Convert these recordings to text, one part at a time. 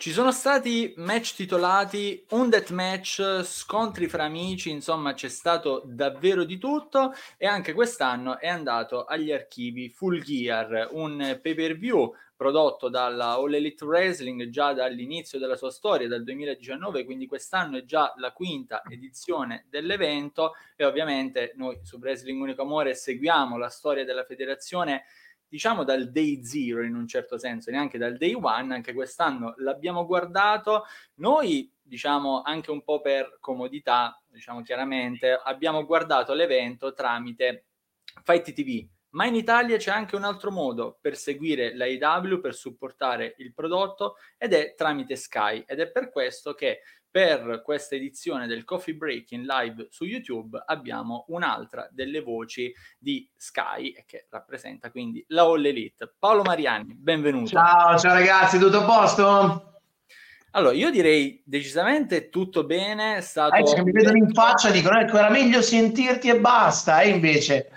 Ci sono stati match titolati, un deathmatch, scontri fra amici, insomma c'è stato davvero di tutto e anche quest'anno è andato agli archivi Full Gear, un pay per view prodotto dalla All Elite Wrestling già dall'inizio della sua storia, dal 2019, quindi quest'anno è già la quinta edizione dell'evento e ovviamente noi su Wrestling Unico Amore seguiamo la storia della federazione diciamo dal day zero in un certo senso, neanche dal day one, anche quest'anno l'abbiamo guardato. Noi, diciamo, anche un po' per comodità, diciamo chiaramente, abbiamo guardato l'evento tramite Fight TV, ma in Italia c'è anche un altro modo per seguire l'AEW, per supportare il prodotto ed è tramite Sky ed è per questo che per questa edizione del Coffee Break in live su YouTube abbiamo un'altra delle voci di Sky che rappresenta quindi la All Elite. Paolo Mariani, benvenuto. Ciao, ciao ragazzi, tutto a posto? Allora, io direi decisamente tutto bene. È stato... Eh, mi vedono in faccia dicono ecco, era meglio sentirti e basta, e invece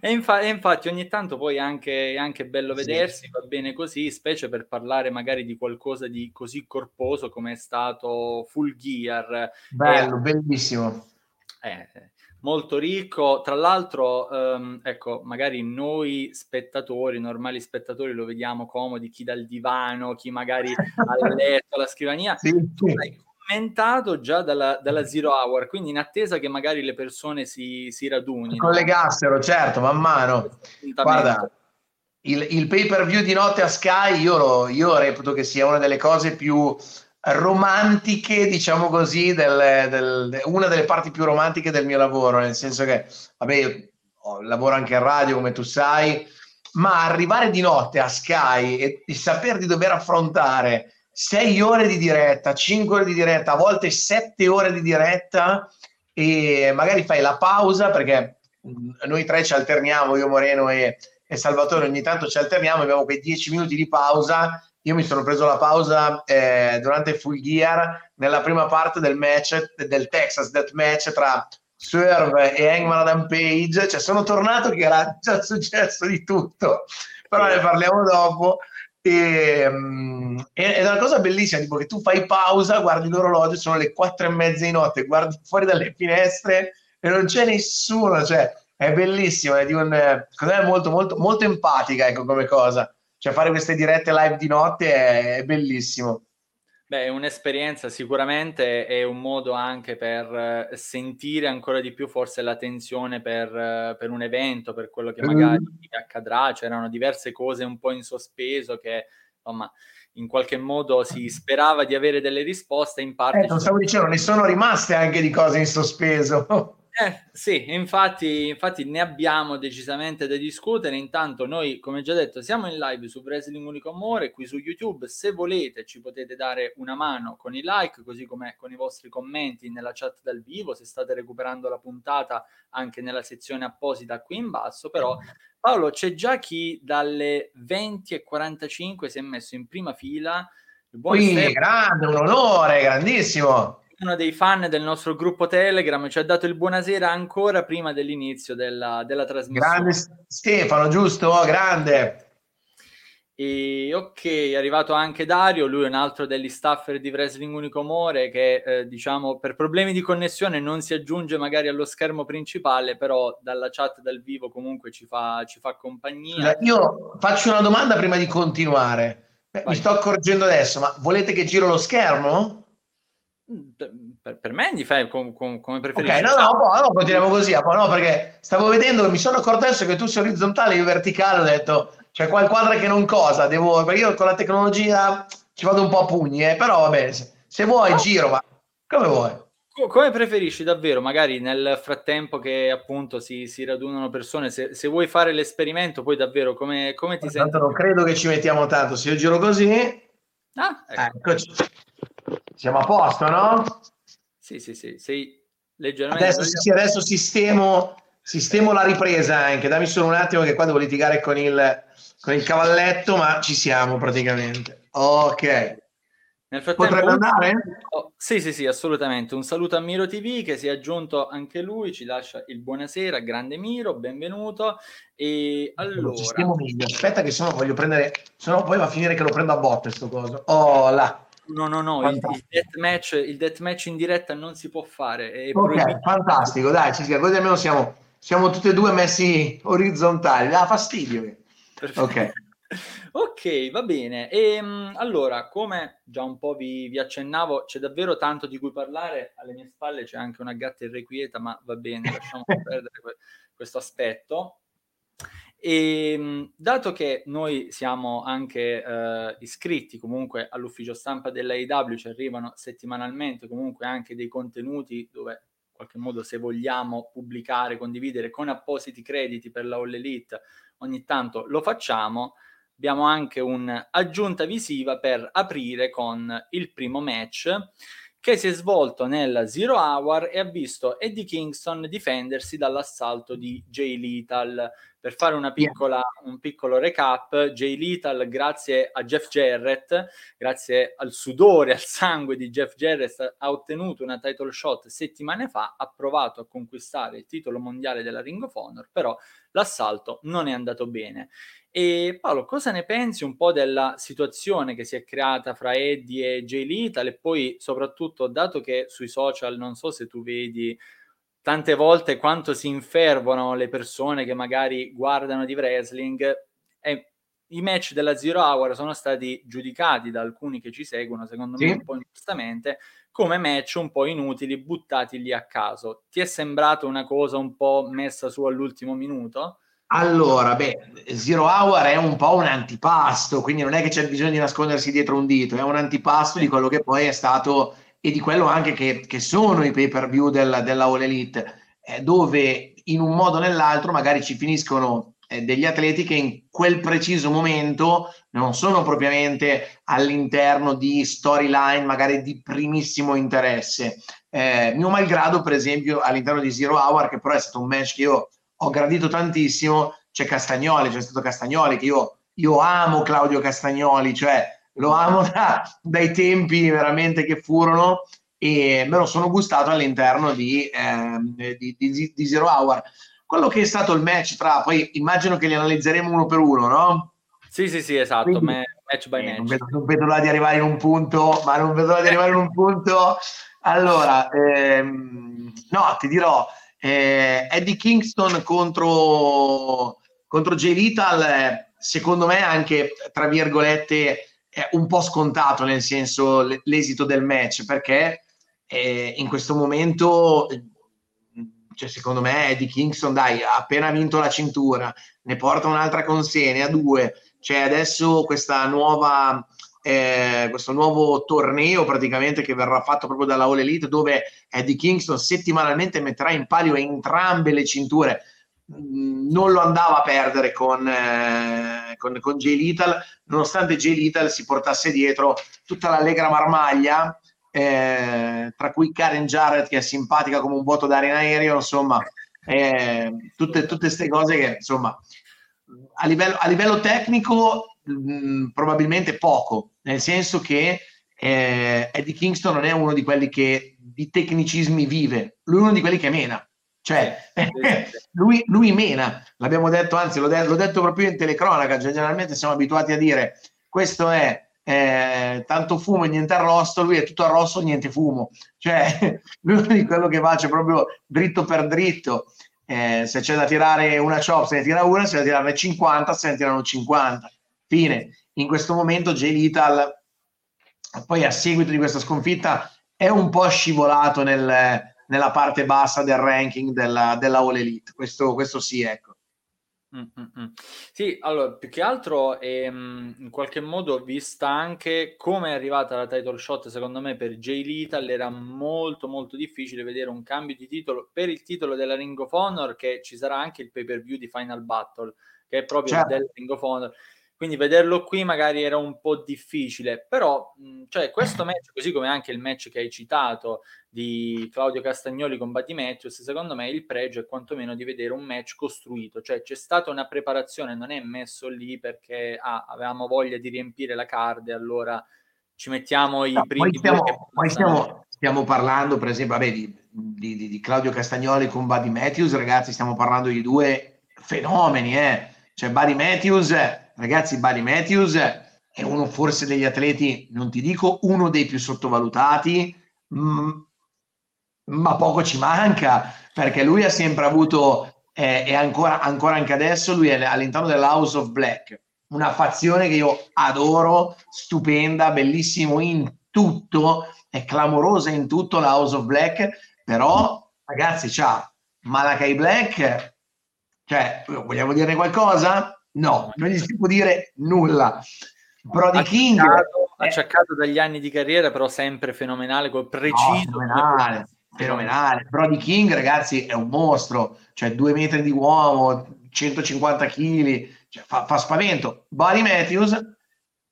e, infa- e, infatti ogni tanto poi è anche, è anche bello vedersi, sì. va bene così, specie per parlare magari di qualcosa di così corposo come è stato Full Gear. Bello, eh, bellissimo. Eh, molto ricco. Tra l'altro, um, ecco, magari noi spettatori, normali spettatori, lo vediamo comodi, chi dal divano, chi magari al letto, alla scrivania. Sì, tu hai commentato già dalla, dalla, zero hour, quindi in attesa che magari le persone si, si radunino. Collegassero, certo, man mano. Guarda, il, il, pay per view di notte a Sky, io, lo, io reputo che sia una delle cose più romantiche, diciamo così, del, del, una delle parti più romantiche del mio lavoro, nel senso che, vabbè, io lavoro anche in radio, come tu sai, ma arrivare di notte a Sky e, e saper di dover affrontare sei ore di diretta, cinque ore di diretta, a volte sette ore di diretta e magari fai la pausa perché noi tre ci alterniamo, io Moreno e, e Salvatore ogni tanto ci alterniamo, abbiamo quei dieci minuti di pausa. Io mi sono preso la pausa eh, durante Full Gear nella prima parte del match del Texas Death Match tra Swerve e Hangman Adam Page, cioè sono tornato che era già successo di tutto, però ne parliamo dopo. E, um, è una cosa bellissima, tipo che tu fai pausa, guardi l'orologio, sono le quattro e mezza di notte, guardi fuori dalle finestre e non c'è nessuno, cioè è bellissimo, è, di un, è molto, molto, molto empatica ecco, come cosa, cioè fare queste dirette live di notte è, è bellissimo. Beh, è un'esperienza sicuramente, è un modo anche per sentire ancora di più forse la tensione per, per un evento, per quello che magari mm. accadrà. C'erano diverse cose un po' in sospeso che, insomma, in qualche modo si sperava di avere delle risposte, in parte... Eh, non stavo dicendo, ne sono rimaste anche di cose in sospeso. Eh, sì, infatti, infatti ne abbiamo decisamente da discutere. Intanto noi, come già detto, siamo in live su Wrestling Unico Amore, qui su YouTube. Se volete ci potete dare una mano con i like, così come con i vostri commenti nella chat dal vivo, se state recuperando la puntata anche nella sezione apposita qui in basso. Però Paolo, c'è già chi dalle 20.45 si è messo in prima fila. Il buon Qui, grande, un onore, grandissimo uno dei fan del nostro gruppo Telegram ci ha dato il buonasera ancora prima dell'inizio della, della trasmissione. Grande Stefano, giusto? Grande. E ok, è arrivato anche Dario, lui è un altro degli staffer di Wrestling Unico Amore che eh, diciamo per problemi di connessione non si aggiunge magari allo schermo principale, però dalla chat dal vivo comunque ci fa, ci fa compagnia. Io faccio una domanda prima di continuare. Mi sto accorgendo adesso, ma volete che giro lo schermo? Per, per me fai com, com, come preferisci. Ok, no, no, no, no continuiamo così. No, perché stavo vedendo, mi sono accorto adesso che tu sei orizzontale, io verticale, ho detto, c'è qua il quadro che non cosa, devo, perché io con la tecnologia ci vado un po' a pugni, eh, però vabbè, se, se vuoi giro, ma come vuoi. Come preferisci davvero, magari nel frattempo che appunto si, si radunano persone, se, se, vuoi fare l'esperimento, poi davvero come, come ti senti? Non credo che ci mettiamo tanto, se io giro così... Ah, ecco. Eccoci. Siamo a posto, no? Sì, sì, sì, sei leggermente... Adesso, sì, adesso sistemo, sistemo la ripresa anche, dammi solo un attimo che qua devo litigare con il, con il cavalletto, ma ci siamo praticamente. Ok. Nel frattempo, Potrebbe andare? Oh, sì, sì, sì, assolutamente. Un saluto a Miro TV che si è aggiunto anche lui, ci lascia il buonasera, grande Miro, benvenuto. E allora... Aspetta che se no voglio prendere, se no poi va a finire che lo prendo a botte sto coso. Oh là. No, no, no, il, il, deathmatch, il deathmatch in diretta non si può fare. ok, fantastico, dai, ci così almeno siamo, siamo tutti e due messi orizzontali. Dà fastidio. Ok. ok, va bene. E, ehm, allora, come già un po' vi, vi, accennavo, c'è davvero tanto di cui parlare. Alle mie spalle c'è anche una gatta irrequieta, ma va bene, lasciamo perdere questo aspetto. E ehm, dato che noi siamo anche eh, iscritti comunque all'ufficio stampa dell'AIW, ci arrivano settimanalmente comunque anche dei contenuti dove in qualche modo se vogliamo pubblicare, condividere con appositi crediti per la All Elite, ogni tanto lo facciamo. Abbiamo anche un'aggiunta visiva per aprire con il primo match che si è svolto nel Zero Hour e ha visto Eddie Kingston difendersi dall'assalto di Jay Lethal. Per fare una piccola, un piccolo recap, Jay Lethal, grazie a Jeff Jarrett, grazie al sudore, al sangue di Jeff Jarrett, ha ottenuto una title shot settimane fa, ha provato a conquistare il titolo mondiale della Ring of Honor, però l'assalto non è andato bene. E Paolo, cosa ne pensi un po' della situazione che si è creata fra Eddie e Jay Lethal e poi soprattutto, dato che sui social, non so se tu vedi tante volte quanto si infervono le persone che magari guardano di wrestling e i match della Zero Hour sono stati giudicati da alcuni che ci seguono, secondo sì. me un po' ingiustamente, come match un po' inutili, buttati lì a caso. Ti è sembrato una cosa un po' messa su all'ultimo minuto? Allora, beh, Zero Hour è un po' un antipasto, quindi non è che c'è bisogno di nascondersi dietro un dito, è un antipasto di quello che poi è stato e di quello anche che, che sono i pay per view del, della All Elite, eh, dove in un modo o nell'altro magari ci finiscono eh, degli atleti che in quel preciso momento non sono propriamente all'interno di storyline magari di primissimo interesse. Eh, mio malgrado, per esempio, all'interno di Zero Hour, che però è stato un match che io ho gradito tantissimo, c'è Castagnoli, c'è stato Castagnoli, che io, io amo Claudio Castagnoli, cioè lo amo da, dai tempi veramente che furono e me lo sono gustato all'interno di, eh, di, di, di, Zero Hour. Quello che è stato il match tra, poi immagino che li analizzeremo uno per uno, no? Sì, sì, sì, esatto, Quindi, match by eh, match. Non vedo, non vedo l'ora di arrivare in un punto, ma non vedo l'ora di arrivare in un punto. Allora, ehm, no, ti dirò, eh, Eddie Kingston contro, contro Jay Lethal, eh, secondo me anche, tra virgolette, è un po' scontato nel senso l'esito del match perché eh, in questo momento cioè, secondo me Eddie Kingston dai ha appena vinto la cintura ne porta un'altra consegna a due. C'è adesso questa nuova eh, questo nuovo torneo praticamente che verrà fatto proprio dalla All Elite dove Eddie Kingston settimanalmente metterà in palio entrambe le cinture non lo andava a perdere con, eh, con, con Jay Little, nonostante Jay Little si portasse dietro tutta l'allegra marmaglia, eh, tra cui Karen Jarrett che è simpatica come un vuoto d'aria in aereo, insomma, eh, tutte queste cose che insomma a livello, a livello tecnico mh, mm, probabilmente poco, nel senso che eh, Eddie Kingston non è uno di quelli che di tecnicismi vive, lui è uno di quelli che mena cioè, lui, lui, mena, l'abbiamo detto, anzi l'ho, de- l'ho, detto proprio in telecronaca, cioè, generalmente siamo abituati a dire questo è eh, tanto fumo e niente arrosto, lui è tutto arrosto, niente fumo. Cioè, lui è quello che va c'è proprio dritto per dritto. Eh, se c'è da tirare una chop, se ne tira una, se ne tirare 50, se ne tirano 50. Fine. In questo momento Jay Lethal, poi a seguito di questa sconfitta, è un po' scivolato nel nella parte bassa del ranking della, della All Elite. Questo, questo sì, ecco. Mm-mm. Sì, allora più che altro ehm, in qualche modo vista anche come è arrivata la title shot, secondo me per Jay Lethal era molto molto difficile vedere un cambio di titolo per il titolo della Ring of Honor che ci sarà anche il pay per view di Final Battle che è proprio certo. del Ring of Honor quindi vederlo qui magari era un po' difficile, però cioè, questo match, così come anche il match che hai citato di Claudio Castagnoli con Matthews, secondo me il pregio è quantomeno di vedere un match costruito, cioè c'è stata una preparazione, non è messo lì perché ah, avevamo voglia di riempire la card e allora ci mettiamo i no, primi... Poi, stiamo, poi stiamo, stiamo, parlando per esempio vabbè, di, di, di, Claudio Castagnoli con Buddy Matthews, ragazzi stiamo parlando di due fenomeni, eh? cioè Buddy Matthews ragazzi, Buddy Matthews è uno forse degli atleti, non ti dico uno dei più sottovalutati, mh, mm, ma poco ci manca, perché lui ha sempre avuto, eh, e ancora, ancora anche adesso, lui è all'interno dell'House of Black, una fazione che io adoro, stupenda, bellissimo in tutto, è clamorosa in tutto la House of Black, però ragazzi, c'ha Malakai Black, cioè, vogliamo dire qualcosa? No, non gli si può dire nulla. Brody King acciaccato dagli anni di carriera, però sempre fenomenale, preciso. No, fenomenale, fenomenale. Brody King, ragazzi, è un mostro, cioè due metri di uomo, 150 kg, cioè, fa, fa, spavento. Buddy Matthews,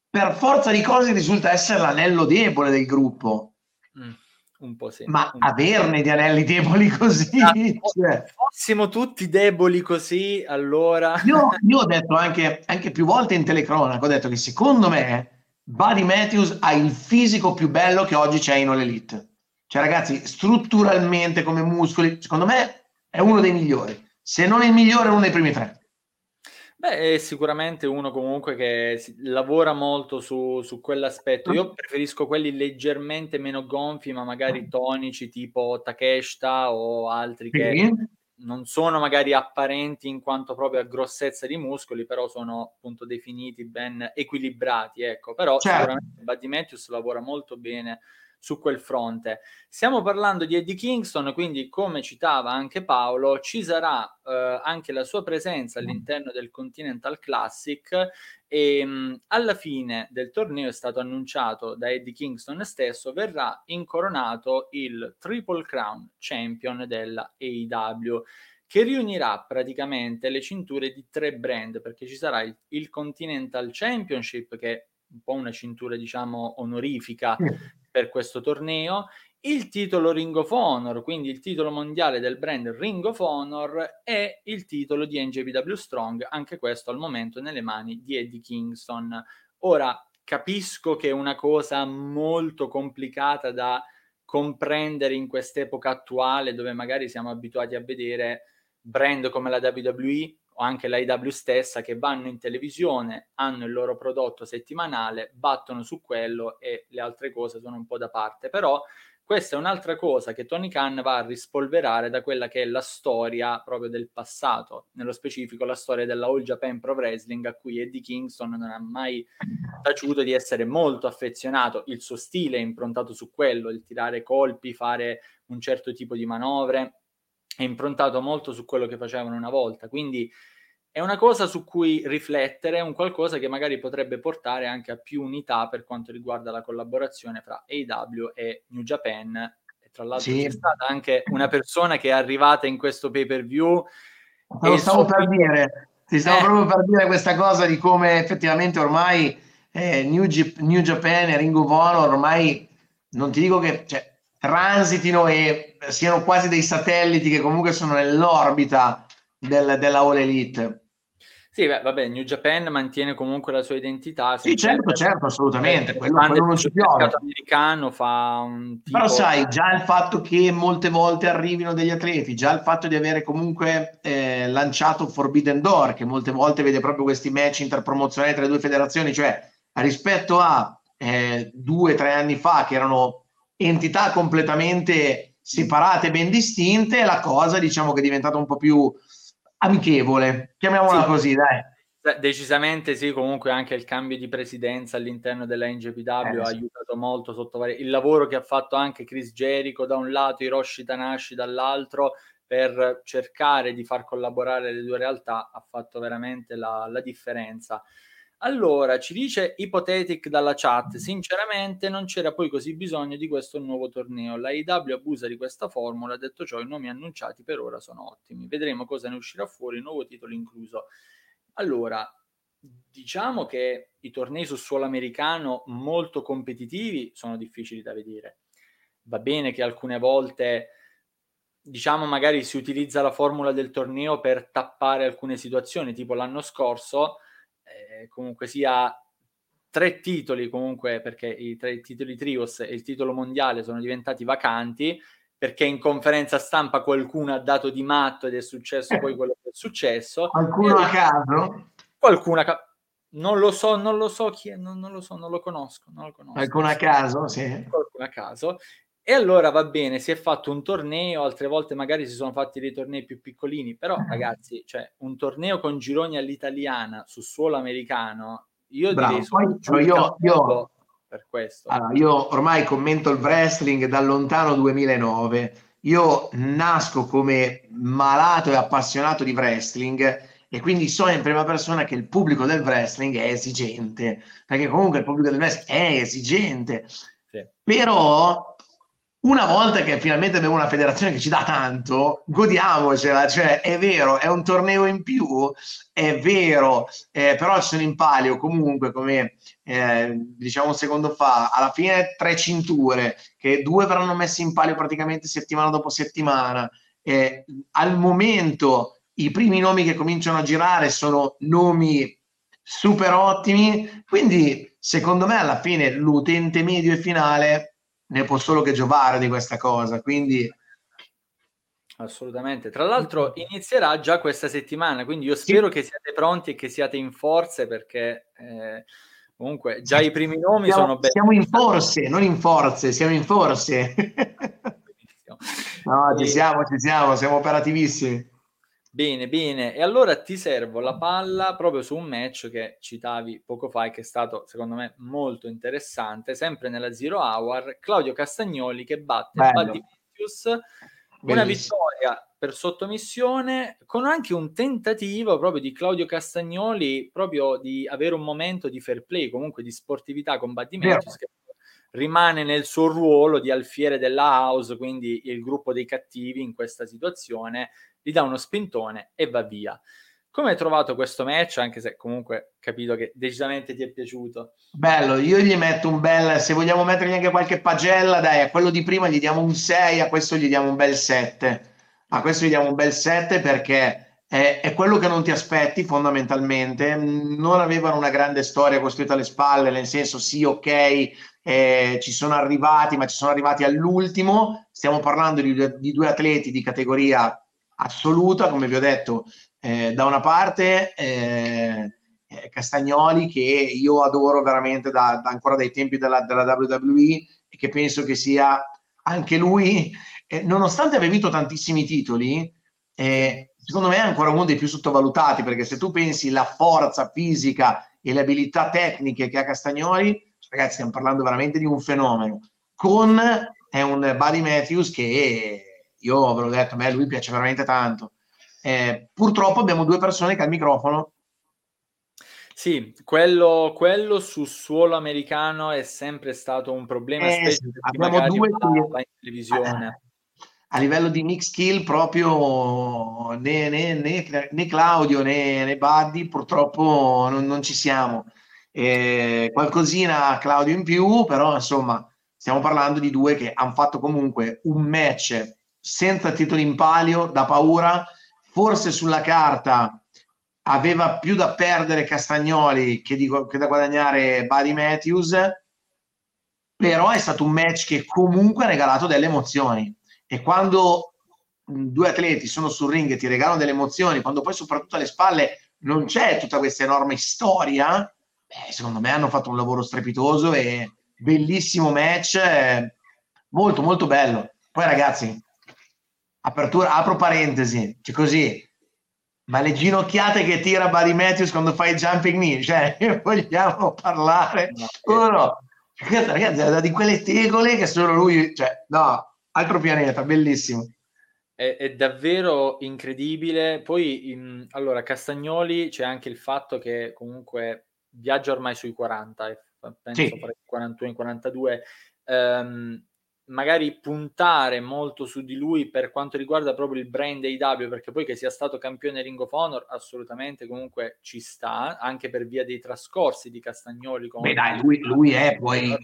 per forza di cose, risulta essere l'anello debole del gruppo. Mm, un po' sì. Ma averne di anelli deboli così. Ah, cioè. Fossimo tutti deboli così, allora. Io, io ho detto anche, anche, più volte in telecronaca, ho detto che secondo me Buddy Matthews ha il fisico più bello che oggi c'è in All Elite. Cioè, ragazzi, strutturalmente come muscoli, secondo me è uno dei migliori. Se non il migliore, è uno dei primi tre. Beh, è sicuramente uno comunque che lavora molto su, su quell'aspetto. Io preferisco quelli leggermente meno gonfi, ma magari tonici, tipo Takeshita o altri che non sono magari apparenti in quanto proprio a grossezza di muscoli, però sono appunto definiti ben equilibrati. Ecco, però certo. sicuramente Buddy Matthews lavora molto bene su quel fronte. Stiamo parlando di Eddie Kingston, quindi come citava anche Paolo, ci sarà eh, anche la sua presenza all'interno del Continental Classic e mh, alla fine del torneo è stato annunciato da Eddie Kingston stesso verrà incoronato il Triple Crown Champion della AEW che riunirà praticamente le cinture di tre brand perché ci sarà il, il Continental Championship che è un po' una cintura diciamo onorifica per questo torneo, il titolo Ring of Honor, quindi il titolo mondiale del brand Ring of Honor e il titolo di NJPW Strong, anche questo al momento nelle mani di Eddie Kingston. Ora capisco che è una cosa molto complicata da comprendere in quest'epoca attuale dove magari siamo abituati a vedere brand come la WWE o anche l'AIW stessa che vanno in televisione, hanno il loro prodotto settimanale, battono su quello e le altre cose sono un po' da parte. Però questa è un'altra cosa che Tony Khan va a rispolverare da quella che è la storia proprio del passato, nello specifico la storia della All Japan Pro Wrestling a cui Eddie Kingston non ha mai taciuto di essere molto affezionato, il suo stile è improntato su quello, il tirare colpi, fare un certo tipo di manovre, è improntato molto su quello che facevano una volta, quindi è una cosa su cui riflettere, è un qualcosa che magari potrebbe portare anche a più unità per quanto riguarda la collaborazione fra AW e New Japan. E tra l'altro sì. c'è stata anche una persona che è arrivata in questo pay per view. Lo stavo per dire, ti stavo eh. proprio per dire questa cosa di come effettivamente ormai eh, New, G- New, Japan e Ring of Honor ormai non ti dico che cioè, transitino e siano quasi dei satelliti che comunque sono nell'orbita del, della All Elite. Sì, beh, vabbè, New Japan mantiene comunque la sua identità. Sì, certo, certo, assolutamente. Quello, quello non ci piove. Il americano fa un tipo... Però sai, già il fatto che molte volte arrivino degli atleti, già il fatto di avere comunque eh, lanciato Forbidden Door, che molte volte vede proprio questi match interpromozionali tra le due federazioni, cioè rispetto a eh, due o tre anni fa che erano entità completamente separate, ben distinte, la cosa diciamo che è diventata un po' più amichevole, chiamiamola sì. così, dai. Decisamente sì, comunque anche il cambio di presidenza all'interno della NGPW eh, ha aiutato molto sotto vari... il lavoro che ha fatto anche Chris Jericho da un lato, Hiroshi Tanashi dall'altro, per cercare di far collaborare le due realtà ha fatto veramente la, la differenza. Allora, ci dice Ipotetic dalla chat, sinceramente non c'era poi così bisogno di questo nuovo torneo. La IW abusa di questa formula, detto ciò i nomi annunciati per ora sono ottimi. Vedremo cosa ne uscirà fuori, nuovo titolo incluso. Allora, diciamo che i tornei su suolo americano molto competitivi sono difficili da vedere. Va bene che alcune volte diciamo magari si utilizza la formula del torneo per tappare alcune situazioni, tipo l'anno scorso eh, comunque sia tre titoli comunque perché i tre titoli trios e il titolo mondiale sono diventati vacanti perché in conferenza stampa qualcuno ha dato di matto ed è successo poi quello che è successo qualcuno a caso qualcuno a caso Non lo so, non lo so chi è, non, non lo so, non lo conosco. Non lo conosco. Qualcuno a caso, sì. Qualcuno a caso. E allora va bene, si è fatto un torneo, altre volte magari si sono fatti dei tornei più piccolini, però eh. ragazzi, cioè un torneo con gironi all'italiana su suolo americano, io Bravo. direi Poi, cioè io, io, per questo. Allora, io ormai commento il wrestling dal lontano 2009. Io nasco come malato e appassionato di wrestling e quindi so in prima persona che il pubblico del wrestling è esigente, perché comunque il pubblico del wrestling è esigente. Sì. Però una volta che finalmente abbiamo una federazione che ci dà tanto, godiamocela, cioè è vero, è un torneo in più, è vero, eh, però ci sono in palio comunque, come eh, diciamo un secondo fa, alla fine tre cinture, che due verranno messi in palio praticamente settimana dopo settimana. Eh, al momento i primi nomi che cominciano a girare sono nomi super ottimi, quindi secondo me alla fine l'utente medio e finale ne può solo che giovare di questa cosa. Quindi Assolutamente. Tra l'altro inizierà già questa settimana, quindi io spero sì. che siate pronti e che siate in forze perché eh, comunque già i primi nomi siamo, sono belli. Siamo in forze, non in forze, siamo in forze. no, ci siamo, ci siamo, siamo operativissimi. Bene, bene. E allora ti servo la palla proprio su un match che citavi poco fa e che è stato, secondo me, molto interessante, sempre nella Zero Hour, Claudio Castagnoli che batte Buddy Matthews, una vittoria per sottomissione, con anche un tentativo proprio di Claudio Castagnoli proprio di avere un momento di fair play, comunque di sportività con Buddy Matthews, che rimane nel suo ruolo di alfiere della house, quindi il gruppo dei cattivi in questa situazione, gli dà uno spintone e va via. Come hai trovato questo match? Anche se comunque capito che decisamente ti è piaciuto. Bello, io gli metto un bel, se vogliamo mettergli anche qualche pagella, dai, a quello di prima gli diamo un 6, a questo gli diamo un bel 7. A questo gli diamo un bel 7 perché è, è quello che non ti aspetti fondamentalmente. Non avevano una grande storia costruita alle spalle, nel senso sì, ok, eh, ci sono arrivati, ma ci sono arrivati all'ultimo. Stiamo parlando di, di due atleti di categoria assoluta, come vi ho detto, eh, da una parte eh, eh Castagnoli che io adoro veramente da, da ancora dai tempi della, della, WWE e che penso che sia anche lui, eh, nonostante abbia vinto tantissimi titoli, eh, secondo me è ancora uno dei più sottovalutati perché se tu pensi la forza fisica e le abilità tecniche che ha Castagnoli, ragazzi stiamo parlando veramente di un fenomeno, con è un Buddy Matthews che io ve l'ho detto, a me lui piace veramente tanto. Eh, purtroppo abbiamo due persone che al microfono. Sì, quello, quello su suolo americano è sempre stato un problema, eh, sì, abbiamo due in televisione. Eh, a livello di mix skill proprio né, né, né, né Claudio né, né Buddy purtroppo non, non ci siamo. Eh, qualcosina Claudio in più, però insomma stiamo parlando di due che hanno fatto comunque un match senza titoli in palio, da paura, forse sulla carta aveva più da perdere Castagnoli che, di, che da guadagnare Buddy Matthews, però è stato un match che comunque ha regalato delle emozioni e quando due atleti sono sul ring e ti regalano delle emozioni, quando poi soprattutto alle spalle non c'è tutta questa enorme storia, beh, secondo me hanno fatto un lavoro strepitoso e bellissimo match, eh, molto molto bello. Poi ragazzi, apertura, apro parentesi, cioè così, ma le ginocchiate che tira Buddy Matthews quando fa il jumping knee, cioè vogliamo parlare no, no. ragazzi, di quelle tegole che solo lui, cioè no, altro pianeta, bellissimo. È, è davvero incredibile. Poi, in, allora, Castagnoli c'è anche il fatto che comunque viaggia ormai sui 40, penso sì. 41, 42. Um, magari puntare molto su di lui per quanto riguarda proprio il brand AW, perché poi che sia stato campione Ring of Honor assolutamente comunque ci sta, anche per via dei trascorsi di Castagnoli. Beh dai, lui, lui, è poi,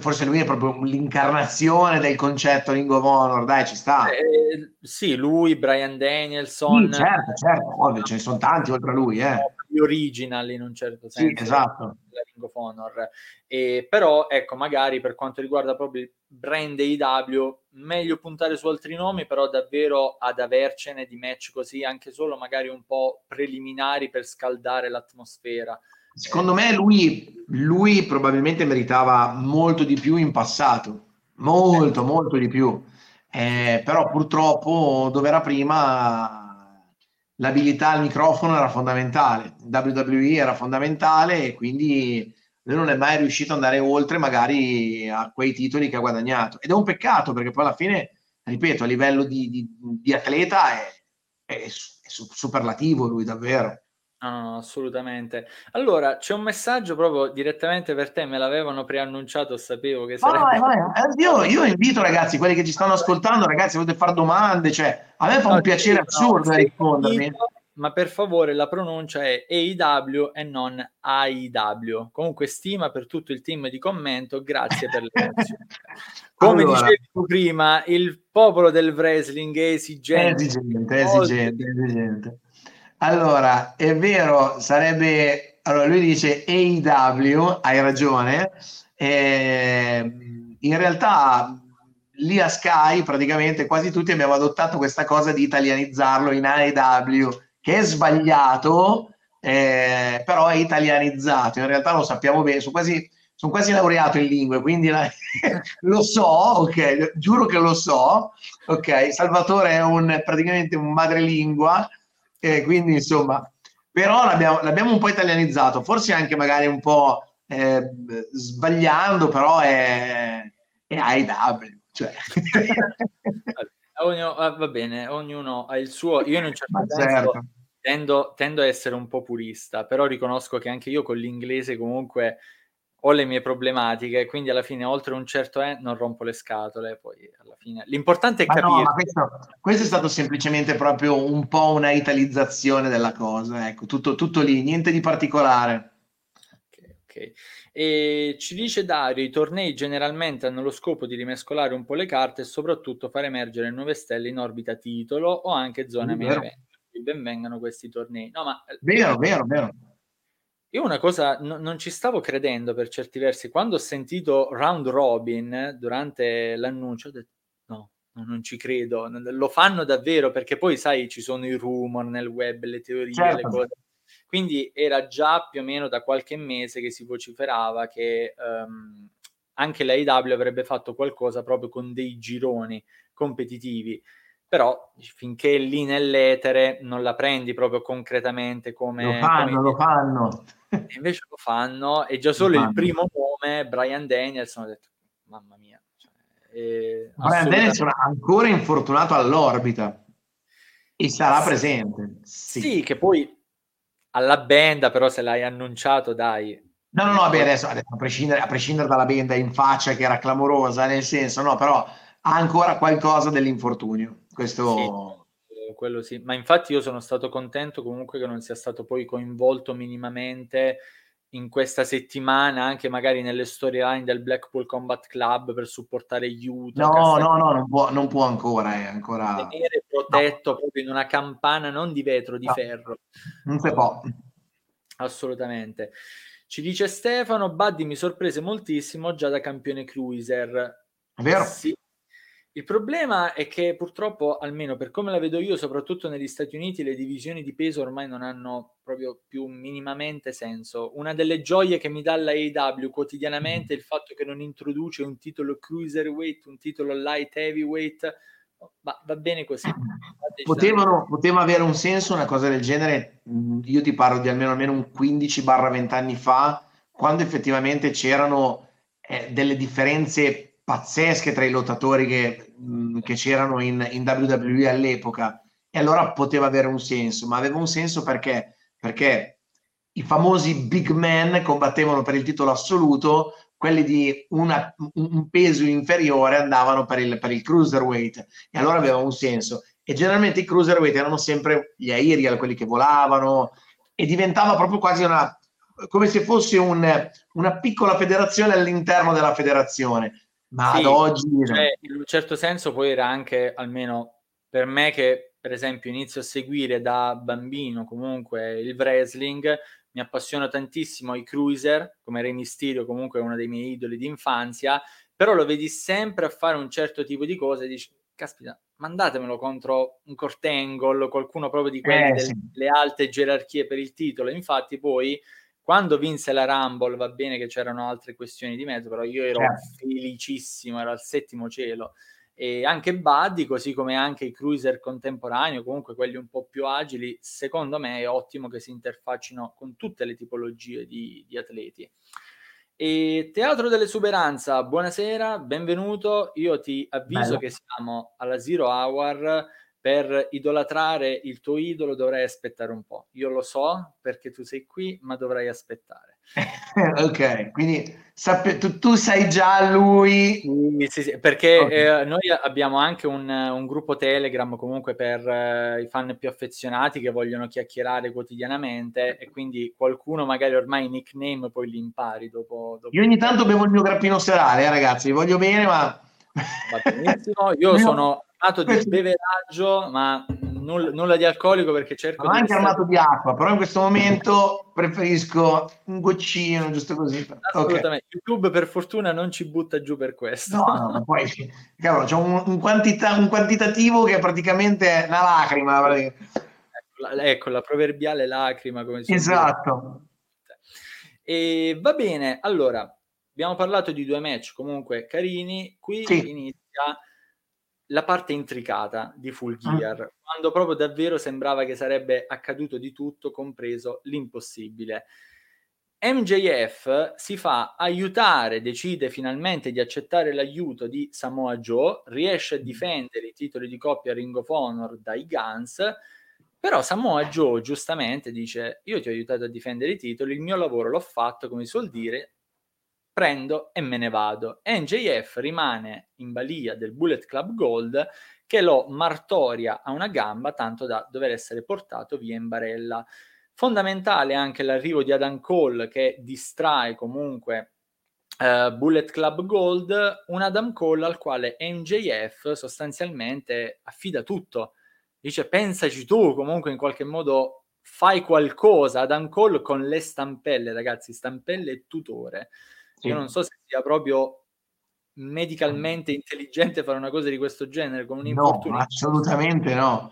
forse lui è proprio l'incarnazione del concetto Ring of Honor, dai ci sta. Eh, sì, lui, Brian Danielson. Sì, certo, certo, ovvio, ce ne sono tanti oltre a lui. Eh. Original in un certo senso. Sì, esatto. Ring of Honor. E, però, ecco, magari per quanto riguarda proprio il brand AEW, meglio puntare su altri nomi, però davvero ad avercene di match così, anche solo magari un po' preliminari per scaldare l'atmosfera. secondo me lui, lui probabilmente meritava molto di più in passato, molto, molto di più. Eh, però purtroppo dove era prima l'abilità al microfono era fondamentale, WWE era fondamentale e quindi lui non è mai riuscito ad andare oltre magari a quei titoli che ha guadagnato. Ed è un peccato perché poi alla fine, ripeto, a livello di, di, di atleta è, è, è, superlativo lui davvero. No, no, assolutamente. Allora, c'è un messaggio proprio direttamente per te, me l'avevano preannunciato, sapevo che sarebbe... Vai, vai. Eh, io, io, invito ragazzi, quelli che ci stanno ascoltando, ragazzi, volete fare domande, cioè, a me fa no, un piacere assurdo no, rispondermi ma per favore la pronuncia è AEW e non AEW. Comunque stima per tutto il team di commento, grazie per le. Come allora, dicevi tu prima, il popolo del wrestling è esigente. È esigente, è esigente, è esigente. Allora, è vero, sarebbe... Allora, lui dice AEW, hai ragione. Eh, in realtà lì a Sky praticamente quasi tutti abbiamo adottato questa cosa di italianizzarlo in AEW che è sbagliato, eh, però è italianizzato. In realtà lo sappiamo bene, sono quasi, sono quasi laureato in lingue, quindi la, lo so, ok, giuro che lo so, ok. Salvatore è un, praticamente un madrelingua, eh, quindi insomma, però l'abbiamo, l'abbiamo, un po' italianizzato, forse anche magari un po' eh, sbagliando, però è, è IW. Cioè. Ognuno, va bene, ognuno ha il suo. Io in un certo senso certo. tendo, tendo, a essere un po' purista, però riconosco che anche io con l'inglese comunque ho le mie problematiche, quindi alla fine oltre un certo è non rompo le scatole, poi alla fine l'importante è capire. No, questo, questo, è stato semplicemente proprio un po' una italizzazione della cosa, ecco, tutto, tutto lì, niente di particolare. Ok, ok. E ci dice Dario, i tornei generalmente hanno lo scopo di rimescolare un po' le carte e soprattutto far emergere nuove stelle in orbita titolo o anche zone main event. Benvengano questi tornei. No, ma, vero, vero, vero. Io una cosa no, non ci stavo credendo per certi versi. Quando ho sentito Round Robin durante l'annuncio, ho detto no, non ci credo. Lo fanno davvero perché poi, sai, ci sono i rumor nel web, le teorie, certo. le cose quindi era già più o meno da qualche mese che si vociferava che um, anche l'AEW avrebbe fatto qualcosa proprio con dei gironi competitivi. Però finché lì nell'etere non la prendi proprio concretamente come... Lo fanno, come... lo fanno. E invece lo fanno e già solo il primo nome, Brian Danielson, ho detto, mamma mia. Cioè, Brian assolutamente... Danielson ancora infortunato all'orbita e sarà presente. Sì. sì, che poi alla benda, però se l'hai annunciato, dai. No, no, no, vabbè, adesso, adesso a, prescindere, a, prescindere, dalla benda in faccia che era clamorosa, nel senso, no, però ha ancora qualcosa dell'infortunio. Questo... Sì, quello sì, ma infatti io sono stato contento comunque che non sia stato poi coinvolto minimamente in questa settimana anche magari nelle storyline del Blackpool Combat Club per supportare Utah. No, no, no, non può, non può ancora, è ancora... Tenere protetto no. proprio in una campana non di vetro, di no. ferro. Non si può. Assolutamente. Ci dice Stefano, Buddy mi sorprese moltissimo già da campione cruiser. Vero? Sì, il problema è che purtroppo, almeno per come la vedo io, soprattutto negli Stati Uniti, le divisioni di peso ormai non hanno proprio più minimamente senso. Una delle gioie che mi dà la AEW quotidianamente è il fatto che non introduce un titolo cruiserweight, un titolo light heavyweight, ma va bene così. Potevano, poteva avere un senso una cosa del genere, io ti parlo di almeno, almeno un 15-20 anni fa, quando effettivamente c'erano eh, delle differenze pazzesche tra i lottatori che, mh, che c'erano in, in, WWE all'epoca. E allora poteva avere un senso, ma aveva un senso perché, perché i famosi big men combattevano per il titolo assoluto, quelli di una, un peso inferiore andavano per il, per il cruiserweight. E allora aveva un senso. E generalmente i cruiserweight erano sempre gli aerei, quelli che volavano e diventava proprio quasi una come se fosse un, una piccola federazione all'interno della federazione ma sì, ad oggi cioè, in un certo senso poi era anche almeno per me che per esempio inizio a seguire da bambino comunque il wrestling mi appassiona tantissimo i cruiser come Re Mysterio comunque è uno dei miei idoli di infanzia però lo vedi sempre a fare un certo tipo di cose e dici caspita mandatemelo contro un Cortangle qualcuno proprio di quelle eh, delle sì. alte gerarchie per il titolo infatti poi quando vinse la Rumble va bene che c'erano altre questioni di mezzo, però io ero certo. felicissimo, ero al settimo cielo. E anche Buddy, così come anche i cruiser contemporanei, comunque quelli un po' più agili, secondo me è ottimo che si interfaccino con tutte le tipologie di, di atleti. E Teatro dell'Esuberanza, buonasera, benvenuto. Io ti avviso Bello. che siamo alla Zero Hour per idolatrare il tuo idolo dovrai aspettare un po'. Io lo so perché tu sei qui, ma dovrai aspettare. ok, quindi sape- tu, tu, sai già lui. Sì, sì, sì perché okay. eh, noi abbiamo anche un, un, gruppo Telegram comunque per eh, i fan più affezionati che vogliono chiacchierare quotidianamente e quindi qualcuno magari ormai nickname poi li impari dopo, dopo Io ogni tanto bevo il mio grappino serale, eh, ragazzi, vi voglio bene, ma... Va benissimo, io sono armato di beveraggio, ma nulla, nulla, di alcolico perché cerco di... anche armato di acqua, però in questo momento preferisco un goccino, giusto così. Assolutamente. Okay. YouTube per fortuna non ci butta giù per questo. No, no, ma poi cavolo, c'è un, un, quantità, un, quantitativo che è praticamente una lacrima. Ecco la, ecco, la proverbiale lacrima. Come si esatto. E va bene, allora, abbiamo parlato di due match comunque carini, qui sì. inizia la parte intricata di Full ah. Gear, ah. quando proprio davvero sembrava che sarebbe accaduto di tutto, compreso l'impossibile. MJF si fa aiutare, decide finalmente di accettare l'aiuto di Samoa Joe, riesce a mm. difendere i titoli di coppia Ring of Honor dai Guns, però Samoa Joe giustamente dice io ti ho aiutato a difendere i titoli, il mio lavoro l'ho fatto, come si suol dire, prendo e me ne vado. NJF rimane in balia del Bullet Club Gold che lo martoria a una gamba tanto da dover essere portato via in barella. Fondamentale anche l'arrivo di Adam Cole che distrae comunque uh, Bullet Club Gold, un Adam Cole al quale NJF sostanzialmente affida tutto. Dice pensaci tu comunque in qualche modo fai qualcosa. Adam Cole con le stampelle, ragazzi, stampelle e tutore. Io non so se sia proprio medicalmente intelligente fare una cosa di questo genere con un infortunio. No, assolutamente no.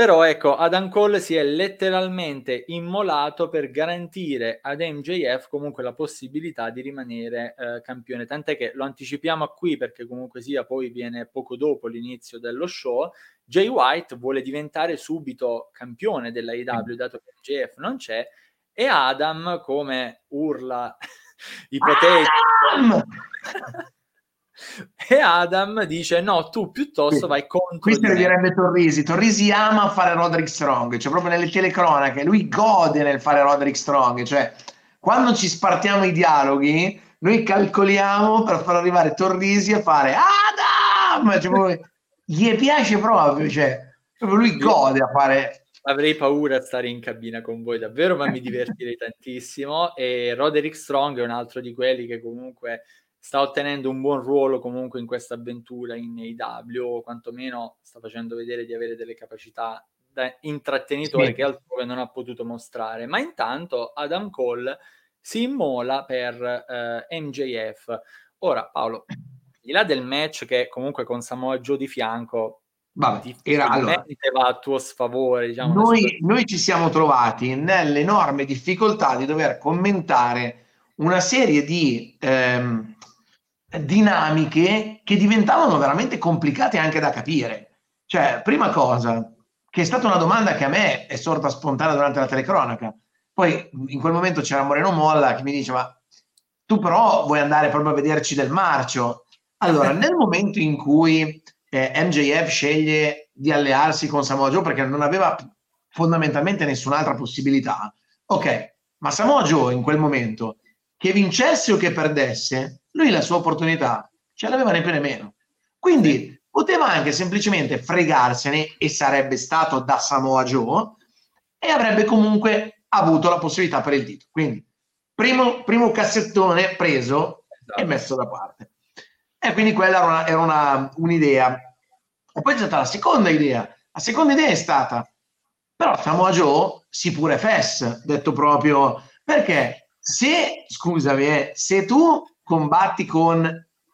Però ecco, Adam Cole si è letteralmente immolato per garantire ad MJF comunque la possibilità di rimanere eh, campione. Tant'è che lo anticipiamo qui perché comunque sia poi viene poco dopo l'inizio dello show. Jay White vuole diventare subito campione della IW dato che MJF non c'è e Adam come urla ipotetico. e Adam dice no, tu piuttosto vai contro Questo lo direbbe Torrisi. Torrisi ama fare Roderick Strong, cioè proprio nelle telecronache, lui gode nel fare Roderick Strong, cioè quando ci spartiamo i dialoghi, noi calcoliamo per far arrivare Torrisi a fare Adam! Cioè, gli piace proprio, cioè proprio lui gode a fare avrei paura a stare in cabina con voi davvero, ma mi divertirei tantissimo. E Roderick Strong è un altro di quelli che comunque sta ottenendo un buon ruolo comunque in questa avventura in AW, o quantomeno sta facendo vedere di avere delle capacità da intrattenitore sì. che altrove non ha potuto mostrare. Ma intanto Adam Cole si immola per eh, MJF. Ora, Paolo, al di là del match che comunque con Samoa Joe di fianco Vabbè, era, allora, va a tuo sfavore. Diciamo, noi, noi, ci siamo trovati nell'enorme difficoltà di dover commentare una serie di ehm, dinamiche che diventavano veramente complicate anche da capire. Cioè, prima cosa, che è stata una domanda che a me è sorta spontanea durante la telecronaca. Poi in quel momento c'era Moreno Molla che mi dice: Ma tu però vuoi andare proprio a vederci del marcio? Allora, nel momento in cui eh, MJF sceglie di allearsi con Samoa Joe perché non aveva fondamentalmente nessun'altra possibilità. Ok, ma Samoa Joe in quel momento, che vincesse o che perdesse, lui la sua opportunità ce l'aveva né più né meno. Quindi poteva anche semplicemente fregarsene e sarebbe stato da Samoa Joe e avrebbe comunque avuto la possibilità per il titolo. Quindi primo, primo cassettone preso esatto. e messo da parte. E quindi quella era, una, era una, un'idea. E poi c'è stata la seconda idea. La seconda idea è stata, però Samoa Joe si pure fess, detto proprio, perché se, scusami, eh, se tu combatti con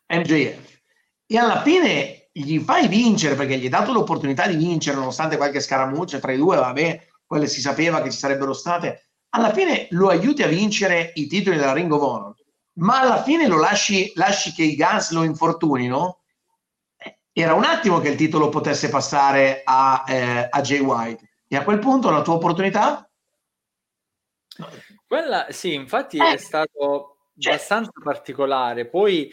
MJF e alla fine gli fai vincere, perché gli hai dato l'opportunità di vincere, nonostante qualche scaramuccia tra i due, vabbè, quelle si sapeva che ci sarebbero state, alla fine lo aiuti a vincere i titoli della Ring of Honor, ma alla fine lo lasci, lasci che i Guns lo infortunino, era un attimo che il titolo potesse passare a, eh, a Jay White. E a quel punto la tua opportunità? Quella, sì, infatti eh, è stato cioè, abbastanza particolare. Poi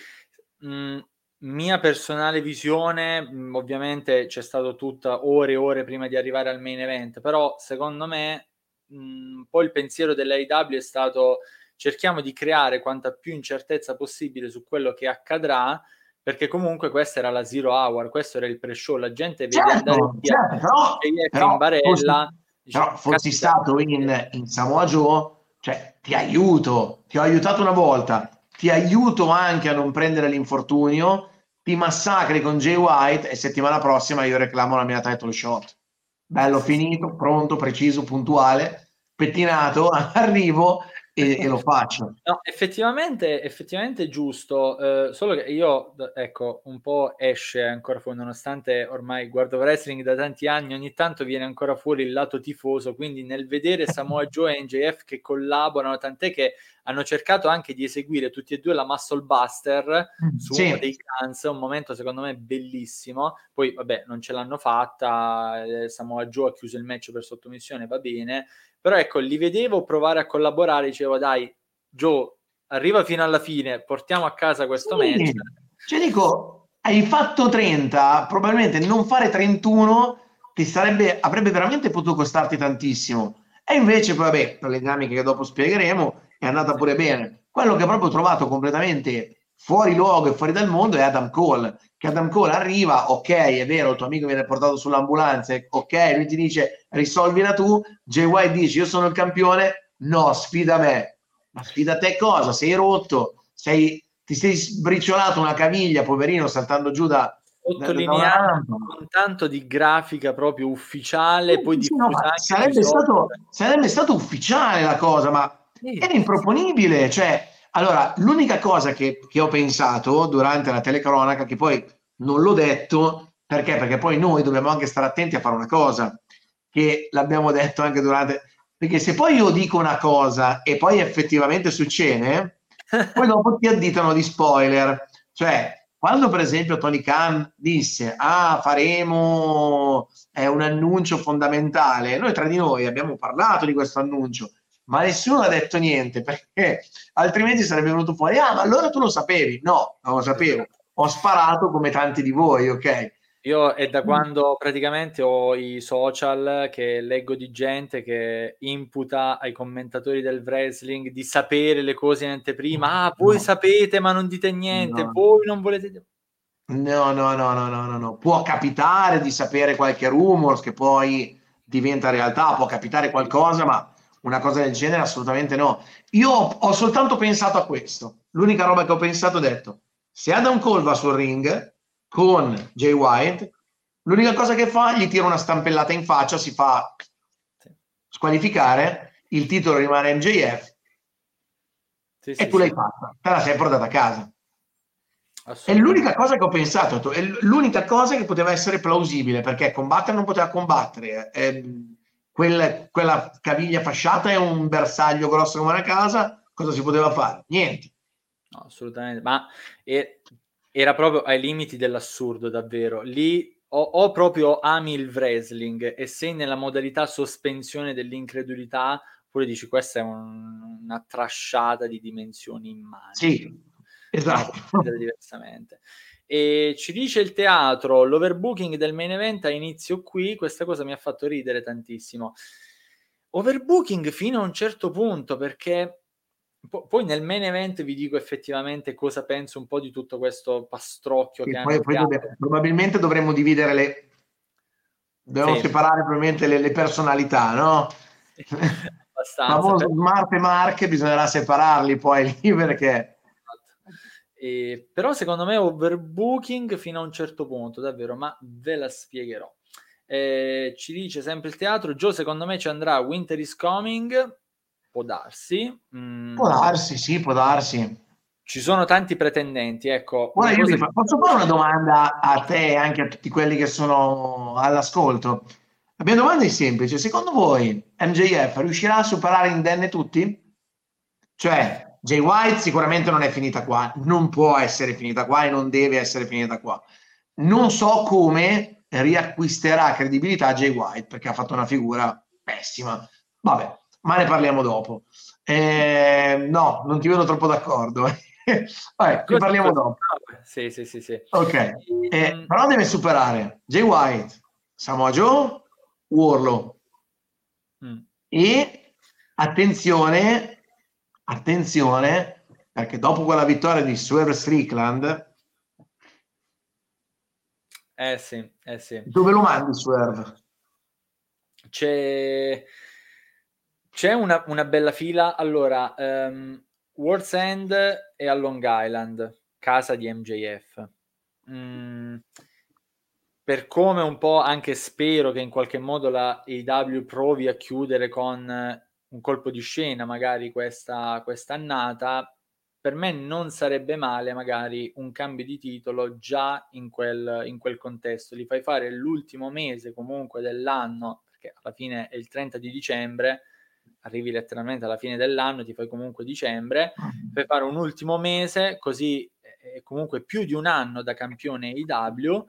mh, mia personale visione, mh, ovviamente c'è stato tutta ore e ore prima di arrivare al main event, però secondo me mh, poi il pensiero dell'AEW è stato cerchiamo di creare quanta più incertezza possibile su quello che accadrà perché comunque questa era la zero hour, questo era il pre-show, la gente vede certo, andare via certo, però, però, in barella. Però fossi stato in, in Samoa Joe, cioè ti aiuto, ti ho aiutato una volta, ti aiuto anche a non prendere l'infortunio, ti massacri con Jay White e settimana prossima io reclamo la mia title shot. Bello finito, pronto, preciso, puntuale, pettinato, arrivo e, e, lo faccio. No, effettivamente, effettivamente è giusto, eh, solo che io, ecco, un po' esce ancora fuori, nonostante ormai guardo wrestling da tanti anni, ogni tanto viene ancora fuori il lato tifoso, quindi nel vedere Samoa Joe e NJF che collaborano, tant'è che hanno cercato anche di eseguire tutti e due la Muscle Buster mm, su sì. uno dei Guns, un momento secondo me bellissimo, poi vabbè non ce l'hanno fatta, eh, Samoa Joe ha chiuso il match per sottomissione, va bene, però ecco, li vedevo provare a collaborare, dicevo dai, Joe, arriva fino alla fine, portiamo a casa questo sì. match. Cioè dico, hai fatto 30, probabilmente non fare 31 ti sarebbe, avrebbe veramente potuto costarti tantissimo. E invece, poi, vabbè, per le dinamiche che dopo spiegheremo, è andata pure bene. Quello che ho proprio trovato completamente fuori luogo e fuori dal mondo è Adam Cole, che Adam Cole arriva, ok, è vero, il tuo amico viene portato sull'ambulanza, ok, lui ti dice risolvila tu, Jay White dice io sono il campione, no, sfida me. Ma sfida te cosa? Sei rotto, sei, ti sei sbriciolato una caviglia, poverino, saltando giù da, sottolineato con tanto di grafica proprio ufficiale, poi sì, no, sarebbe, stato, sarebbe stato ufficiale la cosa, ma sì. Era improponibile, cioè allora, l'unica cosa che, che, ho pensato durante la telecronaca, che poi non l'ho detto, perché? Perché poi noi dobbiamo anche stare attenti a fare una cosa, che l'abbiamo detto anche durante... Perché se poi io dico una cosa e poi effettivamente succede, poi dopo ti additano di spoiler. Cioè, quando per esempio Tony Khan disse, ah, faremo eh, un annuncio fondamentale, noi tra di noi abbiamo parlato di questo annuncio, ma nessuno ha detto niente perché altrimenti sarebbe venuto fuori, ah, ma allora tu lo sapevi? No, non lo sapevo. Ho sparato come tanti di voi, ok? Io è da quando praticamente ho i social che leggo di gente che imputa ai commentatori del wrestling di sapere le cose in anteprima. Ah, voi no. sapete, ma non dite niente, no. voi non volete. No, no, no, no, no, no, Può capitare di sapere qualche rumors che poi diventa realtà, può capitare qualcosa, ma una cosa del genere assolutamente no. Io ho, soltanto pensato a questo. L'unica roba che ho pensato è detto, se Adam Cole va sul ring con Jay White, l'unica cosa che fa, gli tira una stampellata in faccia, si fa squalificare, il titolo rimane MJF sì, e sì, tu l'hai fatta, te la sei portata a casa. È l'unica cosa che ho pensato, è l'unica cosa che poteva essere plausibile, perché combattere non poteva combattere. È, quella, quella caviglia fasciata è un bersaglio grosso come una casa, cosa si poteva fare? Niente. No, assolutamente, ma è, era proprio ai limiti dell'assurdo, davvero. Lì o, o, proprio ami il wrestling e sei nella modalità sospensione dell'incredulità, oppure dici questa è un, una trasciata di dimensioni immani. Sì, esatto. Diversamente. E ci dice il teatro, l'overbooking del main event a inizio qui, questa cosa mi ha fatto ridere tantissimo. Overbooking fino a un certo punto, perché po- poi nel main event vi dico effettivamente cosa penso un po' di tutto questo pastrocchio che, che poi, poi dove, probabilmente dovremmo dividere le... Dobbiamo sì. separare probabilmente le, le personalità, no? Abbastanza. Famoso per... Smart e Marche bisognerà separarli poi lì perché e, però secondo me overbooking fino a un certo punto, davvero, ma ve la spiegherò. Eh, ci dice sempre il teatro, Joe secondo me ci andrà Winter is Coming, può darsi. Mm. Può darsi, sì, può darsi. Ci sono tanti pretendenti, ecco. Ora io posso fare una domanda a te e anche a tutti quelli che sono all'ascolto. La mia domanda è semplice, secondo voi MJF riuscirà a superare indenne tutti? Cioè, Jay White sicuramente non è finita qua, non può essere finita qua e non deve essere finita qua. Non so come riacquisterà credibilità Jay White perché ha fatto una figura pessima. Vabbè, ma ne parliamo dopo. Eh, no, non ti vedo troppo d'accordo. Vabbè, ne parliamo dopo. Sì, sì, sì, sì. Ok, eh, mm. però deve superare Jay White, Samoa Joe, Warlow. Mm. E attenzione, attenzione, perché dopo quella vittoria di Swerve Strickland eh sì, eh sì. Dove lo mandi Swerve? C'è, c'è una, una, bella fila. Allora, um, World's End è a Long Island, casa di MJF. Mm, per come un po' anche spero che in qualche modo la AW provi a chiudere con un colpo di scena magari questa, questa annata, per me non sarebbe male magari un cambio di titolo già in quel, in quel contesto. Li fai fare l'ultimo mese comunque dell'anno, perché alla fine è il 30 di dicembre, arrivi letteralmente alla fine dell'anno, ti fai comunque dicembre, mm. fai fare un ultimo mese, così è comunque più di un anno da campione IW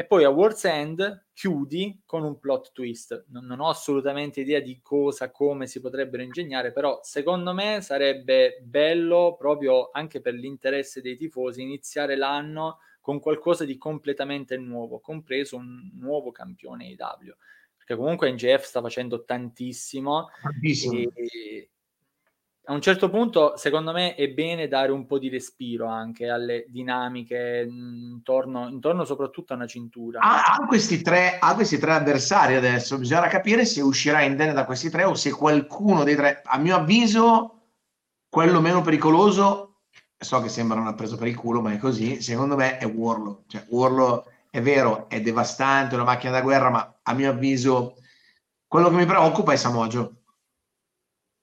e poi a World's End chiudi con un plot twist. Non, non, ho assolutamente idea di cosa, come si potrebbero ingegnare, però secondo me sarebbe bello proprio anche per l'interesse dei tifosi iniziare l'anno con qualcosa di completamente nuovo, compreso un nuovo campione IW. Perché comunque NGF sta facendo tantissimo. tantissimo. E, a un certo punto, secondo me, è bene dare un po' di respiro anche alle dinamiche intorno, intorno soprattutto a una cintura. Ha, ha, questi tre, ha questi tre avversari adesso, bisogna capire se uscirà indenne da questi tre o se qualcuno dei tre, a mio avviso, quello meno pericoloso, so che sembra una presa per il culo, ma è così, secondo me è Warlow. Cioè, Warlow è vero, è devastante, è una macchina da guerra, ma a mio avviso quello che mi preoccupa è Samoa Joe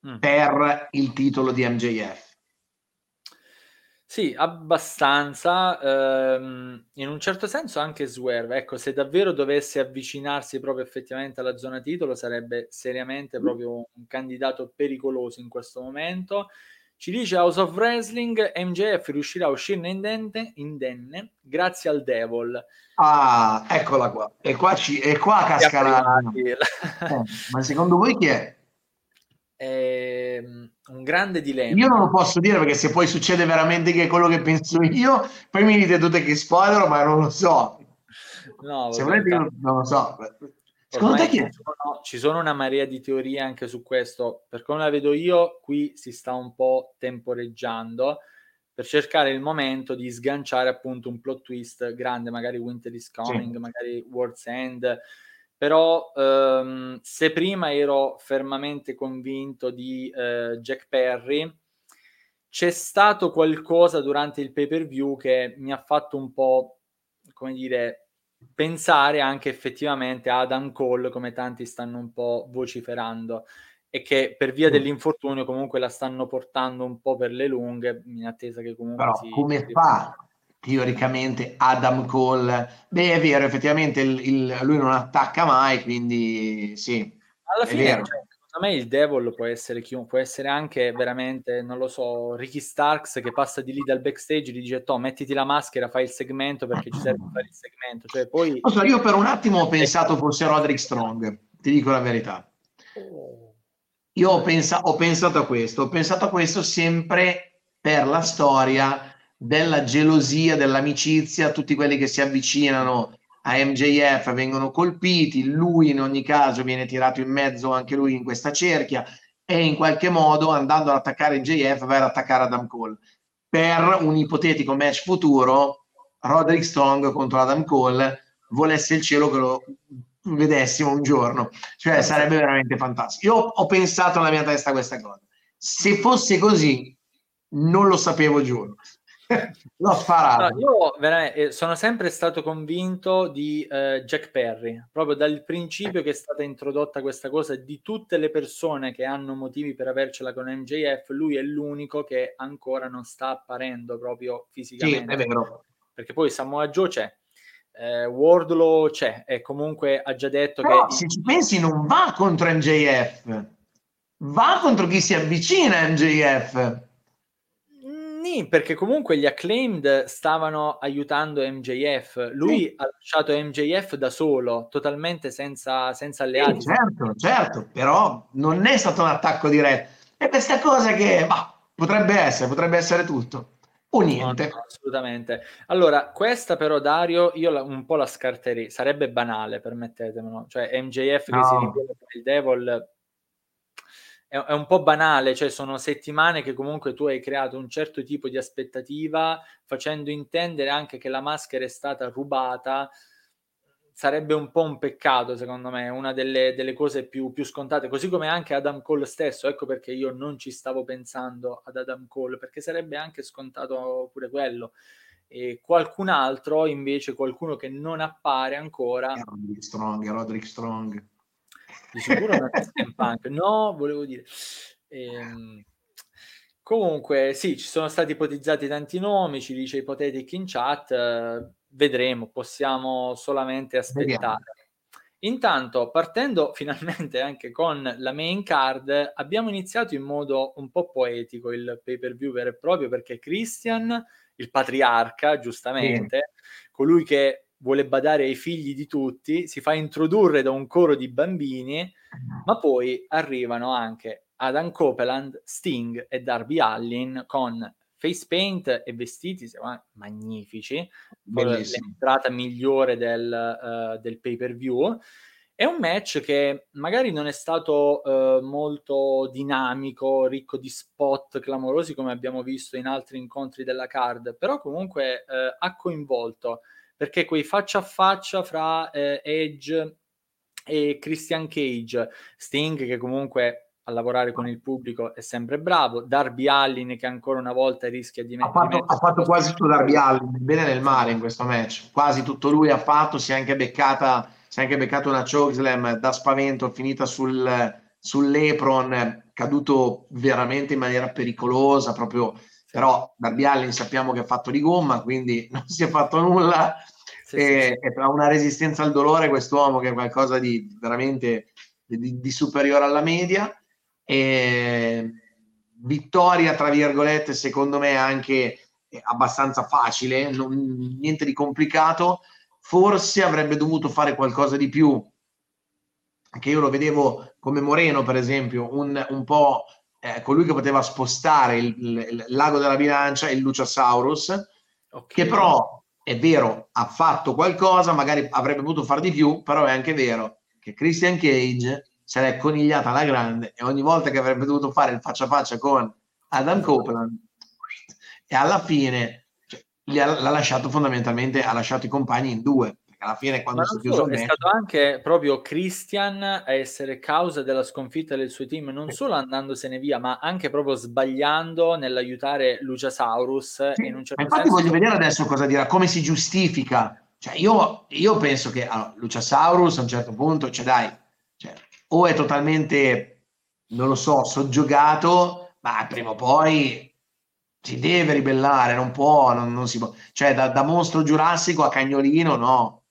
mm. per il titolo di MJF. Sì, abbastanza. Ehm, in un certo senso anche Swerve. Ecco, se davvero dovesse avvicinarsi proprio effettivamente alla zona titolo, sarebbe seriamente proprio un candidato pericoloso in questo momento. Ci dice House of Wrestling, MJF riuscirà a uscirne indenne, indenne grazie al Devil. Ah, eccola qua. E qua, ci, e qua casca la... eh, ma secondo voi chi è? È un grande dilemma. Io non lo posso dire perché se poi succede veramente che è quello che penso io, poi mi dite tutte che spoiler, ma non lo so. No, se volete, non lo so. Secondo te chi è? Ci sono, ci sono una marea di teorie anche su questo. Per come la vedo io, qui si sta un po' temporeggiando per cercare il momento di sganciare appunto un plot twist grande, magari Winter is Coming, sì. magari World's End però ehm, se prima ero fermamente convinto di eh, Jack Perry, c'è stato qualcosa durante il pay per view che mi ha fatto un po', come dire, pensare anche effettivamente a Adam Cole, come tanti stanno un po' vociferando, e che per via mm. dell'infortunio comunque la stanno portando un po' per le lunghe, in attesa che comunque Però si... come fa teoricamente Adam Cole. Beh, è vero, effettivamente il, il, lui non attacca mai, quindi sì. Alla fine, cioè, secondo me il Devil può essere chiunque, può essere anche veramente, non lo so, Ricky Starks che passa di lì dal backstage e gli dice, Tom, mettiti la maschera, fai il segmento perché ci serve fare il segmento. Cioè, poi... So, io per un attimo ho pensato fosse Roderick Strong, ti dico la verità. Io ho, pensa- ho pensato a questo, ho pensato a questo sempre per la storia della gelosia, dell'amicizia, tutti quelli che si avvicinano a MJF vengono colpiti, lui in ogni caso viene tirato in mezzo anche lui in questa cerchia e in qualche modo andando ad attaccare MJF va ad attaccare Adam Cole. Per un ipotetico match futuro, Roderick Strong contro Adam Cole volesse il cielo che lo vedessimo un giorno, cioè sarebbe veramente fantastico. Io ho pensato nella mia testa questa cosa. Se fosse così, non lo sapevo, giuro. L'ho sparato. No, io veramente sono sempre stato convinto di eh, Jack Perry, proprio dal principio che è stata introdotta questa cosa di tutte le persone che hanno motivi per avercela con MJF, lui è l'unico che ancora non sta apparendo proprio fisicamente. Sì, è vero. Perché poi Samoa Joe c'è, eh, Wardlow c'è e comunque ha già detto Però, che... se ci pensi non va contro MJF, va contro chi si avvicina a MJF. Sì, perché comunque gli acclaimed stavano aiutando MJF. Lui sì. ha lasciato MJF da solo, totalmente senza, senza alleati. Sì, certo, certo, però non è stato un attacco diretto. È questa cosa che bah, potrebbe essere, potrebbe essere tutto. O niente. No, assolutamente. Allora, questa però, Dario, io la, un po' la scarterei. Sarebbe banale, permettetemelo. Cioè, MJF no. che si rivela il Devil è, è, un po' banale, cioè sono settimane che comunque tu hai creato un certo tipo di aspettativa, facendo intendere anche che la maschera è stata rubata. Sarebbe un po' un peccato, secondo me, una delle, delle cose più, più, scontate, così come anche Adam Cole stesso. Ecco perché io non ci stavo pensando ad Adam Cole, perché sarebbe anche scontato pure quello. E qualcun altro, invece, qualcuno che non appare ancora. Roderick Strong, Roderick Strong di sicuro non è steampunk. No, volevo dire. Ehm, comunque, sì, ci sono stati ipotizzati tanti nomi, ci dice Ipotetic in chat, eh, vedremo, possiamo solamente aspettare. Vediamo. Intanto, partendo finalmente anche con la main card, abbiamo iniziato in modo un po' poetico il pay per view vero e proprio perché Christian, il patriarca, giustamente, sì. colui che vuole badare ai figli di tutti, si fa introdurre da un coro di bambini, ma poi arrivano anche Adam Copeland, Sting e Darby Allin con face paint e vestiti magnifici, l'entrata migliore del, uh, del pay per view. È un match che magari non è stato uh, molto dinamico, ricco di spot clamorosi come abbiamo visto in altri incontri della card, però comunque uh, ha coinvolto perché quei faccia a faccia fra eh, Edge e Christian Cage, Sting che comunque a lavorare con il pubblico è sempre bravo, Darby Allin che ancora una volta rischia di mettere... Ha fatto, ha fatto quasi tutto Darby Allin, bene nel male in questo match, quasi tutto lui ha fatto, si è anche beccata, si è anche beccata una chokeslam da spavento finita sul, sull'Epron, caduto veramente in maniera pericolosa, proprio però Darby Allin sappiamo che è fatto di gomma, quindi non si è fatto nulla. Sì, e, sì, sì. ha una resistenza al dolore quest'uomo che è qualcosa di veramente di, di superiore alla media. E vittoria, tra virgolette, secondo me anche abbastanza facile, non, niente di complicato. Forse avrebbe dovuto fare qualcosa di più. Anche io lo vedevo come Moreno, per esempio, un, un po' eh, colui che poteva spostare il, il, lago della bilancia, il Luciasaurus, okay. che però è vero, ha fatto qualcosa, magari avrebbe potuto fare di più, però è anche vero che Christian Cage se l'è conigliata alla grande e ogni volta che avrebbe dovuto fare il faccia a faccia con Adam Copeland e alla fine cioè, l'ha lasciato fondamentalmente, ha lasciato i compagni in due alla fine quando si è chiuso so, è stato anche proprio Christian a essere causa della sconfitta del suo team non solo andandosene via ma anche proprio sbagliando nell'aiutare Luciasaurus sì, in un certo infatti senso... voglio vedere adesso cosa dirà come si giustifica cioè io, io penso che allora, Luciasaurus a un certo punto cioè dai cioè, o è totalmente non lo so soggiogato ma prima o poi si deve ribellare, non può, non, non si può. Cioè, da, da, mostro giurassico a cagnolino, no.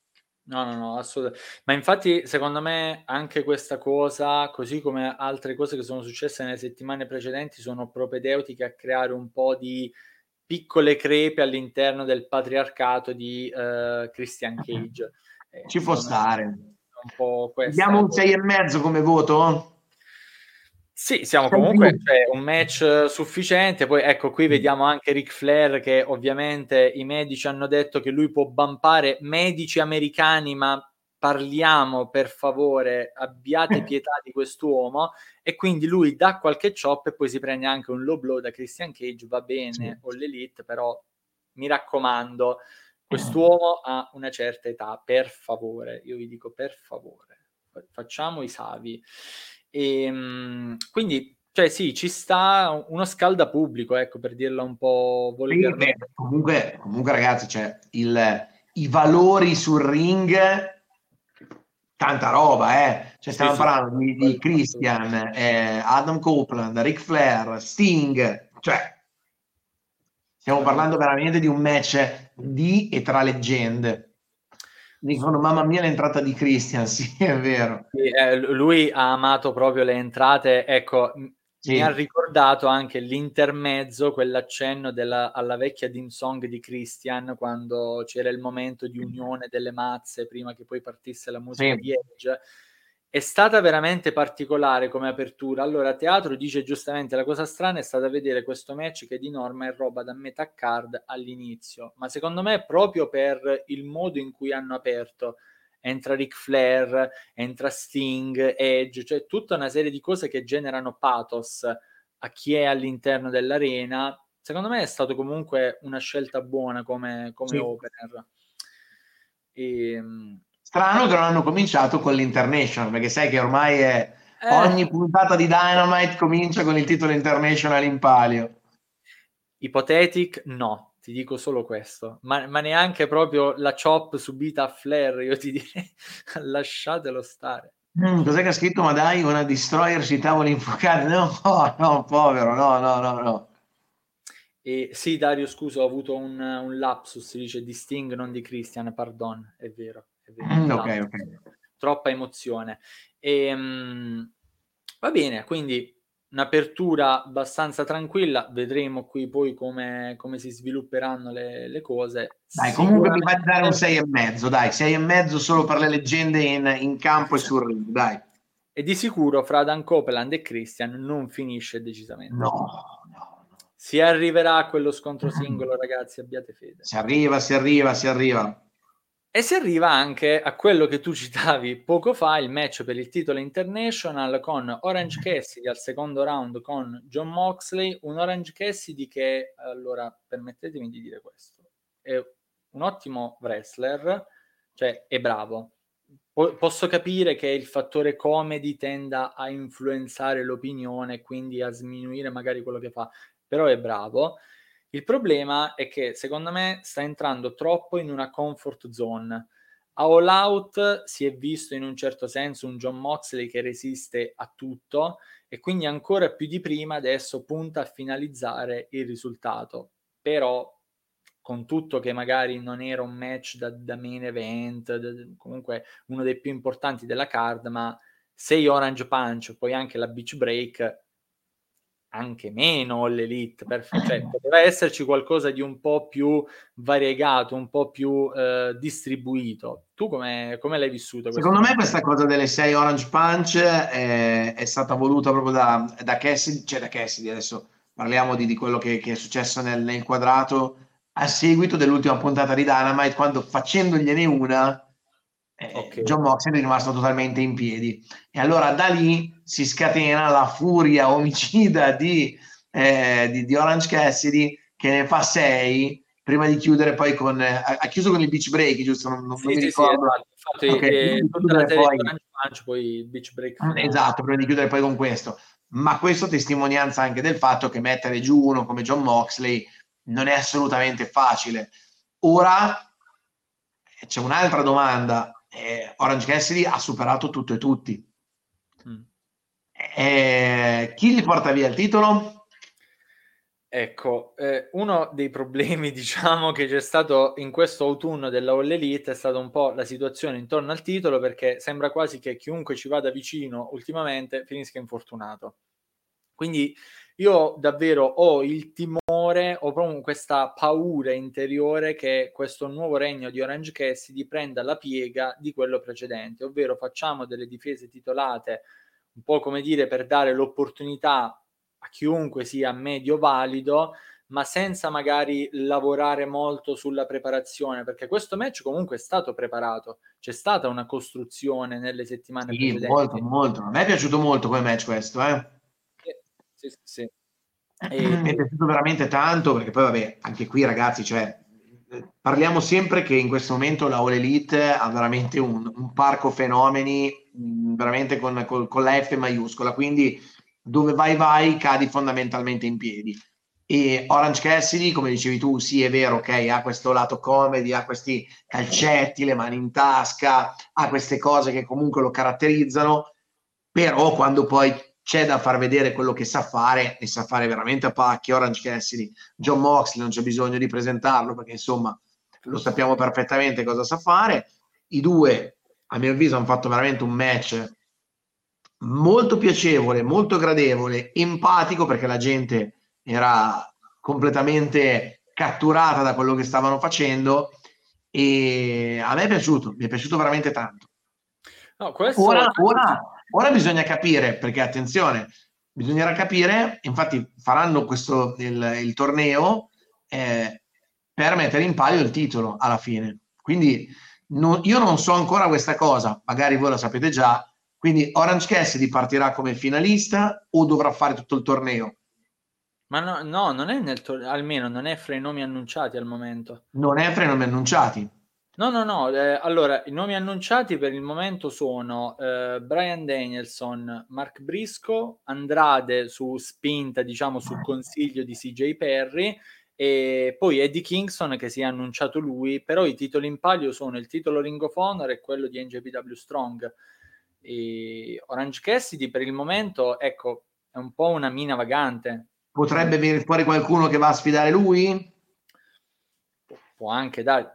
No, no, no, assolutamente. Ma infatti, secondo me, anche questa cosa, così come altre cose che sono successe nelle settimane precedenti, sono propedeutiche a creare un po' di piccole crepe all'interno del patriarcato di uh, Christian Cage. Eh, Ci può stare. Un po' Diamo un 6,5 come voto? Sì, siamo comunque cioè, un match sufficiente. Poi ecco, qui vediamo anche Ric Flair che ovviamente i medici hanno detto che lui può bampare medici americani, ma parliamo per favore, abbiate pietà di quest'uomo. E quindi lui dà qualche chop e poi si prende anche un low blow da Christian Cage. Va bene, sì. o l'elite, però mi raccomando, quest'uomo ha una certa età, per favore. Io vi dico per favore, facciamo i savi. E, ehm, quindi, cioè sì, ci sta uno scalda pubblico, ecco, per dirla un po' volgarmente. Sì, comunque, comunque, ragazzi, cioè, il, i valori sul ring, tanta roba, eh. Cioè, stiamo sì, parlando sì. Di, di, Christian, eh, Adam Copeland, Ric Flair, Sting, cioè stiamo parlando veramente di un match di e tra leggende. Dicono mamma mia l'entrata di Christian, sì è vero. Sì, eh, lui ha amato proprio le entrate, ecco, sì. mi ha ricordato anche l'intermezzo, quell'accenno della, alla vecchia Dim Song di Christian quando c'era il momento di unione delle mazze prima che poi partisse la musica sì. di Edge è stata veramente particolare come apertura. Allora, Teatro dice giustamente la cosa strana è stata vedere questo match che di norma è roba da metà card all'inizio, ma secondo me proprio per il modo in cui hanno aperto. Entra Ric Flair, entra Sting, Edge, cioè tutta una serie di cose che generano pathos a chi è all'interno dell'arena. Secondo me è stato comunque una scelta buona come, come sì. opener. E, ehm, Strano che non hanno cominciato con l'International, perché sai che ormai è, eh. ogni puntata di Dynamite comincia con il titolo International in palio. Ipotetic, no, ti dico solo questo, ma, ma, neanche proprio la chop subita a Flair, io ti direi lasciatelo stare. Mm, cos'è che ha scritto? Ma dai, una destroyer sui tavoli infuocati? No, no, povero, no, no, no, no. E sì, Dario, scusa, ho avuto un, un lapsus, dice di Sting, non di Christian, pardon, è vero. Mm, okay, okay. Troppa emozione. E, um, va bene, quindi un'apertura abbastanza tranquilla, vedremo qui poi come, come si svilupperanno le, le cose. Dai, comunque mi vai a dare un 6,5, dai, 6,5 solo per le leggende in, in campo e sul ring, dai. E di sicuro fra Dan Copeland e Christian non finisce decisamente. No, no, no. Si arriverà a quello scontro singolo, ragazzi, abbiate fede. Si arriva, si arriva, si arriva. E si arriva anche a quello che tu citavi poco fa, il match per il titolo international con Orange Cassidy al secondo round con John Moxley, un Orange Cassidy che, allora, permettetemi di dire questo, è un ottimo wrestler, cioè è bravo. Po- posso capire che il fattore comedy tenda a influenzare l'opinione quindi a sminuire magari quello che fa, però è bravo il problema è che secondo me sta entrando troppo in una comfort zone. A All Out si è visto in un certo senso un John Moxley che resiste a tutto e quindi ancora più di prima adesso punta a finalizzare il risultato. Però con tutto che magari non era un match da, da main event, da, comunque uno dei più importanti della card, ma sei Orange Punch, poi anche la Beach Break, anche meno l'elite, perfetto. Cioè, poteva esserci qualcosa di un po' più variegato, un po' più eh, distribuito. Tu come, l'hai vissuto? Secondo me questa cosa delle 6 Orange Punch è, è stata voluta proprio da, da Cassidy, cioè da Cassidy, adesso parliamo di, di quello che, che, è successo nel, nel quadrato a seguito dell'ultima puntata di Dynamite, quando facendogliene una eh, okay. John Moxley è rimasto totalmente in piedi. E allora da lì si scatena la furia omicida di, eh, di, di Orange Cassidy che ne fa 6 prima di chiudere poi con eh, ha chiuso con il beach break giusto? Non, non sì, mi sì, ricordo. sì, infatti okay, eh, poi... Punch, poi beach break esatto prima di chiudere poi con questo. Ma questo testimonianza anche del fatto che mettere giù uno come John Moxley non è assolutamente facile. Ora c'è un'altra domanda eh, Orange Cassidy ha superato tutto e tutti. Mm. Eh, chi gli porta via il titolo? Ecco, eh, uno dei problemi, diciamo, che c'è stato in questo autunno della All Elite è stata un po' la situazione intorno al titolo, perché sembra quasi che chiunque ci vada vicino ultimamente finisca infortunato. Quindi io davvero ho il timore, ho proprio questa paura interiore che questo nuovo regno di Orange Cassidy prenda la piega di quello precedente, ovvero facciamo delle difese titolate un po' come dire per dare l'opportunità a chiunque sia medio valido, ma senza magari lavorare molto sulla preparazione, perché questo match comunque è stato preparato, c'è stata una costruzione nelle settimane sì, precedenti. Molto, molto. A me è piaciuto molto quel match questo, eh sì, sì. E... Mi è piaciuto veramente tanto perché poi vabbè, anche qui ragazzi, cioè, parliamo sempre che in questo momento la All Elite ha veramente un, un parco fenomeni, veramente con, con, con, la F maiuscola, quindi dove vai vai cadi fondamentalmente in piedi. E Orange Cassidy, come dicevi tu, sì è vero, ok, ha questo lato comedy, ha questi calcetti, le mani in tasca, ha queste cose che comunque lo caratterizzano, però quando poi c'è da far vedere quello che sa fare e sa fare veramente a pacchi Orange Cassidy, John Moxley non c'è bisogno di presentarlo perché insomma lo sappiamo perfettamente cosa sa fare i due, a mio avviso, hanno fatto veramente un match molto piacevole, molto gradevole, empatico perché la gente era completamente catturata da quello che stavano facendo e a me è piaciuto, mi è piaciuto veramente tanto. No, questo... ora, ora, ora, bisogna capire, perché attenzione, bisognerà capire, infatti faranno questo, il, il torneo eh, per mettere in palio il titolo alla fine. Quindi no, io non so ancora questa cosa, magari voi la sapete già, quindi Orange Cassidy partirà come finalista o dovrà fare tutto il torneo? Ma no, no non è nel torneo, almeno non è fra i nomi annunciati al momento. Non è fra i nomi annunciati? No, no, no. Eh, allora, i nomi annunciati per il momento sono eh, Brian Danielson, Mark Brisco, Andrade su spinta, diciamo, sul consiglio di CJ Perry e poi Eddie Kingston che si è annunciato lui, però i titoli in palio sono il titolo Ring of Honor e quello di NJPW Strong. E Orange Cassidy per il momento, ecco, è un po' una mina vagante. Potrebbe venire fuori qualcuno che va a sfidare lui? Può anche, dai,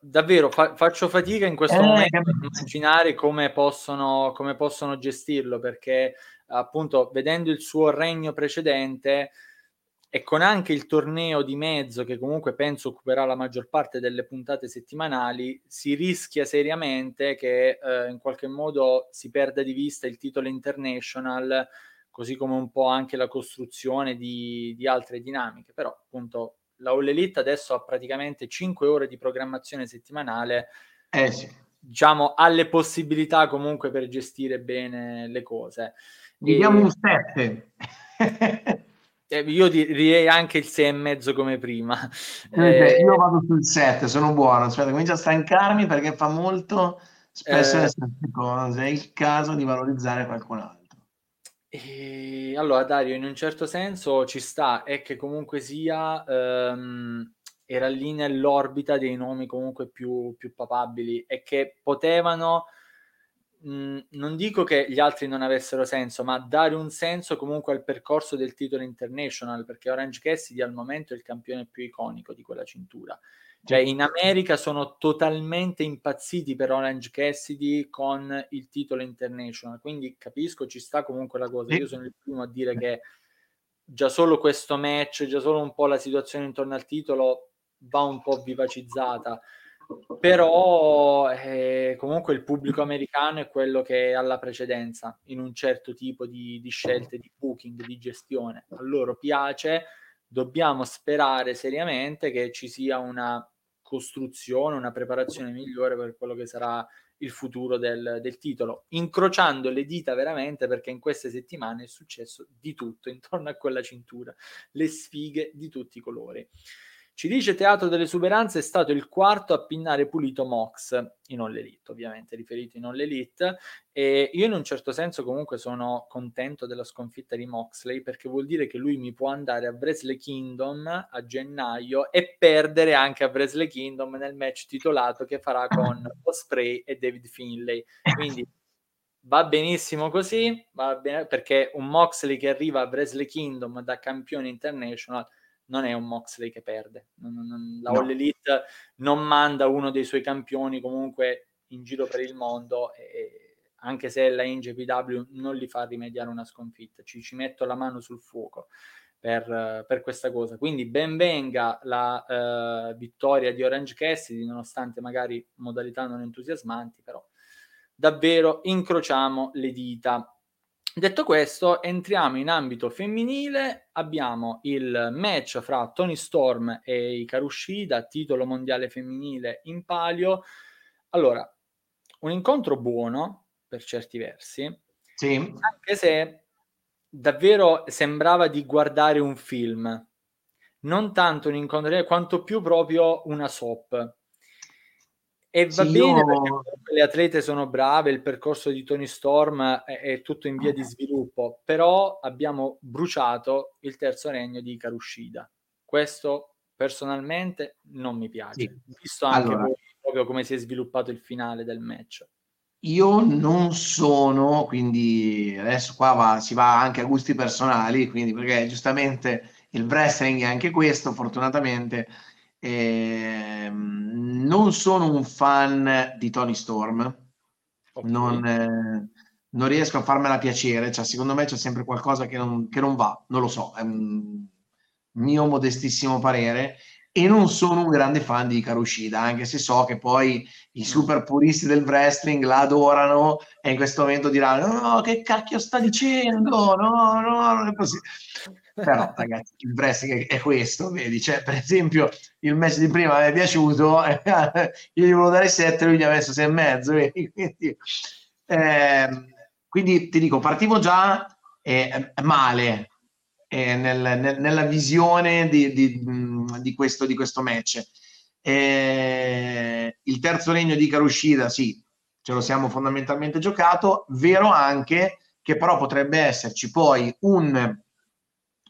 davvero fa- faccio fatica in questo eh, momento a immaginare come possono, come possono gestirlo perché appunto vedendo il suo regno precedente e con anche il torneo di mezzo che comunque penso occuperà la maggior parte delle puntate settimanali si rischia seriamente che eh, in qualche modo si perda di vista il titolo international così come un po' anche la costruzione di, di altre dinamiche. Però appunto la All Elite adesso ha praticamente 5 ore di programmazione settimanale. Eh sì. Diciamo, ha le possibilità comunque per gestire bene le cose. Gli diamo un 7. eh, io direi anche il 6 e mezzo come prima. Eh, io vado sul 7, sono buono. Aspetta, comincio a stancarmi perché fa molto spesso eh, cose. È il caso di valorizzare qualcun altro. E allora, Dario, in un certo senso ci sta, è che comunque sia ehm, era lì nell'orbita dei nomi comunque più, più papabili e che potevano, mh, non dico che gli altri non avessero senso, ma dare un senso comunque al percorso del titolo international, perché Orange Cassidy al momento è il campione più iconico di quella cintura. Cioè, in America sono totalmente impazziti per Orange Cassidy con il titolo international, quindi capisco, ci sta comunque la cosa. Io sono il primo a dire che già solo questo match, già solo un po' la situazione intorno al titolo va un po' vivacizzata. Però eh, comunque il pubblico americano è quello che ha la precedenza in un certo tipo di, di scelte di booking, di gestione. A loro piace, dobbiamo sperare seriamente che ci sia una costruzione, una preparazione migliore per quello che sarà il futuro del, del, titolo, incrociando le dita veramente perché in queste settimane è successo di tutto intorno a quella cintura, le sfighe di tutti i colori. Ci dice Teatro dell'Esuberanza è stato il quarto a pinnare pulito Mox in All Elite, ovviamente riferito in All Elite, e io in un certo senso comunque sono contento della sconfitta di Moxley perché vuol dire che lui mi può andare a Wrestle Kingdom a gennaio e perdere anche a Wrestle Kingdom nel match titolato che farà con Osprey e David Finlay. Quindi va benissimo così, va bene, perché un Moxley che arriva a Wrestle Kingdom da campione international non è un Moxley che perde. Non, non, la no. All Elite non manda uno dei suoi campioni comunque in giro per il mondo, e, anche se la NJPW non li fa rimediare una sconfitta. Ci, ci metto la mano sul fuoco. Per, per, questa cosa. Quindi ben venga la uh, vittoria di Orange Cassidy, nonostante magari modalità non entusiasmanti, però davvero incrociamo le dita. Detto questo, entriamo in ambito femminile, abbiamo il match fra Tony Storm e Ikaru Shida, titolo mondiale femminile in palio. Allora, un incontro buono per certi versi, sì. anche se davvero sembrava di guardare un film, non tanto un incontro quanto più proprio una soap. E va sì, bene io... perché le atlete sono brave, il percorso di Tony Storm è, è, tutto in via di sviluppo, però abbiamo bruciato il terzo regno di Karushida. Questo personalmente non mi piace, sì. visto anche allora, voi, proprio come si è sviluppato il finale del match. Io non sono, quindi adesso qua va, si va anche a gusti personali, quindi perché giustamente il wrestling è anche questo, fortunatamente. Eh, non sono un fan di Tony Storm, okay. non, eh, non, riesco a farmela piacere, cioè, secondo me c'è sempre qualcosa che non, che non va, non lo so, è un mio modestissimo parere e non sono un grande fan di Karushida, anche se so che poi i mm. super puristi del wrestling la adorano e in questo momento diranno no, che cacchio sta dicendo, no, no, non è così. Però ragazzi, il wrestling è questo, vedi, cioè, per esempio il match di prima mi è piaciuto, io gli volevo dare 7, lui gli ha messo 6 e mezzo? Quindi, eh, quindi ti dico, partivo già eh, male, eh, nel, nel, nella visione di, di, di, questo, di questo match. Eh, il terzo regno di Karushida, sì, ce lo siamo fondamentalmente giocato. Vero anche che però potrebbe esserci poi un,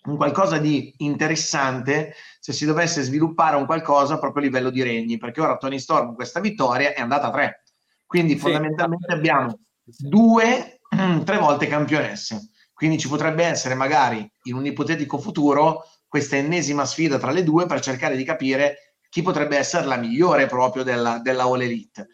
un qualcosa di interessante se si dovesse sviluppare un qualcosa proprio a livello di regni, perché ora Tony Storm questa vittoria è andata a tre. Quindi sì, fondamentalmente abbiamo due, tre volte campionesse. Quindi ci potrebbe essere magari in un ipotetico futuro questa ennesima sfida tra le due per cercare di capire chi potrebbe essere la migliore proprio della, della All Elite.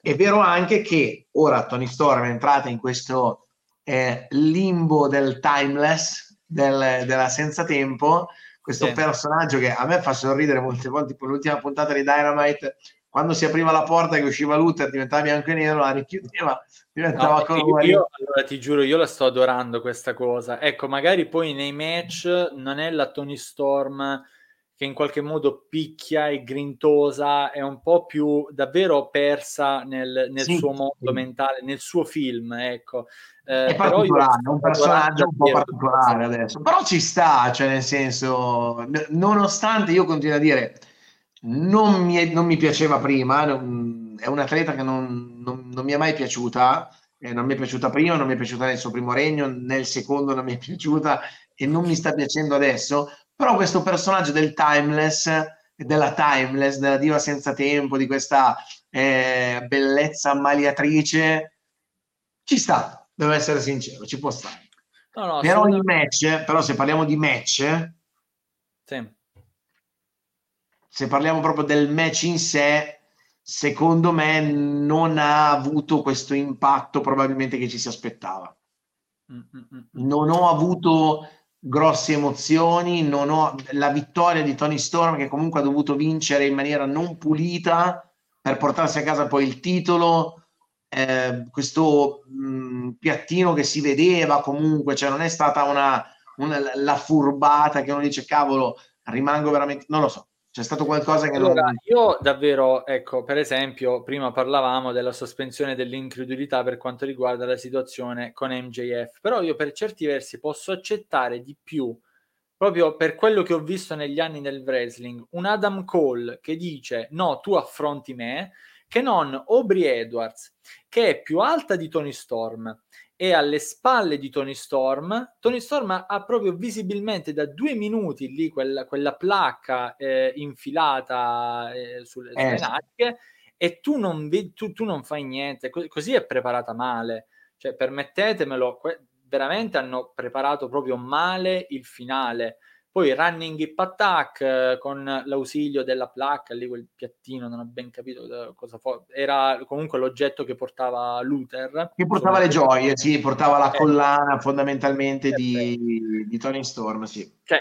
È vero anche che ora Tony Storm è entrata in questo eh, limbo del timeless, del, della senza tempo, questo sì. personaggio che a me fa sorridere molte volte, tipo l'ultima puntata di Dynamite, quando si apriva la porta che usciva Luther diventava bianco e nero, la richiudeva, diventava no, colore. Io, allora ti giuro, io la sto adorando questa cosa. Ecco, magari poi nei match non è la Tony Storm che in qualche modo picchia e grintosa, è un po' più davvero persa nel, nel sì, suo mondo sì. mentale, nel suo film, ecco. Eh, è particolare, è un personaggio un po' particolare adesso, però ci sta, cioè nel senso, nonostante io continuo a dire non mi, è, non mi piaceva prima, non, è un atleta che non, non, non mi è mai piaciuta, eh, non mi è piaciuta prima, non mi è piaciuta nel suo primo regno, nel secondo non mi è piaciuta e non mi sta piacendo adesso, però questo personaggio del timeless, della timeless, della diva senza tempo, di questa eh, bellezza ammaliatrice, ci sta, devo essere sincero, ci può stare. No, no, però, il match, però se parliamo di match, sì se parliamo proprio del match in sé, secondo me non ha avuto questo impatto probabilmente che ci si aspettava. Non ho avuto grosse emozioni, non ho la vittoria di Tony Storm che comunque ha dovuto vincere in maniera non pulita per portarsi a casa poi il titolo, eh, questo mh, piattino che si vedeva comunque, cioè non è stata una, una la furbata che uno dice cavolo, rimango veramente, non lo so, c'è stato qualcosa che allora, non... Io davvero, ecco, per esempio, prima parlavamo della sospensione dell'incredulità per quanto riguarda la situazione con MJF, però io per certi versi posso accettare di più, proprio per quello che ho visto negli anni del wrestling, un Adam Cole che dice no, tu affronti me, che non Aubrey Edwards, che è più alta di Tony Storm, è alle spalle di Tony Storm. Tony Storm ha proprio visibilmente da due minuti lì quella, quella placca eh, infilata eh, sulle, eh. natiche e tu non, tu, tu non fai niente, Co- così è preparata male. Cioè, permettetemelo, que- veramente hanno preparato proprio male il finale. Poi running hip attack eh, con l'ausilio della placca, lì quel piattino, non ho ben capito cosa fosse. Era comunque l'oggetto che portava Luther. Che portava le gioie, sì, portava la eh. collana fondamentalmente di, di, Tony Storm, sì. Cioè,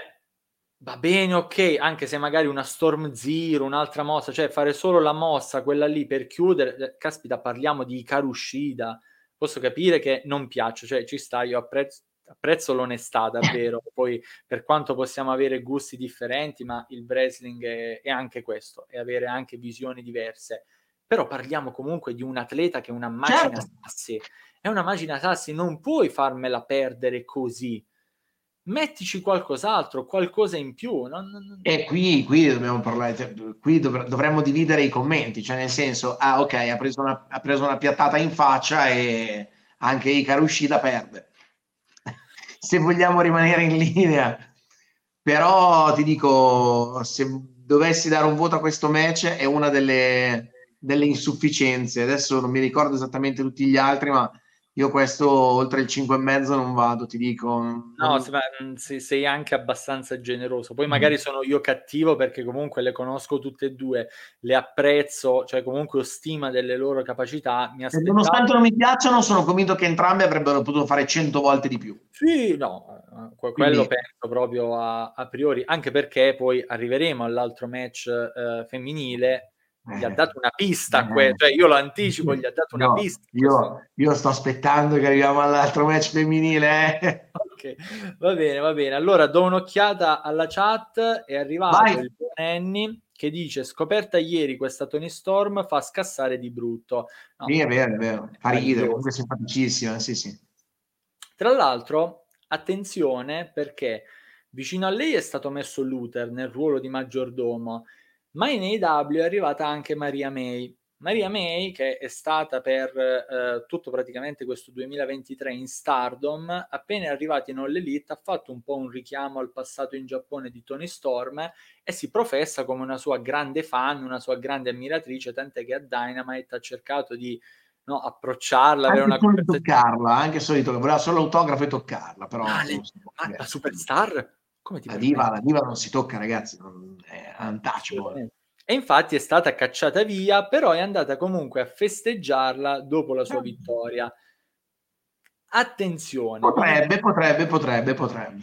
va bene, ok, anche se magari una Storm Zero, un'altra mossa, cioè fare solo la mossa, quella lì per chiudere, eh, caspita, parliamo di Karushida, posso capire che non piace, cioè ci sta, io apprezzo apprezzo l'onestà davvero, poi per quanto possiamo avere gusti differenti, ma il wrestling è, è, anche questo, è avere anche visioni diverse. Però parliamo comunque di un atleta che è una macchina certo. sassi, è una macchina sassi, non puoi farmela perdere così. Mettici qualcos'altro, qualcosa in più. Non, non... E qui, qui dobbiamo parlare, cioè, qui dov- dovremmo dividere i commenti, cioè nel senso, ah ok, ha preso una, ha preso una piattata in faccia e anche Icaro uscita perde se vogliamo rimanere in linea. Però ti dico, se dovessi dare un voto a questo match, è una delle, delle insufficienze. Adesso non mi ricordo esattamente tutti gli altri, ma io questo oltre il 5,5 non vado, ti dico. No, mm, sei anche abbastanza generoso. Poi magari mm. sono io cattivo perché comunque le conosco tutte e due, le apprezzo, cioè comunque ho stima delle loro capacità. Mi aspettavo... Nonostante non mi piacciono, sono convinto che entrambe avrebbero potuto fare 100 volte di più. Sì, no, quello Quindi... penso proprio a, a, priori, anche perché poi arriveremo all'altro match eh, femminile gli ha eh, dato una pista, eh, que- cioè io lo anticipo, gli ha dato una no, pista. Io, io, sto aspettando che arriviamo all'altro match femminile. Eh. ok, va bene, va bene. Allora do un'occhiata alla chat, è arrivato Vai. il buon Annie che dice scoperta ieri questa Tony Storm fa scassare di brutto. No, sì, è vero, è vero, fa ridere, comunque simpaticissima, sì, sì. Tra l'altro, attenzione perché vicino a lei è stato messo Luther nel ruolo di maggiordomo ma in AEW è arrivata anche Maria May. Maria May, che è stata per eh, tutto praticamente questo 2023 in Stardom, appena è arrivata in All Elite ha fatto un po' un richiamo al passato in Giappone di Tony Storm e si professa come una sua grande fan, una sua grande ammiratrice, tant'è che a Dynamite ha cercato di no, approcciarla, anche avere una conversazione. toccarla, anche solito che voleva solo l'autografo e toccarla, però... Ah, le... ah, la superstar? Come ti la, diva, la diva non si tocca, ragazzi, non, è untouchable. E infatti è stata cacciata via, però è andata comunque a festeggiarla dopo la sua ah. vittoria. Attenzione. Potrebbe, potrebbe, potrebbe, potrebbe.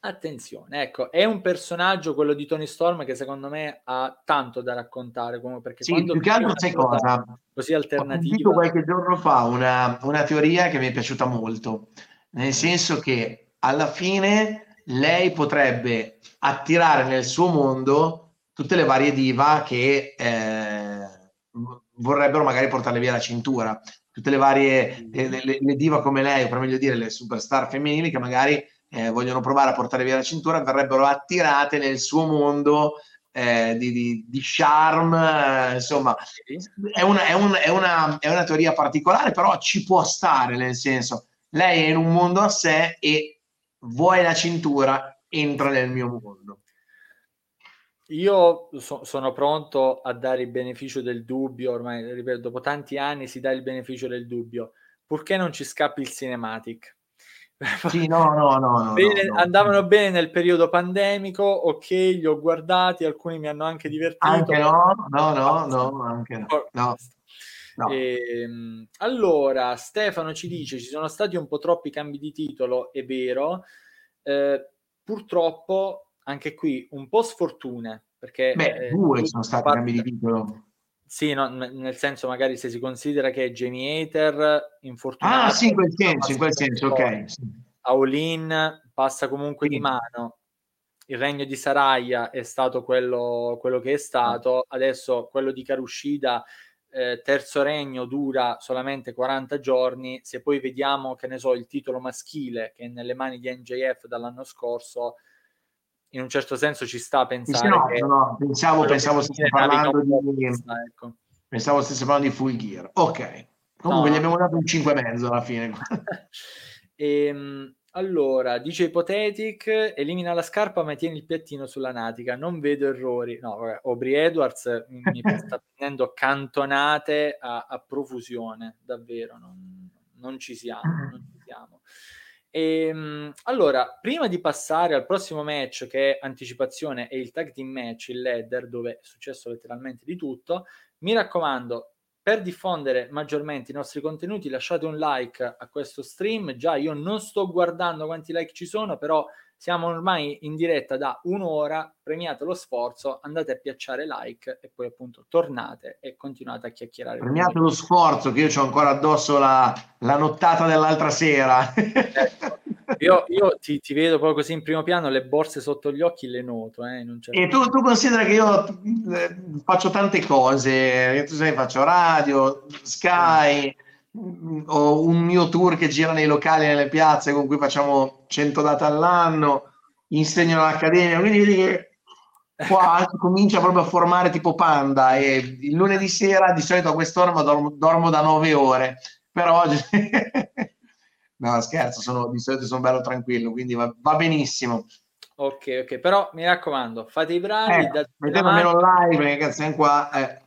Attenzione, ecco, è un personaggio quello di Tony Storm che secondo me ha tanto da raccontare, come perché sì, più che altro sai cosa? Così alternativa. Ho qualche giorno fa una, una teoria che mi è piaciuta molto, nel senso che alla fine lei potrebbe attirare nel suo mondo tutte le varie diva che eh, vorrebbero magari portarle via la cintura, tutte le varie le, le, le diva come lei, o per meglio dire le superstar femminili che magari eh, vogliono provare a portare via la cintura, verrebbero attirate nel suo mondo eh, di, di, di, charme, eh, insomma, è una, è, un, è, una, è una teoria particolare, però ci può stare, nel senso, lei è in un mondo a sé e vuoi la cintura, entra nel mio mondo. Io so, sono pronto a dare il beneficio del dubbio, ormai ripeto, dopo tanti anni si dà il beneficio del dubbio, purché non ci scappi il cinematic. Sì, no, no, no, bene, no, andavano bene nel periodo pandemico, ok, li ho guardati, alcuni mi hanno anche divertito. Anche no, no, no, no, anche no. No. E, ehm, allora, Stefano ci dice: ci sono stati un po' troppi cambi di titolo, è vero. Eh, purtroppo, anche qui un po' sfortune. Perché Beh, eh, due sono stati parte... cambi di titolo. Sì, no, nel senso, magari se si considera che Jamie Hater infortunato. Ah, sì, in quel senso, in quel senso, ok. Sì. Aulin passa comunque sì. di mano. Il regno di Saraya è stato quello, quello che è stato. Adesso quello di Karushida eh, terzo regno dura solamente 40 giorni, se poi vediamo, che ne so, il titolo maschile che è nelle mani di NJF dall'anno scorso, in un certo senso ci sta a pensare no, che... No, pensavo, pensavo stesse parlando di... ecco. Pensavo stesse parlando di Full Gear. Ok. Comunque no. gli abbiamo dato un 5,5 alla fine. e, ehm, allora, dice Ipotetic, elimina la scarpa ma tieni il piattino sulla natica, non vedo errori. No, vabbè, Aubrey Edwards mi sta prendendo cantonate a, a profusione, davvero, non, non, ci siamo, non ci siamo. E, ehm, allora, prima di passare al prossimo match che è anticipazione e il tag team match, il ladder, dove è successo letteralmente di tutto, mi raccomando, per diffondere maggiormente i nostri contenuti lasciate un like a questo stream. Già io non sto guardando quanti like ci sono, però siamo ormai in diretta da un'ora, premiate lo sforzo, andate a piacciare like e poi appunto tornate e continuate a chiacchierare. Premiate lo sforzo che io ho ancora addosso la, la nottata dell'altra sera. Ecco. Io, io ti, ti, vedo poi così in primo piano, le borse sotto gli occhi le noto. Eh, certo... E tu, tu considera che io eh, faccio tante cose, tu sai, faccio radio, Sky, mm. Ho un mio tour che gira nei locali, nelle piazze con cui facciamo 100 date all'anno, insegno all'accademia, quindi vedi che qua comincia proprio a formare tipo panda e il lunedì sera di solito a quest'ora dormo, dormo da 9 ore, però oggi... No, scherzo, sono, di solito sono bello tranquillo, quindi va, va benissimo. Ok, ok, però mi raccomando, fate i bravi. Eh, mettete almeno live, perché siamo qua. Eh,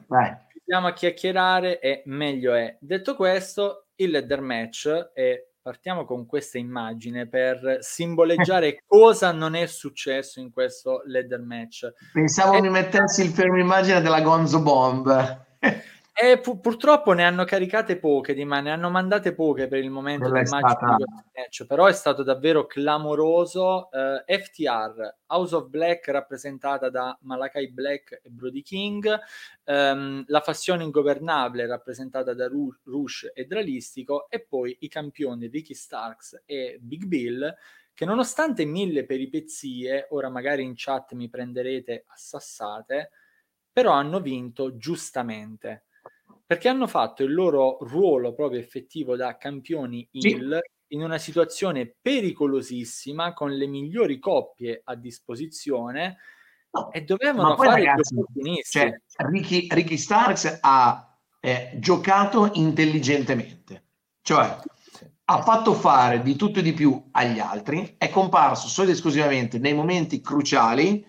Andiamo a chiacchierare e meglio è. Detto questo, il ladder match e partiamo con questa immagine per simboleggiare cosa non è successo in questo ladder match. Pensavo e... mi mettessi il fermo immagine della Gonzo Bomb. E pu- purtroppo ne hanno caricate poche di ma ne hanno mandate poche per il momento del stata... match, però è stato davvero clamoroso. Eh, FTR, House of Black rappresentata da Malakai Black e Brody King, um, la fazione ingovernabile rappresentata da Ru- Rush e Dralistico e poi i campioni Ricky Starks e Big Bill che nonostante mille peripezie, ora magari in chat mi prenderete a sassate, però hanno vinto giustamente perché hanno fatto il loro ruolo proprio effettivo da campioni heel sì. in una situazione pericolosissima con le migliori coppie a disposizione no. e dovevano poi, fare ragazzi, cioè, Ricky, Ricky Starks ha eh, giocato intelligentemente cioè ha fatto fare di tutto e di più agli altri è comparso solo ed esclusivamente nei momenti cruciali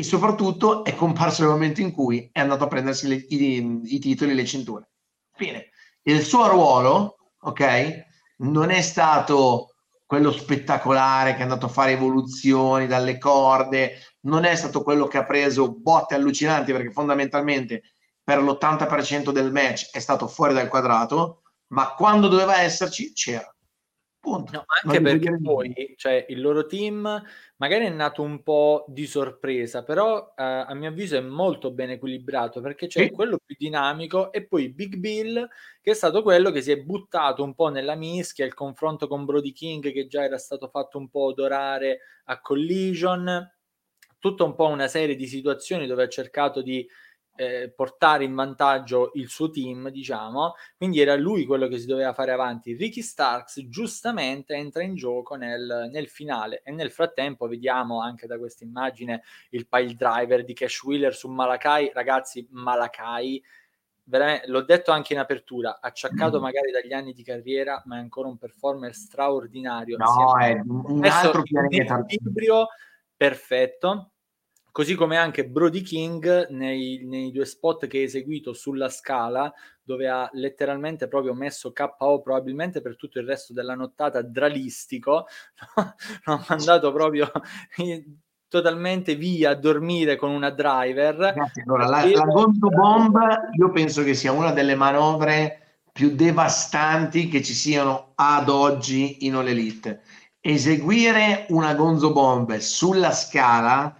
e soprattutto è comparso nel momento in cui è andato a prendersi le, i, i, titoli e le cinture. Fine. Il suo ruolo, ok, non è stato quello spettacolare che è andato a fare evoluzioni dalle corde, non è stato quello che ha preso botte allucinanti perché fondamentalmente per l'80% del match è stato fuori dal quadrato, ma quando doveva esserci c'era. Punto. No, anche perché poi cioè, il loro team magari è nato un po' di sorpresa, però eh, a mio avviso è molto ben equilibrato perché c'è sì. quello più dinamico e poi Big Bill che è stato quello che si è buttato un po' nella mischia, il confronto con Brody King che già era stato fatto un po' odorare a Collision, tutta un po' una serie di situazioni dove ha cercato di eh, portare in vantaggio il suo team, diciamo, quindi era lui quello che si doveva fare avanti. Ricky Starks giustamente entra in gioco nel, nel finale e nel frattempo vediamo anche da questa immagine il pile driver di Cash Wheeler su Malakai, ragazzi, Malakai l'ho detto anche in apertura, acciaccato mm. magari dagli anni di carriera, ma è ancora un performer straordinario. No, è un altro pianeta. equilibrio perfetto così come anche Brody King nei, nei, due spot che ha eseguito sulla scala, dove ha letteralmente proprio messo KO probabilmente per tutto il resto della nottata dralistico, l'ho mandato proprio totalmente via a dormire con una driver. Allora, la, la Gonzo Bomb io penso che sia una delle manovre più devastanti che ci siano ad oggi in All Elite. Eseguire una Gonzo Bomb sulla scala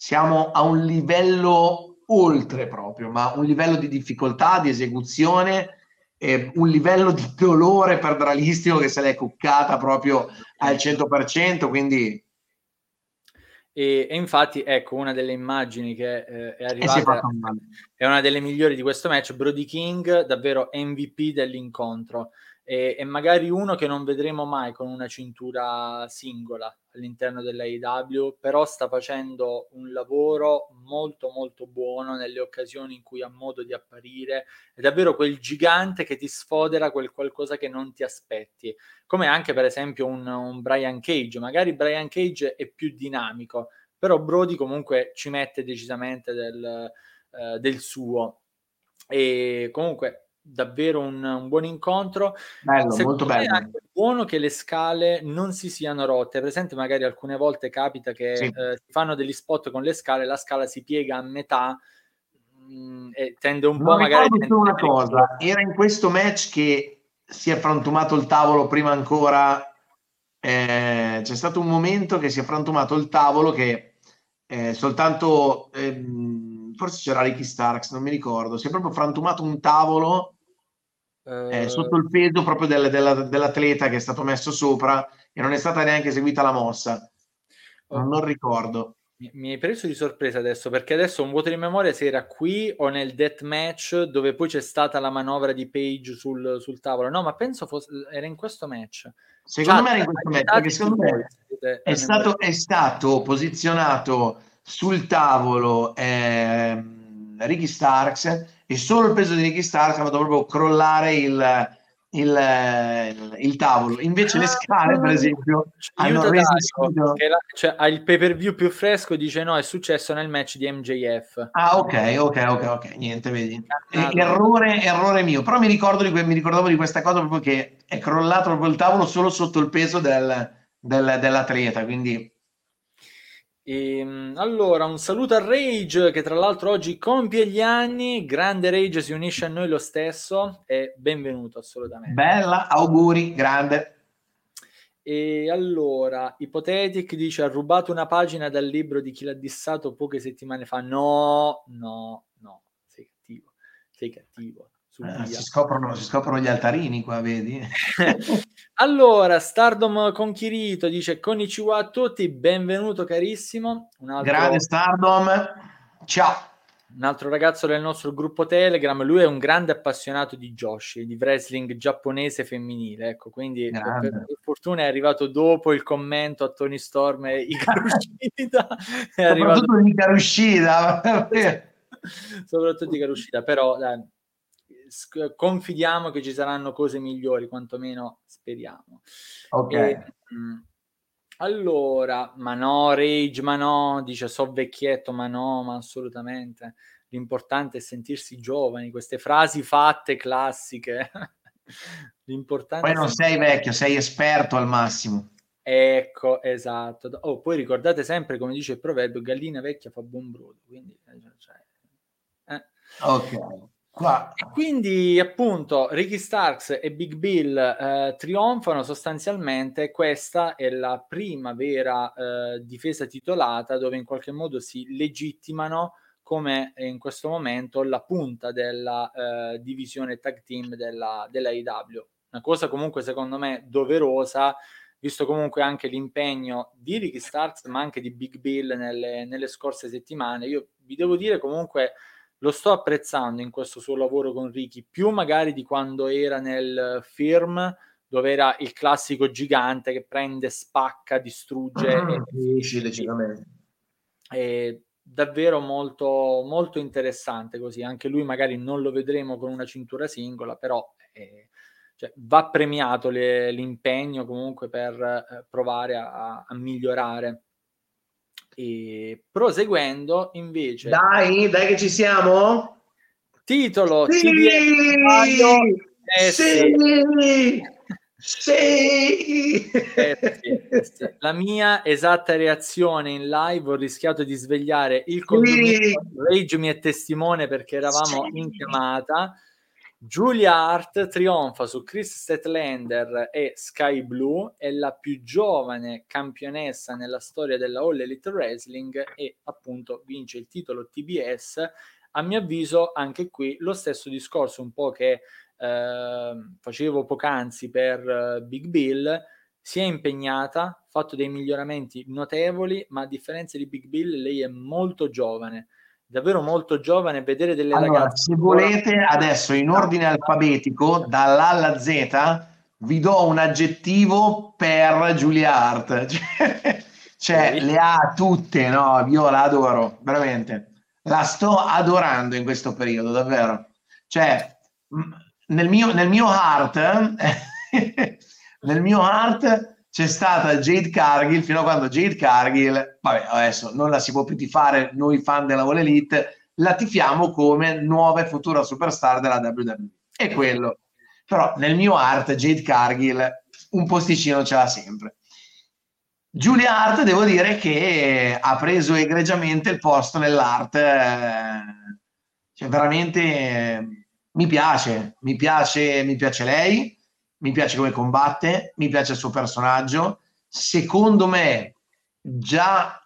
siamo a un livello oltre proprio, ma un livello di difficoltà, di esecuzione, eh, un livello di dolore per Dralistico che se l'è cuccata proprio al 100%, quindi... E, e infatti, ecco, una delle immagini che eh, è arrivata è una delle migliori di questo match, Brody King, davvero MVP dell'incontro e, e, magari uno che non vedremo mai con una cintura singola all'interno dell'AEW, però sta facendo un lavoro molto molto buono nelle occasioni in cui ha modo di apparire, è davvero quel gigante che ti sfodera quel qualcosa che non ti aspetti, come anche per esempio un, un Brian Cage, magari Brian Cage è più dinamico, però Brody comunque ci mette decisamente del, eh, del suo. E comunque davvero un, un buon incontro. Bello, Secondo molto bello. È buono che le scale non si siano rotte. Presente, magari alcune volte capita che sì. eh, si fanno degli spot con le scale, la scala si piega a metà mh, mm, e tende un non po' magari. A una cosa, era in questo match che si è frantumato il tavolo prima ancora. Eh, c'è stato un momento che si è frantumato il tavolo che eh, soltanto ehm, forse c'era Ricky Starks, non mi ricordo. Si è proprio frantumato un tavolo eh, eh, sotto il peso proprio del, della, dell'atleta che è stato messo sopra e non è stata neanche eseguita la mossa. Non, oh. non ricordo. Mi, mi, hai preso di sorpresa adesso perché adesso un vuoto di memoria se era qui o nel death match dove poi c'è stata la manovra di Page sul, sul tavolo. No, ma penso fosse, era in questo match. Secondo Chat, me era in questo match perché secondo me è stato, è stato posizionato sul tavolo eh, Ricky Starks e solo il peso di Ricky Starks ha fatto proprio crollare il, il, il, il, tavolo. Invece ah, le scale, per esempio, hanno resistito... Che la, cioè, ha il pay per view più fresco, dice no, è successo nel match di MJF. Ah, ok, ok, ok, ok, niente, vedi. Ah, errore, errore mio. Però mi, ricordo di que- mi ricordavo di questa cosa proprio che è crollato proprio il tavolo solo sotto il peso del, del, dell'atleta, quindi e, ehm, allora, un saluto a Rage che tra l'altro oggi compie gli anni. Grande Rage si unisce a noi lo stesso e benvenuto assolutamente. Bella, auguri, grande. E allora, Ipotetic dice: Ha rubato una pagina dal libro di chi l'ha dissato poche settimane fa. No, no, no, sei cattivo, sei cattivo. Eh, si, scoprono, si, scoprono, gli altarini qua, vedi? allora, Stardom con Kirito dice Konnichiwa a tutti, benvenuto carissimo. Un altro, Grande Stardom, ciao. Un altro ragazzo del nostro gruppo Telegram, lui è un grande appassionato di Joshi, di wrestling giapponese femminile, ecco, quindi grande. per fortuna è arrivato dopo il commento a Tony Storm e Ikaru Shida. È arrivato... Soprattutto Ikaru Shida. Soprattutto Shida, però dai, confidiamo che ci saranno cose migliori, quantomeno speriamo. Ok. E, mh, mm, allora, ma no, Rage, ma no, dice so vecchietto, ma no, ma assolutamente. L'importante è sentirsi giovani, queste frasi fatte classiche. L'importante Poi non sei vecchio, sei esperto al massimo. Ecco, esatto. Oh, poi ricordate sempre, come dice il proverbio, gallina vecchia fa buon brodo. Quindi, eh, cioè, eh. Ok. Qua. Quindi appunto Ricky Starks e Big Bill eh, trionfano sostanzialmente, questa è la prima vera eh, difesa titolata dove in qualche modo si legittimano come in questo momento la punta della eh, divisione tag team della, della IW. Una cosa comunque secondo me doverosa, visto comunque anche l'impegno di Ricky Starks ma anche di Big Bill nelle, nelle scorse settimane. Io vi devo dire comunque lo sto apprezzando in questo suo lavoro con Ricky, più magari di quando era nel firm dove era il classico gigante che prende, spacca, distrugge. Ah, e, sì, decisamente. Davvero molto, molto interessante così. Anche lui magari non lo vedremo con una cintura singola, però eh, cioè, va premiato le, l'impegno comunque per eh, provare a, a migliorare e proseguendo invece... Dai, dai che ci siamo? Titolo sì! TBS sì! Sì! Eh, sì! La mia esatta reazione in live ho rischiato di svegliare il condominio. Rage mi è testimone perché eravamo in chiamata Julia Hart trionfa su Chris Statlander e Sky Blue, è la più giovane campionessa nella storia della All Elite Wrestling e appunto vince il titolo TBS. A mio avviso anche qui lo stesso discorso un po' che eh, facevo poc'anzi per uh, Big Bill, si è impegnata, fatto dei miglioramenti notevoli, ma a differenza di Big Bill lei è molto giovane davvero molto giovane vedere delle allora, ragazze. Se volete, adesso in ordine alfabetico, dall'A alla Z, vi do un aggettivo per Giulia Hart. cioè, sì. le ha tutte, no? Io la adoro, veramente. La sto adorando in questo periodo, davvero. Cioè, nel mio, nel mio heart, nel mio heart c'è stata Jade Cargill fino a quando Jade Cargill, vabbè adesso non la si può più tifare noi fan della Wall Elite, la tifiamo come nuova e futura superstar della WWE. È quello. Però nel mio art Jade Cargill un posticino ce l'ha sempre. Giulia Hart devo dire che ha preso egregiamente il posto nell'art, eh, cioè veramente eh, mi piace, mi piace, mi piace lei mi piace come combatte, mi piace il suo personaggio. Secondo me, già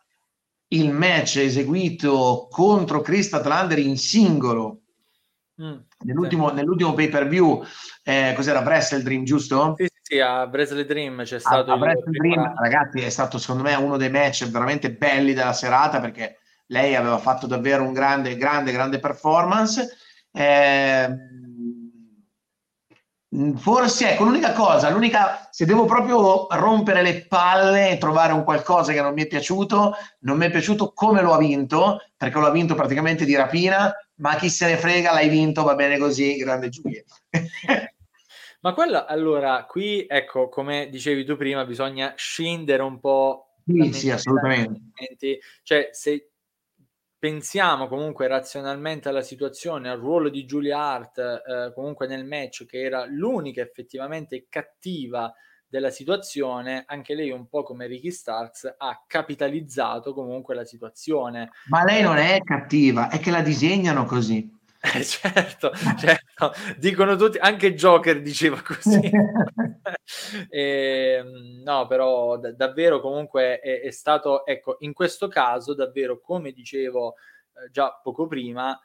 il match eseguito contro Chris Atlander in singolo mm, nell'ultimo, sì. nell'ultimo pay per view, eh, cos'era Wrestle Dream, giusto? Sì, sì, a Wrestle Dream c'è stato. A, a Dream, ragazzi, è stato secondo me uno dei match veramente belli della serata perché lei aveva fatto davvero un grande, grande, grande performance. Eh, forse ecco l'unica cosa, l'unica se devo proprio rompere le palle e trovare un qualcosa che non mi è piaciuto, non mi è piaciuto come lo ha vinto, perché lo ha vinto praticamente di rapina, ma chi se ne frega, l'hai vinto, va bene così, grande Giulia. Ma quello, allora, qui, ecco, come dicevi tu prima, bisogna scendere un po'. Sì, sì, assolutamente. Cioè, se pensiamo comunque razionalmente alla situazione, al ruolo di Julia Hart, eh, comunque nel match, che era l'unica effettivamente cattiva della situazione, anche lei un po' come Ricky Starks ha capitalizzato comunque la situazione. Ma lei non è cattiva, è che la disegnano così. Eh, certo, certo, dicono tutti, anche Joker diceva così. e, ehm, no, però d- davvero comunque è, è, stato, ecco, in questo caso davvero, come dicevo eh, già poco prima,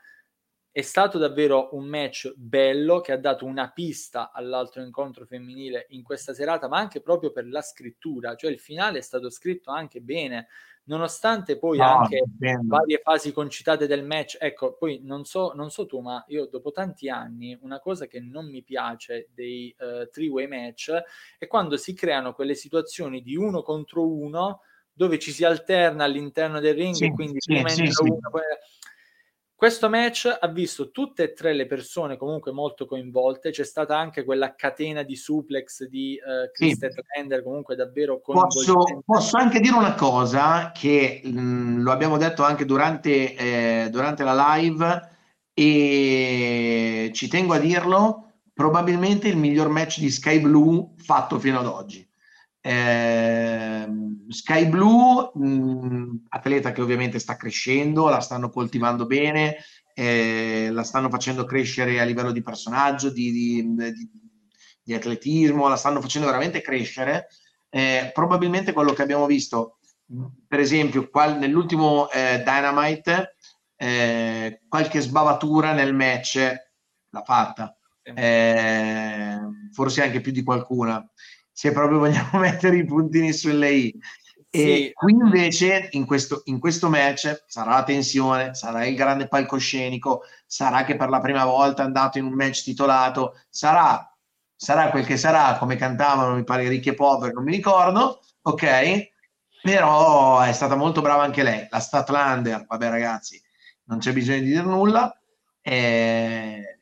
è stato davvero un match bello che ha dato una pista all'altro incontro femminile in questa serata, ma anche proprio per la scrittura, cioè il finale è stato scritto anche bene, nonostante poi no, anche varie fasi concitate del match. Ecco, poi non so, non so tu, ma io dopo tanti anni una cosa che non mi piace dei uh, three-way match è quando si creano quelle situazioni di uno contro uno dove ci si alterna all'interno del ring sì, e quindi sì, sì, uno, poi questo match ha visto tutte e tre le persone comunque molto coinvolte, c'è stata anche quella catena di suplex di uh, Chris sì. comunque davvero posso, posso, anche dire una cosa che mh, mm, lo abbiamo detto anche durante, eh, durante la live e ci tengo a dirlo, probabilmente il miglior match di Sky Blue fatto fino ad oggi. Eh, Sky Blue, mh, atleta che ovviamente sta crescendo, la stanno coltivando bene, eh, la stanno facendo crescere a livello di personaggio, di, di, di, di atletismo, la stanno facendo veramente crescere. Eh, probabilmente quello che abbiamo visto, per esempio, qual, nell'ultimo eh, Dynamite, eh, qualche sbavatura nel match l'ha fatta, eh, forse anche più di qualcuna se proprio vogliamo mettere i puntini sulle i. E sì. qui invece in questo, in questo match sarà la tensione, sarà il grande palcoscenico, sarà che per la prima volta è andato in un match titolato, sarà, sarà quel che sarà, come cantavano, mi pare ricchi e poveri, non mi ricordo, ok? Però è stata molto brava anche lei. La Statlander, vabbè ragazzi, non c'è bisogno di dire nulla. Eh,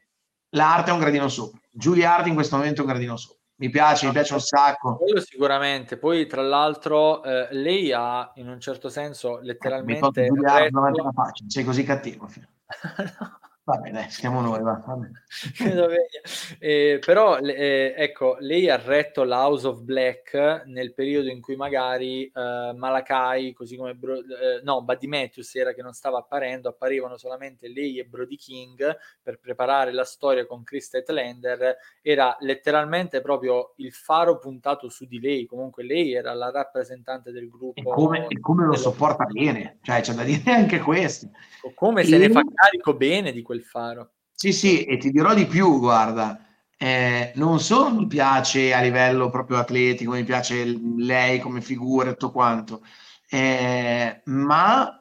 l'arte è un gradino sopra. Giulia Arte in questo momento è un gradino sopra mi piace, mi piace un sacco. Quello sicuramente. Poi, tra l'altro, eh, lei ha in un certo senso letteralmente. Eh, retto... Sei così cattivo. no. Va bene, siamo noi. Va. eh, però, eh, ecco, lei ha retto l'House of Black nel periodo in cui magari eh, Malakai, così come Bro- eh, no, Buddy Matthews era che non stava apparendo, apparivano solamente lei e Brody King per preparare la storia con Chris Tetlander. Era letteralmente proprio il faro puntato su di lei. Comunque, lei era la rappresentante del gruppo. E come, e come lo sopporta bene, cioè c'è da dire anche questo. Come e... se ne fa carico bene di questo quel faro. Sì, sì, e ti dirò di più, guarda, eh, non solo mi piace a livello proprio atletico, mi piace lei come figura e tutto quanto, eh, ma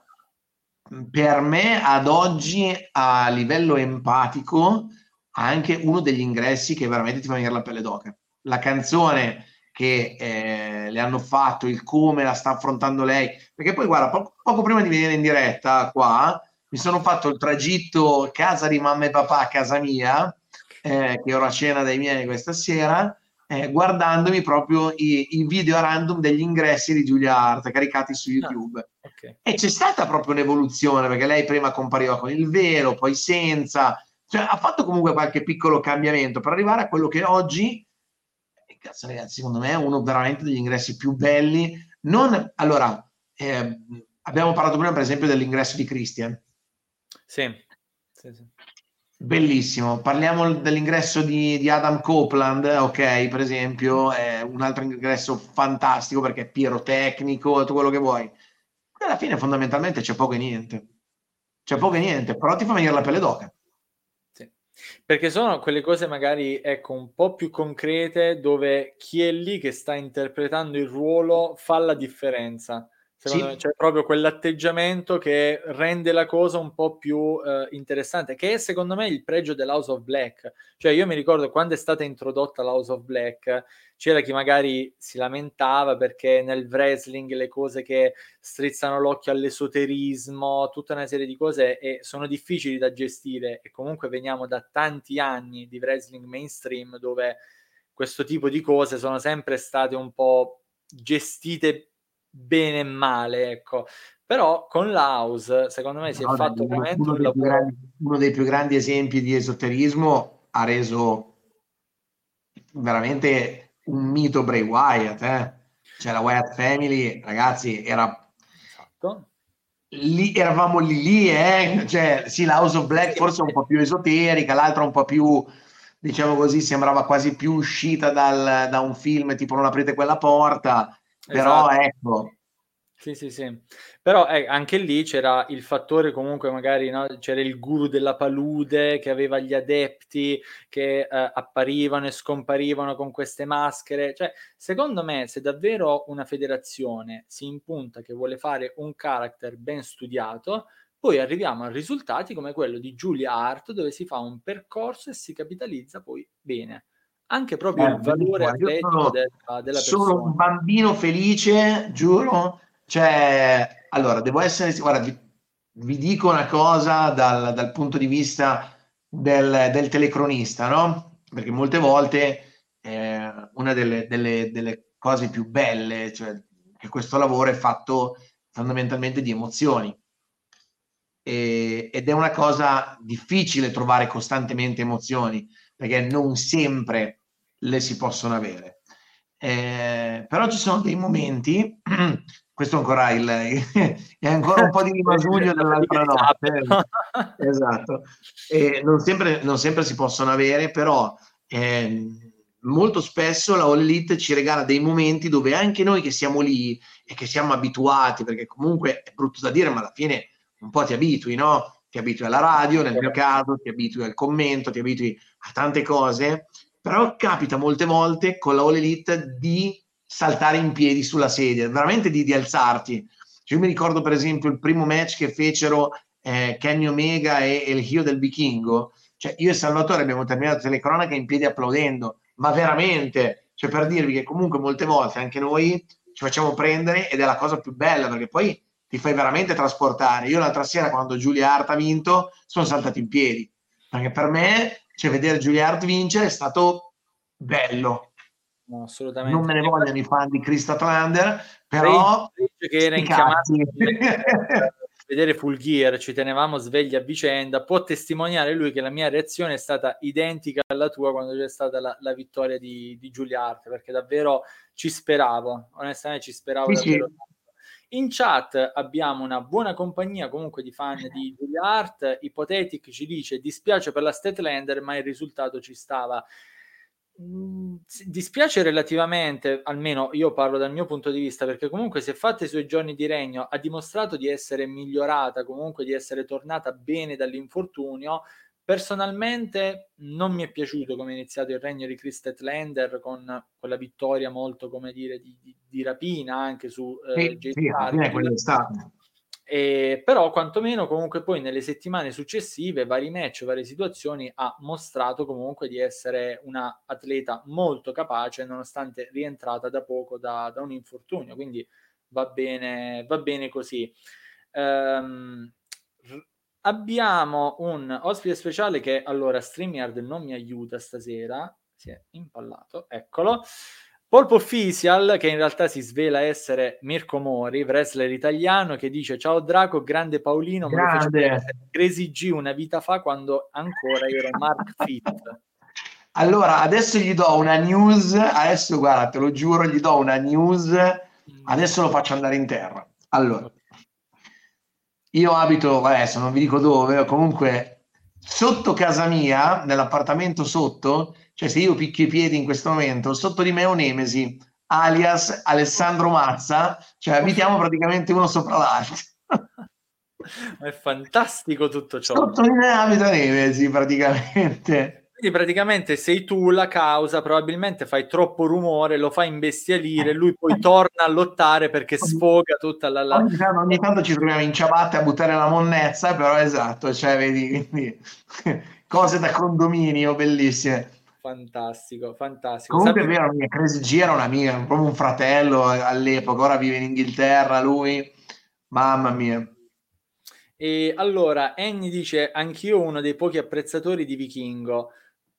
per me ad oggi a livello empatico anche uno degli ingressi che veramente ti fa venire la pelle d'oca. La canzone che eh, le hanno fatto, il come la sta affrontando lei, perché poi guarda, poco, poco prima di venire in diretta qua, mi sono fatto il tragitto casa di mamma e papà a casa mia, eh, che ero a cena dai miei questa sera, eh, guardandomi proprio i, i, video random degli ingressi di Giulia Hart caricati su YouTube. Ah, okay. E c'è stata proprio un'evoluzione, perché lei prima compariva con il velo, poi senza, cioè ha fatto comunque qualche piccolo cambiamento per arrivare a quello che oggi, cazzo ragazzi, secondo me è uno veramente degli ingressi più belli. Non, allora, eh, abbiamo parlato prima per esempio dell'ingresso di Christian sì. sì, sì. Bellissimo. Parliamo dell'ingresso di, di, Adam Copeland, ok, per esempio, è un altro ingresso fantastico perché è pirotecnico, tutto quello che vuoi. Alla fine fondamentalmente c'è poco e niente. C'è poco e niente, però ti fa venire la pelle d'oca. Sì. Perché sono quelle cose magari, ecco, un po' più concrete dove chi è lì che sta interpretando il ruolo fa la differenza Secondo sì. me c'è proprio quell'atteggiamento che rende la cosa un po' più eh, interessante, che è secondo me il pregio dell'House of Black. Cioè io mi ricordo quando è stata introdotta l'House of Black, c'era chi magari si lamentava perché nel wrestling le cose che strizzano l'occhio all'esoterismo, tutta una serie di cose e sono difficili da gestire e comunque veniamo da tanti anni di wrestling mainstream dove questo tipo di cose sono sempre state un po' gestite bene e male, ecco. Però con l'house, secondo me, si no, è fatto veramente uno, dei grandi, uno dei più grandi esempi di esoterismo ha reso veramente un mito Bray Wyatt, eh? cioè la Wyatt Family, ragazzi, era esatto. lì, eravamo lì lì, eh? cioè sì, la House of Black forse un po' più esoterica, l'altra un po' più diciamo così, sembrava quasi più uscita dal, da un film tipo non aprite quella porta, però esatto. ecco, sì, sì, sì. Però eh, anche lì c'era il fattore comunque magari, no? c'era il guru della palude che aveva gli adepti che eh, apparivano e scomparivano con queste maschere. Cioè, secondo me, se davvero una federazione si impunta che vuole fare un character ben studiato, poi arriviamo a risultati come quello di Julia Hart, dove si fa un percorso e si capitalizza poi bene anche proprio eh, il valore atletico sono, della, della. Sono un bambino felice, giuro, cioè, allora, devo essere, guarda, vi, vi dico una cosa dal, dal punto di vista del, del, telecronista, no? Perché molte volte eh, una delle, delle, delle, cose più belle, cioè che questo lavoro è fatto fondamentalmente di emozioni. E, ed è una cosa difficile trovare costantemente emozioni, perché non sempre le si possono avere. Eh, però ci sono dei momenti questo ancora il, è ancora un po' di rimasuglio dell'altra notte esatto e non sempre, non sempre si possono avere però eh, molto spesso la All Elite ci regala dei momenti dove anche noi che siamo lì e che siamo abituati perché comunque è brutto da dire ma alla fine un po' ti abitui no? ti abitui alla radio nel mio caso ti abitui al commento ti abitui a tante cose però capita molte volte con la All Elite di saltare in piedi sulla sedia, veramente di, di alzarti. Cioè, io mi ricordo per esempio il primo match che fecero eh, Kenny Omega e, e il Hio del Vichingo, cioè io e Salvatore abbiamo terminato le cronache in piedi applaudendo, ma veramente, cioè per dirvi che comunque molte volte anche noi ci facciamo prendere ed è la cosa più bella perché poi ti fai veramente trasportare. Io l'altra sera quando Giulia Hart ha vinto sono saltato in piedi, perché per me cioè, vedere Giulia Hart vincere è stato bello, No, assolutamente. Non me ne vogliono i fan di Chris Statlander, però... Che era vedere Full Gear, ci tenevamo svegli a vicenda, può testimoniare lui che la mia reazione è stata identica alla tua quando c'è stata la, la vittoria di, di Giulia Hart, perché davvero ci speravo, onestamente ci speravo sì, davvero. Sì. In chat abbiamo una buona compagnia comunque di fan di Giulia Hart, Ipotetic ci dice dispiace per la Statlander ma il risultato ci stava. Mhmm, dispiace relativamente, almeno io parlo dal mio punto di vista, perché comunque se fatte i suoi giorni di regno ha dimostrato di essere migliorata, comunque di essere tornata bene dall'infortunio. Personalmente non mi è piaciuto come è iniziato il regno di Chris Lander con quella vittoria molto, come dire, di, di, di rapina anche su eh, sì, sì, e, però quantomeno comunque poi nelle settimane successive, vari match, varie situazioni, ha mostrato comunque di essere una atleta molto capace nonostante rientrata da poco da, da un infortunio, quindi va bene, va bene così. Um, abbiamo un ospite speciale che allora StreamYard non mi aiuta stasera, si è impallato, eccolo. Polpo Official, che in realtà si svela essere Mirko Mori, wrestler italiano, che dice ciao Draco, grande Paolino, grande. me Crazy G una vita fa quando ancora ero Mark Fit. Allora, adesso gli do una news, adesso guarda, te lo giuro, gli do una news, adesso lo faccio andare in terra. Allora, io abito, adesso non vi dico dove, comunque sotto casa mia, nell'appartamento sotto, cioè, se io picchio i piedi in questo momento, sotto di me è un Nemesi, alias Alessandro Mazza, cioè abitiamo praticamente uno sopra l'altro. è fantastico tutto ciò. Sotto di me abita Nemesi, praticamente. Quindi praticamente sei tu la causa, probabilmente fai troppo rumore, lo fai imbestialire, lui poi torna a lottare perché sfoga tutta la... la... Ogni, tanto, ogni tanto ci troviamo in ciabatte a buttare la monnezza, però esatto, cioè vedi, quindi, cose da condominio bellissime. Fantastico, fantastico. Comunque Sappi... è vero, mia Crazy G era una mia, proprio un fratello all'epoca, ora vive in Inghilterra lui, mamma mia. E allora, Annie dice, anch'io uno dei pochi apprezzatori di Vichingo.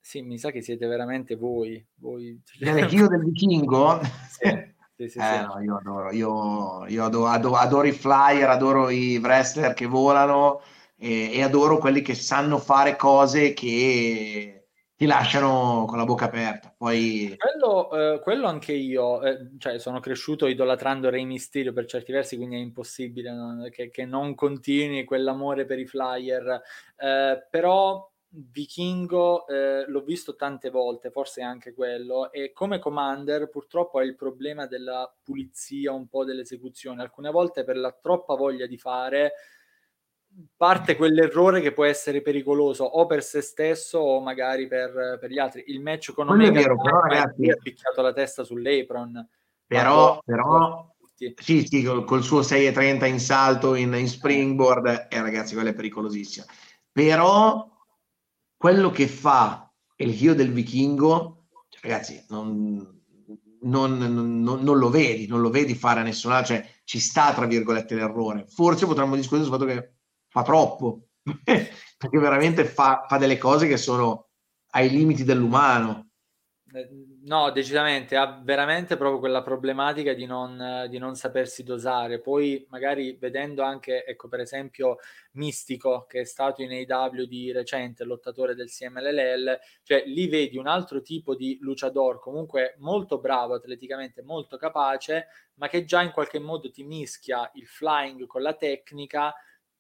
Sì, mi sa che siete veramente voi. voi... L'Hio del vichingo? Sì. Sì, sì, eh, no, io adoro, io, io adoro, adoro, adoro, i flyer, adoro i wrestler che volano e, e, adoro quelli che sanno fare cose che ti lasciano con la bocca aperta. Poi... Quello, eh, quello anche io, eh, cioè sono cresciuto idolatrando Rey Mysterio per certi versi, quindi è impossibile no? che, che, non continui quell'amore per i flyer, eh, però Vichingo eh, l'ho visto tante volte, forse anche quello, e come commander purtroppo ha il problema della pulizia un po' dell'esecuzione. Alcune volte per la troppa voglia di fare parte quell'errore che può essere pericoloso o per se stesso o magari per, per gli altri. Il match con Omega vero, però, ragazzi, ha picchiato la testa sull'apron. Però, però sì, sì, col, col suo 6,30 in salto in, in springboard, eh, ragazzi, quello è pericolosissimo. Però quello che fa il Hio del Vichingo, ragazzi, non, non, non, non, lo vedi, non lo vedi fare a nessun altro, cioè ci sta tra virgolette l'errore. Forse potremmo discutere sul fatto che fa troppo, perché veramente fa, fa delle cose che sono ai limiti dell'umano. No, decisamente, ha veramente proprio quella problematica di non, di non, sapersi dosare. Poi magari vedendo anche, ecco per esempio, Mistico, che è stato in AW di recente, lottatore del CMLL, cioè lì vedi un altro tipo di luciador, comunque molto bravo atleticamente, molto capace, ma che già in qualche modo ti mischia il flying con la tecnica,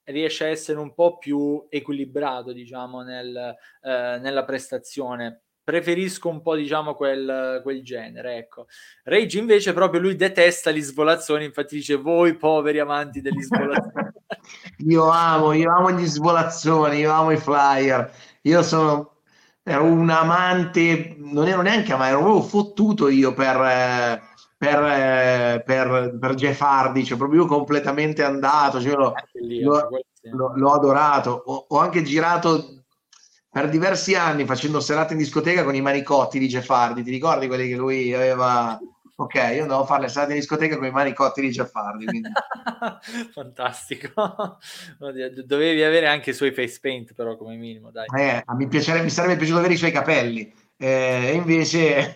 riesce a essere un po' più equilibrato, diciamo, nel, eh, nella prestazione preferisco un po' diciamo quel, quel, genere ecco. Rage invece proprio lui detesta gli svolazzoni infatti dice voi poveri amanti degli svolazzoni io amo io amo gli svolazzoni io amo i flyer. Io sono ero un amante non ero neanche amante ero proprio fottuto io per eh, per, per, per Jeff Hardy, cioè proprio io completamente andato, cioè l'ho, l'ho, l'ho, l'ho, adorato. Ho, ho, anche girato per diversi anni facendo serate in discoteca con i manicotti di Jeff Hardy. Ti ricordi quelli che lui aveva? Ok, io andavo a fare le serate in discoteca con i manicotti di Jeff Hardy. Quindi... Fantastico. Dovevi avere anche i suoi face paint, però, come minimo. Dai. Eh, mi, mi sarebbe piaciuto avere i suoi capelli. Eh, invece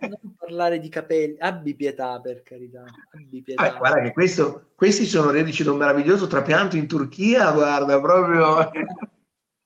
non parlare di capelli, abbi pietà per carità. Abbi pietà. Ah, guarda che questo, questi sono reduci da un meraviglioso trapianto in Turchia, guarda proprio.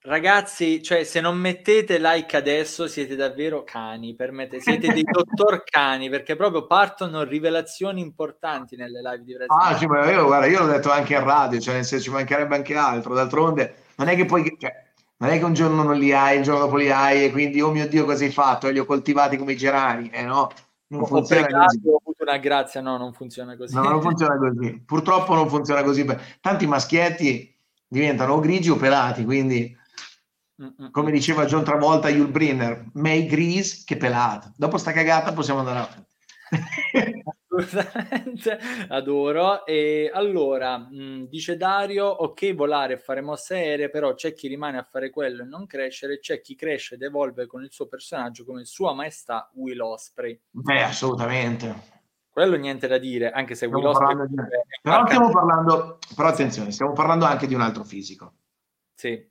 Ragazzi, cioè, se non mettete like adesso siete davvero cani, per me, siete dei dottor cani, perché proprio partono rivelazioni importanti nelle live di wrestling. Ah, sì, ma io, guarda, io l'ho detto anche in radio, cioè senso ci mancherebbe anche altro, d'altronde non è che poi, cioè, non è che un giorno non li hai, il giorno dopo li hai e quindi, oh mio Dio, cosa hai fatto? E li ho coltivati come i gerani, eh no? Non ho funziona così. Ho avuto una grazia, no, non funziona così. No, non funziona così. Purtroppo non funziona così. Tanti maschietti diventano o grigi o pelati, quindi come diceva John Travolta Yul Brinner, May Grease che pelata. Dopo sta cagata possiamo andare avanti. Assolutamente, adoro. E allora, mh, dice Dario, ok volare e fare mosse aeree, però c'è chi rimane a fare quello e non crescere, c'è chi cresce ed evolve con il suo personaggio come sua maestà Will Osprey. Beh, assolutamente. Quello niente da dire, anche se stiamo Will Osprey... Di... Però stiamo parlando, però attenzione, stiamo parlando anche di un altro fisico. Sì.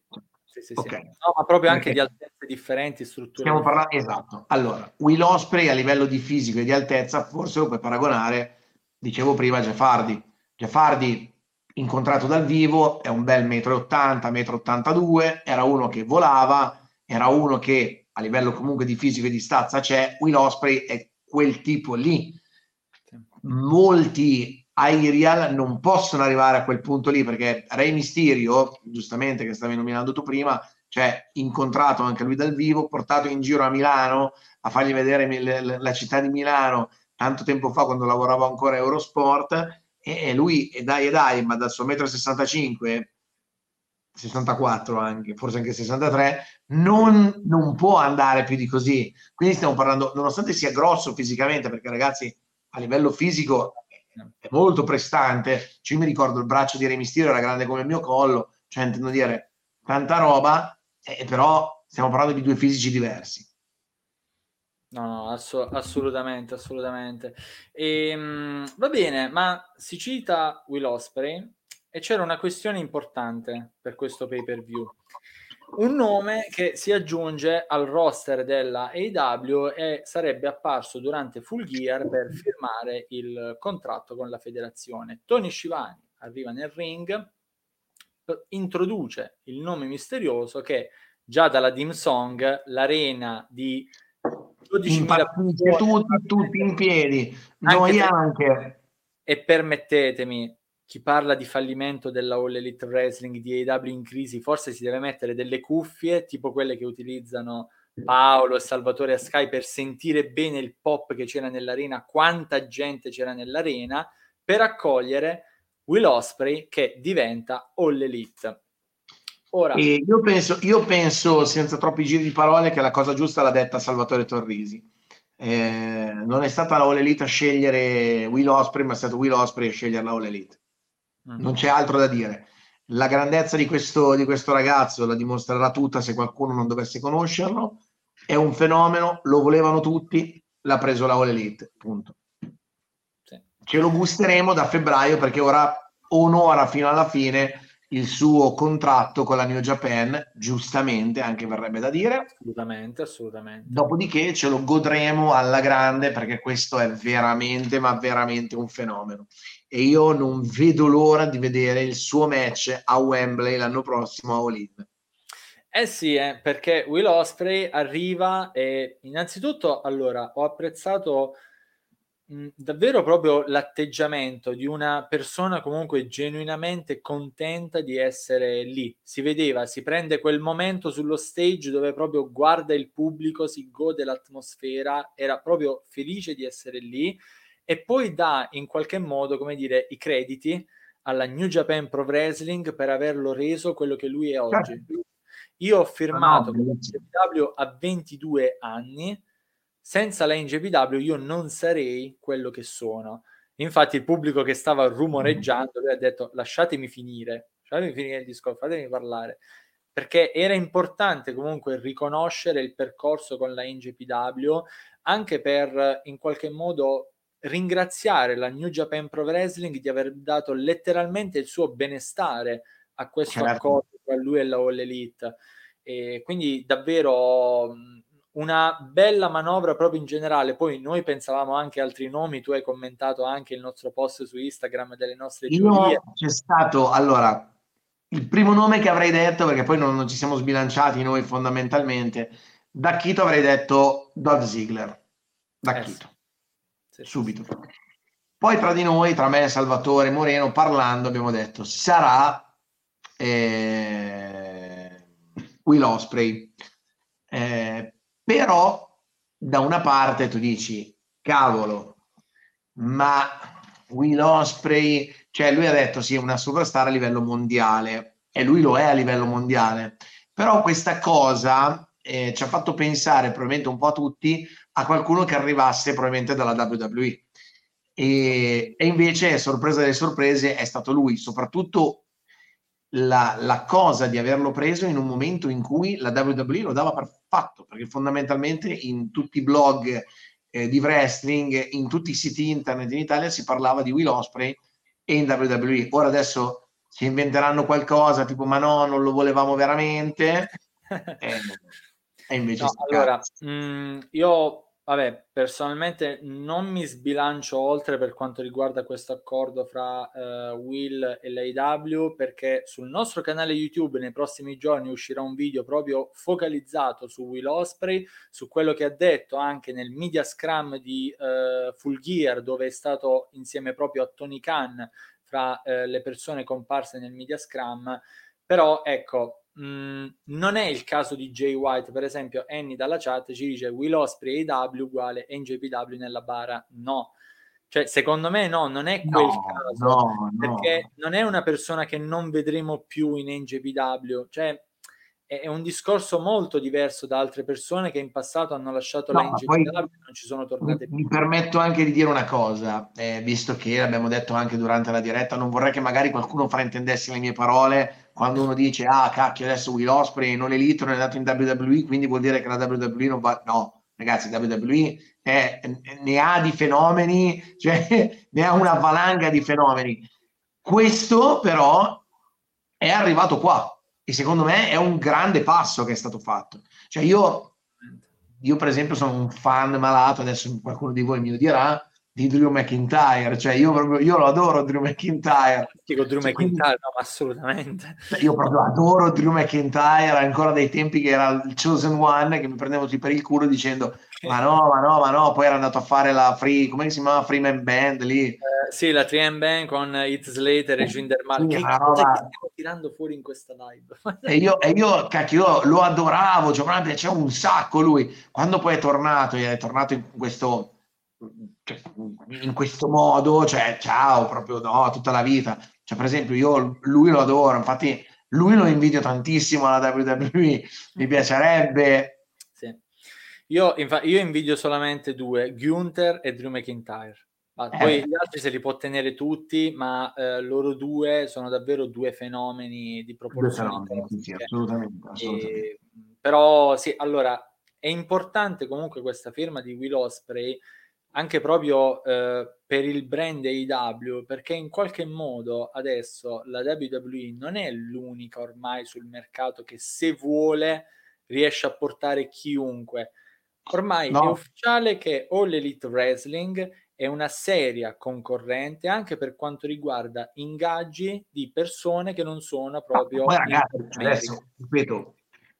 Sì, sì, okay. sì. No, ma proprio anche Perché... di altezze differenti, strutture. Stiamo parlando, esatto. Allora, Will Osprey a livello di fisico e di altezza forse lo puoi paragonare, dicevo prima, a Jeff Hardy. Jeff Hardy incontrato dal vivo è un bel metro 80, metro 82, era uno che volava, era uno che a livello comunque di fisico e di stazza c'è, Will Osprey è quel tipo lì. Molti Aerial non possono arrivare a quel punto lì perché Rey Mysterio, giustamente che stavi nominando tu prima, cioè incontrato anche lui dal vivo, portato in giro a Milano a fargli vedere la città di Milano tanto tempo fa quando lavoravo ancora a Eurosport e lui e dai e dai, ma dal suo metro 65 64 anche, forse anche 63, non, non può andare più di così. Quindi stiamo parlando, nonostante sia grosso fisicamente, perché ragazzi a livello fisico è molto prestante. Cioè, io mi ricordo il braccio di Re era grande come il mio collo, cioè intendo dire tanta roba, eh, però stiamo parlando di due fisici diversi. No, no, ass- assolutamente, assolutamente. E, ehm, mh, va bene, ma si cita Will Osprey e c'era una questione importante per questo pay per view. Un nome che si aggiunge al roster della AW e sarebbe apparso durante Full Gear per firmare il contratto con la federazione. Tony Schiavone arriva nel ring, introduce il nome misterioso che già dalla Dim Song l'arena di 12.000 tutti, tutti in piedi, noi anche. anche. E permettetemi, chi parla di fallimento della All Elite Wrestling di AW in crisi forse si deve mettere delle cuffie tipo quelle che utilizzano Paolo e Salvatore a Sky per sentire bene il pop che c'era nell'arena, quanta gente c'era nell'arena, per accogliere Will Osprey che diventa All Elite. Ora, io, penso, io penso, senza troppi giri di parole, che la cosa giusta l'ha detta Salvatore Torrisi. Eh, non è stata la All Elite a scegliere Will Osprey, ma è stato Will Osprey a scegliere la All Elite. Mm. Non c'è altro da dire. La grandezza di questo, di questo ragazzo la dimostrerà tutta se qualcuno non dovesse conoscerlo. È un fenomeno, lo volevano tutti, l'ha preso la All Elite. Punto. Sì. Ce lo gusteremo da febbraio perché ora onora fino alla fine il suo contratto con la New Japan, giustamente, anche verrebbe da dire. Assolutamente, assolutamente. Dopodiché ce lo godremo alla grande perché questo è veramente, ma veramente un fenomeno. E io non vedo l'ora di vedere il suo match a Wembley l'anno prossimo a All Eh sì, eh, perché Will Osprey arriva e innanzitutto, allora, ho apprezzato davvero proprio l'atteggiamento di una persona comunque genuinamente contenta di essere lì. Si vedeva, si prende quel momento sullo stage dove proprio guarda il pubblico, si gode l'atmosfera, era proprio felice di essere lì e poi dà in qualche modo, come dire, i crediti alla New Japan Pro Wrestling per averlo reso quello che lui è oggi. Io ho firmato con no, a 22 anni senza la NJPW io non sarei quello che sono. Infatti il pubblico che stava rumoreggiando, lui ha detto lasciatemi finire, lasciatemi finire il discorso, fatemi parlare, perché era importante comunque riconoscere il percorso con la NJPW anche per in qualche modo ringraziare la New Japan Pro Wrestling di aver dato letteralmente il suo benestare a questo certo. accordo tra lui e la All Elite. E quindi davvero una bella manovra proprio in generale. Poi noi pensavamo anche altri nomi, tu hai commentato anche il nostro post su Instagram delle nostre teorie. C'è stato, allora, il primo nome che avrei detto, perché poi non, non ci siamo sbilanciati noi fondamentalmente, da Chito avrei detto Dolph Ziggler, da eh, Chito, sì. subito. Poi tra di noi, tra me, Salvatore Moreno, parlando, abbiamo detto sarà eh, Will Osprey. Eh, però da una parte tu dici, cavolo, ma Will Osprey, cioè lui ha detto sì, è una superstar a livello mondiale e lui lo è a livello mondiale, però questa cosa eh, ci ha fatto pensare probabilmente un po' a tutti a qualcuno che arrivasse probabilmente dalla WWE. E, e invece, sorpresa delle sorprese, è stato lui, soprattutto la, la, cosa di averlo preso in un momento in cui la WWE lo dava per fatto, perché fondamentalmente in tutti i blog eh, di wrestling, in tutti i siti internet in Italia si parlava di Will Osprey e in WWE. Ora adesso si inventeranno qualcosa tipo ma no, non lo volevamo veramente. e, e invece no, allora, mh, mm, io Vabbè, personalmente non mi sbilancio oltre per quanto riguarda questo accordo fra uh, Will e l'AW perché sul nostro canale YouTube nei prossimi giorni uscirà un video proprio focalizzato su Will Osprey, su quello che ha detto anche nel media scrum di uh, Full Gear dove è stato insieme proprio a Tony Khan fra uh, le persone comparse nel media scrum. Però ecco, Mm, non è il caso di Jay White, per esempio, Annie dalla chat ci dice Will Osprey AW uguale NJPW nella bara. No, cioè secondo me no, non è quel no, caso no, perché no. non è una persona che non vedremo più in NJPW, cioè è un discorso molto diverso da altre persone che in passato hanno lasciato no, la NJPW e non ci sono tornate più. Mi permetto anche di dire una cosa, eh, visto che l'abbiamo detto anche durante la diretta, non vorrei che magari qualcuno fraintendesse le mie parole quando uno dice ah cacchio adesso Will Osprey non è lì, non è andato in WWE, quindi vuol dire che la WWE non va... No, ragazzi, WWE è, ne ha di fenomeni, cioè ne ha una valanga di fenomeni. Questo però è arrivato qua e secondo me è un grande passo che è stato fatto. Cioè io, io per esempio sono un fan malato, adesso qualcuno di voi mi lo dirà, di Drew McIntyre, cioè io, proprio, io lo adoro Drew McIntyre. Dico Drew cioè, McIntyre, no, assolutamente. Cioè, io proprio adoro Drew McIntyre, ancora dai tempi che era il Chosen One, che mi prendevo tutti per il culo dicendo ma no, ma no, ma no, poi era andato a fare la free, come si chiamava, Freeman Band lì? Eh, sì, la 3 Band con Heath Slater e Jinder Mahal. Sì, che cosa roba... che stiamo tirando fuori in questa live? e io, e io, cacchio, lo adoravo, cioè, mi piaceva un sacco lui. Quando poi è tornato, è tornato in questo cioè, in questo modo, cioè, ciao, proprio no, tutta la vita. Cioè, per esempio, io lui lo adoro, infatti lui lo invidio tantissimo alla WWE, mi piacerebbe. Sì. Io, infa- io invidio solamente due, Gunther e Drew McIntyre. Ma eh. Poi gli altri se li può tenere tutti, ma eh, loro due sono davvero due fenomeni di proporzione. Sì, assolutamente, assolutamente. E, però sì, allora è importante comunque questa firma di Will Osprey anche proprio eh, per il brand AEW, perché in qualche modo adesso la WWE non è l'unica ormai sul mercato che se vuole riesce a portare chiunque. Ormai no. è ufficiale che All Elite Wrestling è una seria concorrente anche per quanto riguarda ingaggi di persone che non sono proprio... Ma ragazzi, adesso, ripeto,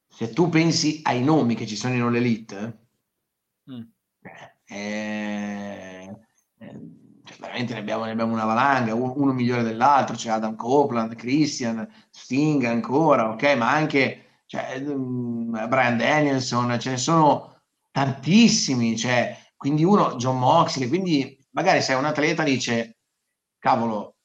se tu pensi ai nomi che ci sono in All Elite, mm. eh, eh, eh, cioè, veramente ne abbiamo, ne abbiamo, una valanga, uno migliore dell'altro, c'è Adam Copeland, Christian, Sting ancora, ok, ma anche cioè, mm, Brian Danielson, ce ne sono tantissimi, cioè, quindi uno, John Moxley, quindi magari sei un atleta dice, cavolo,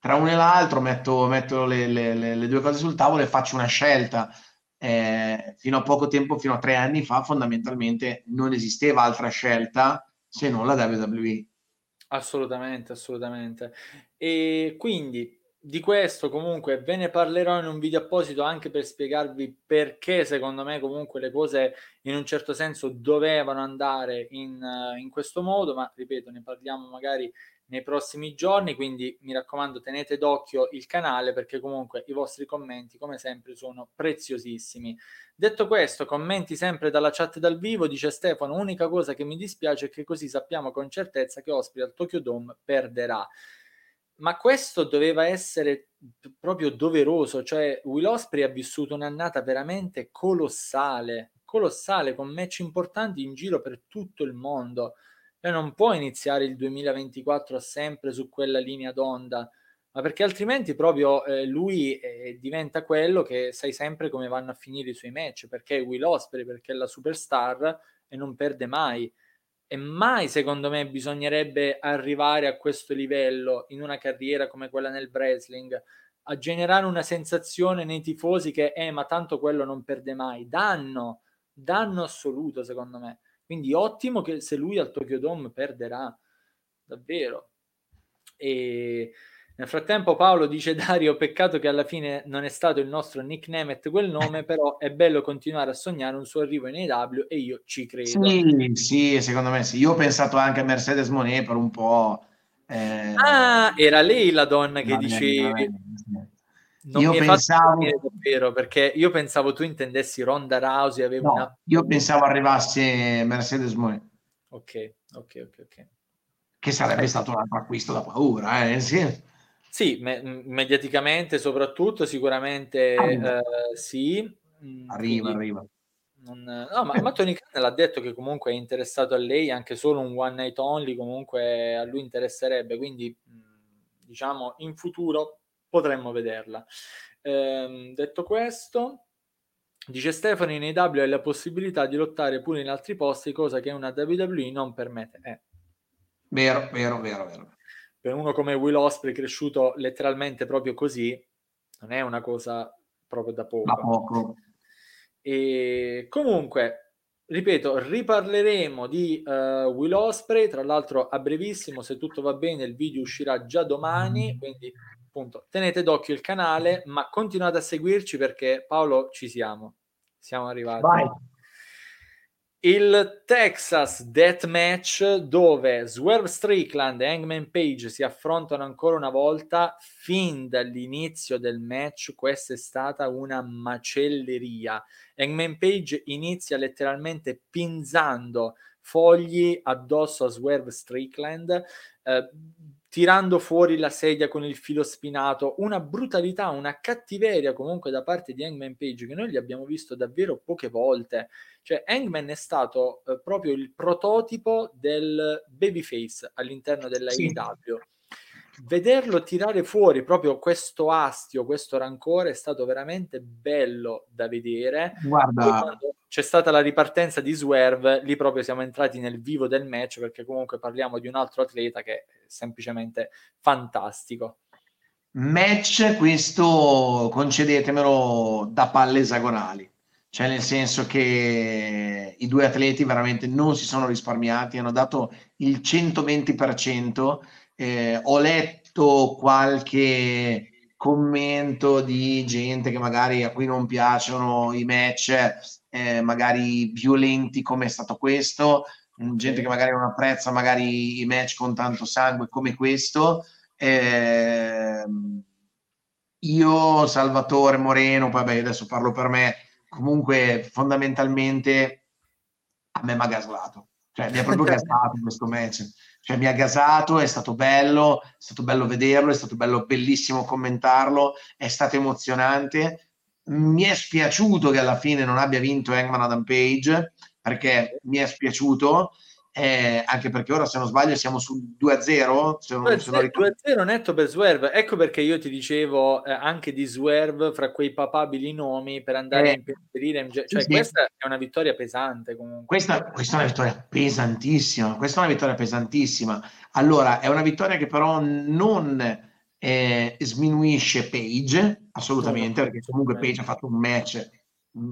tra uno e l'altro metto, metto le, le, le, le due cose sul tavolo e faccio una scelta eh, fino a poco tempo, fino a tre anni fa, fondamentalmente non esisteva altra scelta se non la WWE. Assolutamente, assolutamente. E quindi di questo comunque ve ne parlerò in un video apposito anche per spiegarvi perché secondo me comunque le cose in un certo senso dovevano andare in, in questo modo, ma ripeto, ne parliamo magari nei prossimi giorni, quindi mi raccomando tenete d'occhio il canale perché comunque i vostri commenti come sempre sono preziosissimi. Detto questo, commenti sempre dalla chat dal vivo, dice Stefano, unica cosa che mi dispiace è che così sappiamo con certezza che Osprey al Tokyo Dome perderà. Ma questo doveva essere proprio doveroso, cioè Will Osprey ha vissuto un'annata veramente colossale, colossale con match importanti in giro per tutto il mondo e non può iniziare il 2024 sempre su quella linea d'onda, ma perché altrimenti proprio eh, lui eh, diventa quello che sai sempre come vanno a finire i suoi match, perché è Will Osprey, perché è la superstar e non perde mai. E mai, secondo me, bisognerebbe arrivare a questo livello in una carriera come quella nel wrestling, a generare una sensazione nei tifosi che, eh, ma tanto quello non perde mai. Danno, danno assoluto, secondo me. Quindi ottimo che se lui al Tokyo Dome perderà, davvero. E nel frattempo Paolo dice Dario, peccato che alla fine non è stato il nostro Nick Nemeth quel nome, però è bello continuare a sognare un suo arrivo in AW e io ci credo. Sì, sì, secondo me sì. Io ho pensato anche a Mercedes Monet per un po'. Eh... Ah, era lei la donna che dicevi. Non io pensavo davvero perché io pensavo tu intendessi Ronda Rousey no, una... io pensavo arrivasse Mercedes Monet ok ok ok ok che sarebbe okay. stato un altro acquisto da paura eh? sì, sì me- mediaticamente soprattutto sicuramente eh, sì mm, arriva Quindi, arriva non... no ma, ma Tony Khan l'ha detto che comunque è interessato a lei anche solo un one night only comunque a lui interesserebbe quindi mm, diciamo in futuro potremmo vederla. Ehm, detto questo, dice Stefano, in AW hai la possibilità di lottare pure in altri posti, cosa che una WWE non permette. Eh. Vero, vero, vero, vero. Per uno come Will Osprey, cresciuto letteralmente proprio così, non è una cosa proprio da poco. Da poco. E comunque, ripeto, riparleremo di uh, Will Osprey, tra l'altro a brevissimo, se tutto va bene, il video uscirà già domani, quindi appunto tenete d'occhio il canale, ma continuate a seguirci perché Paolo ci siamo. Siamo arrivati. Vai. il Texas Death Match dove Swerve Strickland e Hangman Page si affrontano ancora una volta fin dall'inizio del match questa è stata una macelleria Hangman Page inizia letteralmente pinzando fogli addosso a Swerve Strickland eh, tirando fuori la sedia con il filo spinato, una brutalità, una cattiveria comunque da parte di Hangman Page che noi gli abbiamo visto davvero poche volte. Cioè Hangman è stato eh, proprio il prototipo del babyface all'interno della sì. IW. Vederlo tirare fuori proprio questo astio, questo rancore è stato veramente bello da vedere. Guarda, c'è stata la ripartenza di Swerve, lì proprio siamo entrati nel vivo del match perché comunque parliamo di un altro atleta che è semplicemente fantastico. Match questo concedetemelo da palle esagonali, cioè nel senso che i due atleti veramente non si sono risparmiati, hanno dato il 120%. Eh, ho letto qualche commento di gente che magari a cui non piacciono i match eh, magari violenti come è stato questo, gente che magari non apprezza magari i match con tanto sangue come questo. Eh, io, Salvatore Moreno, poi beh, adesso parlo per me, comunque fondamentalmente a me mi ha gaslato, cioè mi ha proprio gasato questo match, cioè mi ha gasato, è stato bello, è stato bello vederlo, è stato bello, bellissimo commentarlo, è stato emozionante. Mi è spiaciuto che alla fine non abbia vinto Hangman Adam Page perché mi è spiaciuto eh, anche perché ora se non sbaglio siamo sul 2-0 se non, 2-0, se non 2-0 netto per Swerve ecco perché io ti dicevo eh, anche di Swerve fra quei papabili nomi per andare eh, a impedire cioè sì, questa sì. è una vittoria pesante comunque. Questa, questa, è una vittoria pesantissima questa è una vittoria pesantissima. Allora è una vittoria che però non eh, sminuisce Page assolutamente, perché comunque Page ha fatto un match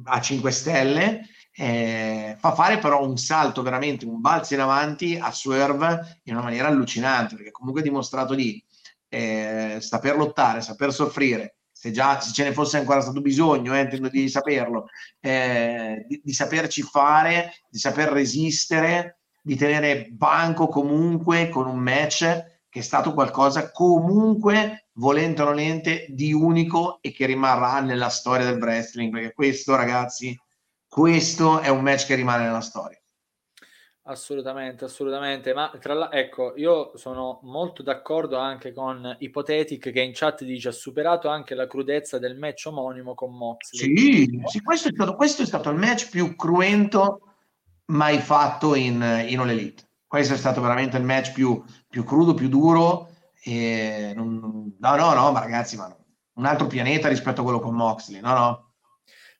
a 5 stelle, eh, fa fare però un salto veramente, un balzo in avanti a Swerve in una maniera allucinante, perché comunque ha dimostrato di eh, saper lottare, saper soffrire, se già se ce ne fosse ancora stato bisogno, eh, intendo di saperlo, eh, di, di saperci fare, di saper resistere, di tenere banco comunque con un match che è stato qualcosa comunque, volente o nolente, di unico e che rimarrà nella storia del wrestling, perché questo, ragazzi, questo è un match che rimane nella storia. Assolutamente, assolutamente. Ma tra l'altro, ecco, io sono molto d'accordo anche con Ipotetic che in chat dice ha superato anche la crudezza del match omonimo con Moxley. Sì, sì questo, è stato, questo, è stato, il match più cruento mai fatto in, in All Elite. Questo è stato veramente il match più, più crudo, più duro. Non, no, no, no, ma ragazzi, ma un altro pianeta rispetto a quello con Moxley, no, no.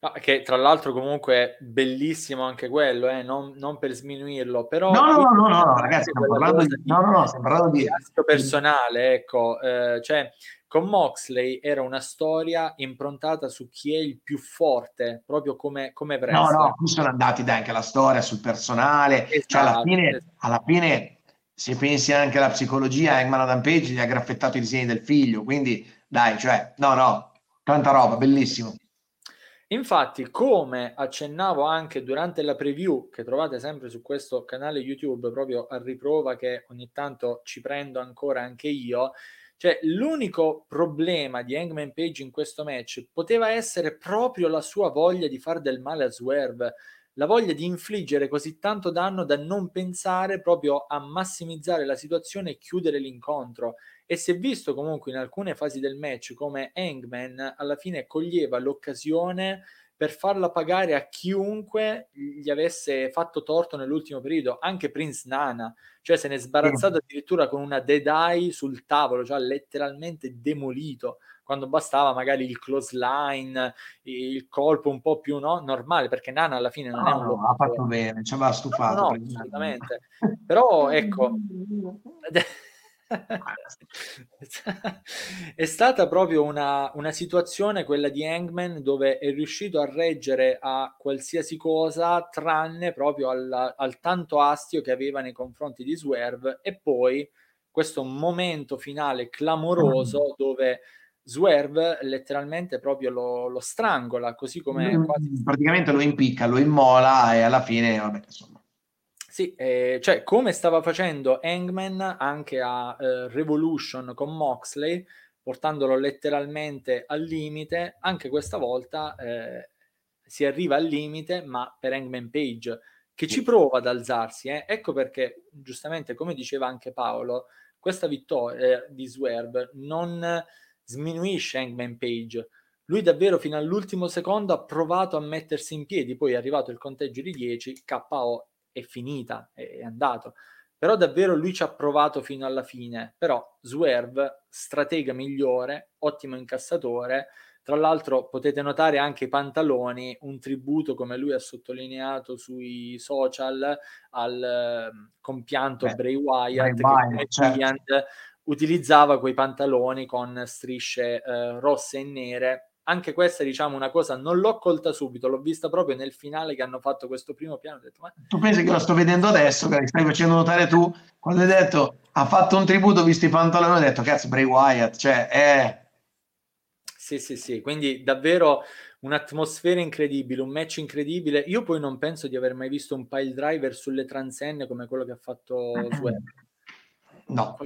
No, che tra l'altro comunque è bellissimo anche quello, eh? non, non, per sminuirlo, però... No, no, no, no, ragazzi, stiamo parlando di... No, no, no, stiamo parlando di... personale, ecco, eh, cioè con Moxley era una storia improntata su chi è il più forte, proprio come, come. No, no, qui sono andati dai anche la storia sul personale, esatto, cioè alla esatto, fine, esatto. alla fine se pensi anche alla psicologia, Eggman Adam Page gli ha graffettato i disegni del figlio, quindi dai, cioè, no, no, tanta roba, bellissimo. Infatti, come accennavo anche durante la preview che trovate sempre su questo canale YouTube, proprio a riprova che ogni tanto ci prendo ancora anche io, cioè l'unico problema di Hangman Page in questo match poteva essere proprio la sua voglia di fare del male a Swerve la voglia di infliggere così tanto danno da non pensare proprio a massimizzare la situazione e chiudere l'incontro. E si è visto comunque in alcune fasi del match come Hangman alla fine coglieva l'occasione per farla pagare a chiunque gli avesse fatto torto nell'ultimo periodo, anche Prince Nana, cioè se ne è sbarazzato addirittura con una dead eye sul tavolo, cioè letteralmente demolito quando bastava magari il close line, il colpo un po' più no, normale, perché Nana alla fine non no, è un no, ha fatto bene, ci aveva stufato. No, no assolutamente. Però ecco, è stata proprio una, una, situazione quella di Hangman dove è riuscito a reggere a qualsiasi cosa tranne proprio al, al tanto astio che aveva nei confronti di Swerve e poi questo momento finale clamoroso dove Swerve letteralmente proprio lo, lo strangola, così come... Quasi... Praticamente lo impicca, lo immola e alla fine, vabbè, insomma. Sì, eh, cioè come stava facendo Hangman anche a eh, Revolution con Moxley, portandolo letteralmente al limite, anche questa volta eh, si arriva al limite, ma per Hangman Page, che ci prova ad alzarsi. Eh. Ecco perché, giustamente, come diceva anche Paolo, questa vittoria eh, di Swerve non sminuisce Hangman Page. Lui davvero fino all'ultimo secondo ha provato a mettersi in piedi, poi è arrivato il conteggio di 10, KO è finita, è, è andato. Però davvero lui ci ha provato fino alla fine. Però Swerve, stratega migliore, ottimo incassatore, tra l'altro potete notare anche i pantaloni, un tributo come lui ha sottolineato sui social al uh, compianto Beh, Bray Wyatt, Bray Wyatt certo. utilizzava quei pantaloni con strisce uh, rosse e nere. Anche questa, diciamo, una cosa non l'ho colta subito, l'ho vista proprio nel finale che hanno fatto questo primo piano. Detto, ma... Tu pensi che lo sto vedendo adesso, che stai facendo notare tu, quando hai detto ha fatto un tributo visto i pantaloni, ho detto cazzo Bray Wyatt, cioè è sì, sì, sì, quindi davvero un'atmosfera incredibile, un match incredibile. Io poi non penso di aver mai visto un pile driver sulle transenne come quello che ha fatto Swerve. No.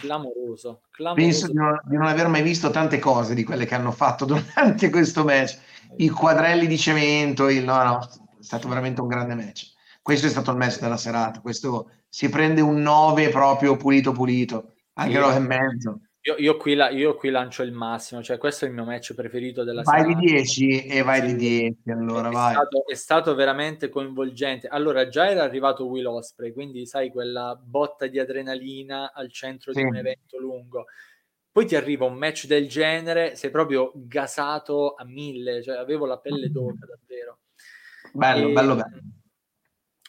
Clamoroso, clamoroso. Penso di non, di non, aver mai visto tante cose di quelle che hanno fatto durante questo match. I quadrelli di cemento, il, no, no, è stato veramente un grande match. Questo è stato il match della serata. Questo si prende un 9 proprio pulito pulito, anche sì. 9 e mezzo. Io, io, qui la, io, qui lancio il massimo, cioè questo è il mio match preferito della vai. Vai di 10 e vai di 10, allora è vai. Stato, è stato veramente coinvolgente. Allora, già era arrivato Will Osprey, quindi sai quella botta di adrenalina al centro sì. di un evento lungo. Poi ti arriva un match del genere, sei proprio gasato a mille, cioè avevo la pelle d'oca davvero. Bello, e, bello, bello.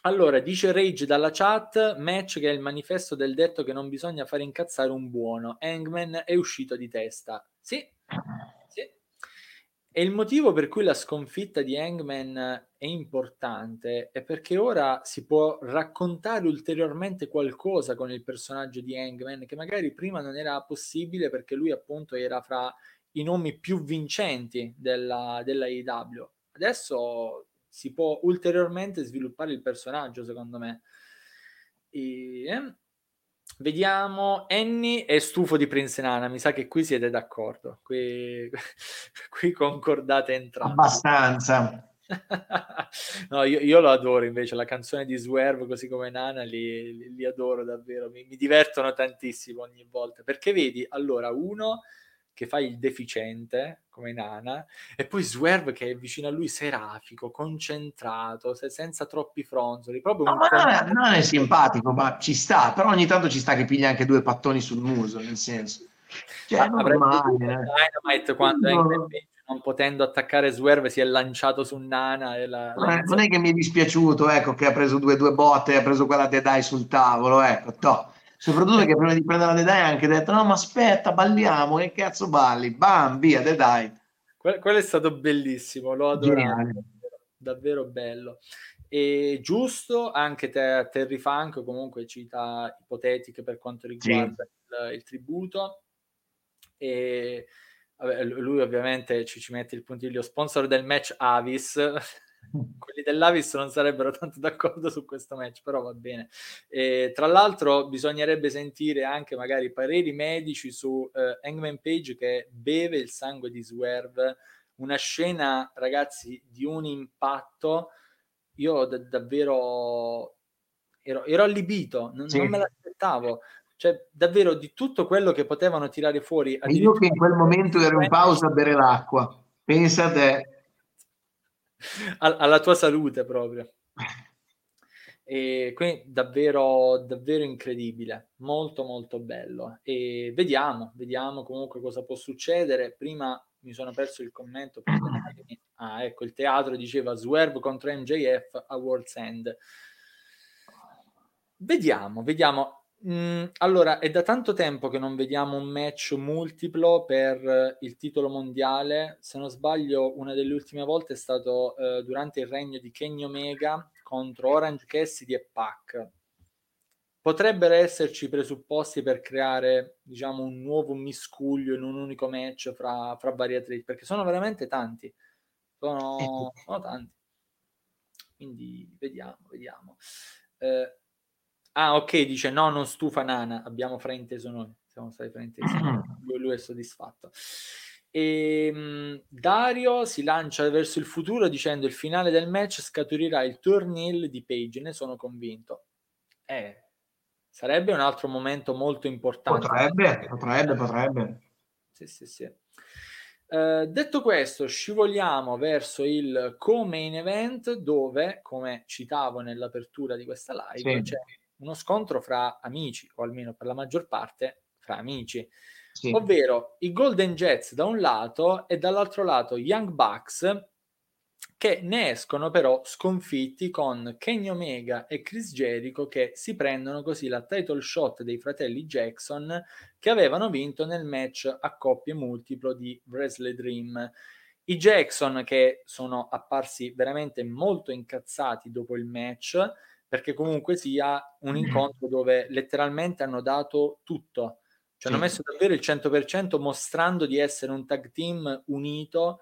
Allora, dice Rage dalla chat, match che è il manifesto del detto che non bisogna fare incazzare un buono. Hangman è uscito di testa. Sì, sì. E il motivo per cui la sconfitta di Hangman è importante è perché ora si può raccontare ulteriormente qualcosa con il personaggio di Hangman che magari prima non era possibile perché lui appunto era fra i nomi più vincenti della, della AEW. Adesso si può ulteriormente sviluppare il personaggio, secondo me. E, eh, vediamo, Annie è stufo di Prince Nana, mi sa che qui siete d'accordo, qui, qui concordate entrambi. Abbastanza. no, io, io, lo adoro invece, la canzone di Swerve, così come Nana, li, li, li adoro davvero, mi, mi divertono tantissimo ogni volta, perché vedi, allora, uno che fa il deficiente come Nana e poi Swerve che è vicino a lui serafico, concentrato, se, senza troppi fronzoli. Proprio no, un ma con... non, è, simpatico, ma ci sta, però ogni tanto ci sta che piglia anche due pattoni sul muso, nel senso. Cioè, normale, eh. Quando no. è non potendo attaccare Swerve si è lanciato su Nana e la, la non è che mi è dispiaciuto ecco che ha preso due, due botte ha preso quella Eye sul tavolo ecco no soprattutto perché prima di prendere la Dead Eye ha anche detto no ma aspetta balliamo che cazzo balli? Bam via Dead Eye que- quello è stato bellissimo l'ho adorato davvero, davvero bello. E giusto anche te, Terry Funk comunque cita ipotetiche per quanto riguarda sì. il, il, tributo. E vabbè, lui ovviamente ci, ci mette il puntiglio sponsor del match Avis quelli dell'Avis non sarebbero tanto d'accordo su questo match, però va bene. E, tra l'altro bisognerebbe sentire anche magari pareri medici su eh, Hangman Page che beve il sangue di Swerve, una scena ragazzi di un impatto, io d- davvero ero, ero allibito, non, sì. non me l'aspettavo cioè davvero di tutto quello che potevano tirare fuori. Io che in quel momento ero in pausa a bere l'acqua, pensa a te alla tua salute proprio. E quindi davvero, davvero incredibile, molto molto bello. E vediamo, vediamo comunque cosa può succedere. Prima mi sono perso il commento. Ah, ecco, il teatro diceva Swerve contro MJF a World's End. Vediamo, vediamo. Mm, allora, è da tanto tempo che non vediamo un match multiplo per il titolo mondiale. Se non sbaglio, una delle ultime volte è stato eh, durante il regno di Kenny Omega contro Orange Cassidy e Pac. potrebbero esserci presupposti per creare, diciamo, un nuovo miscuglio in un unico match fra, fra vari atleti, perché sono veramente tanti. Sono, sono tanti. Quindi vediamo, vediamo. Eh, ah, ok, dice no, non stufa Nana, abbiamo frainteso noi. Siamo stati fraintesi. lui, lui è soddisfatto. E, um, Dario si lancia verso il futuro dicendo il finale del match scaturirà il turnil di Page, ne sono convinto. Eh, sarebbe un altro momento molto importante. Potrebbe, potrebbe, potrebbe. Sì, sì, sì. Uh, detto questo, scivoliamo verso il co-main event dove, come citavo nell'apertura di questa live, sì. c'è uno scontro fra amici, o almeno per la maggior parte fra amici sì. ovvero i Golden Jets da un lato e dall'altro lato Young Bucks che ne escono però sconfitti con Kenny Omega e Chris Jericho che si prendono così la title shot dei fratelli Jackson che avevano vinto nel match a coppie multiplo di Wrestle Dream. I Jackson che sono apparsi veramente molto incazzati dopo il match perché comunque sia un mm. incontro dove letteralmente hanno dato tutto ci hanno messo davvero il 100% mostrando di essere un tag team unito.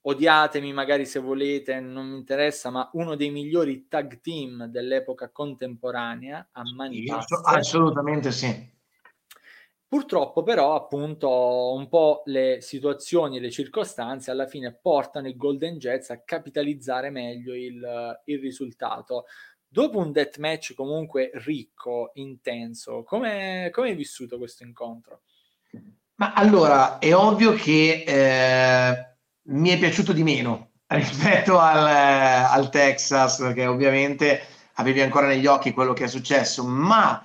Odiatemi magari se volete, non mi interessa, ma uno dei migliori tag team dell'epoca contemporanea a mani basse. Assolutamente sì. Purtroppo però appunto un po' le situazioni e le circostanze alla fine portano i Golden Jets a capitalizzare meglio il, il risultato dopo un deathmatch comunque ricco, intenso, come, hai vissuto questo incontro? Ma allora, è ovvio che eh, mi è piaciuto di meno rispetto al, al Texas, perché ovviamente avevi ancora negli occhi quello che è successo, ma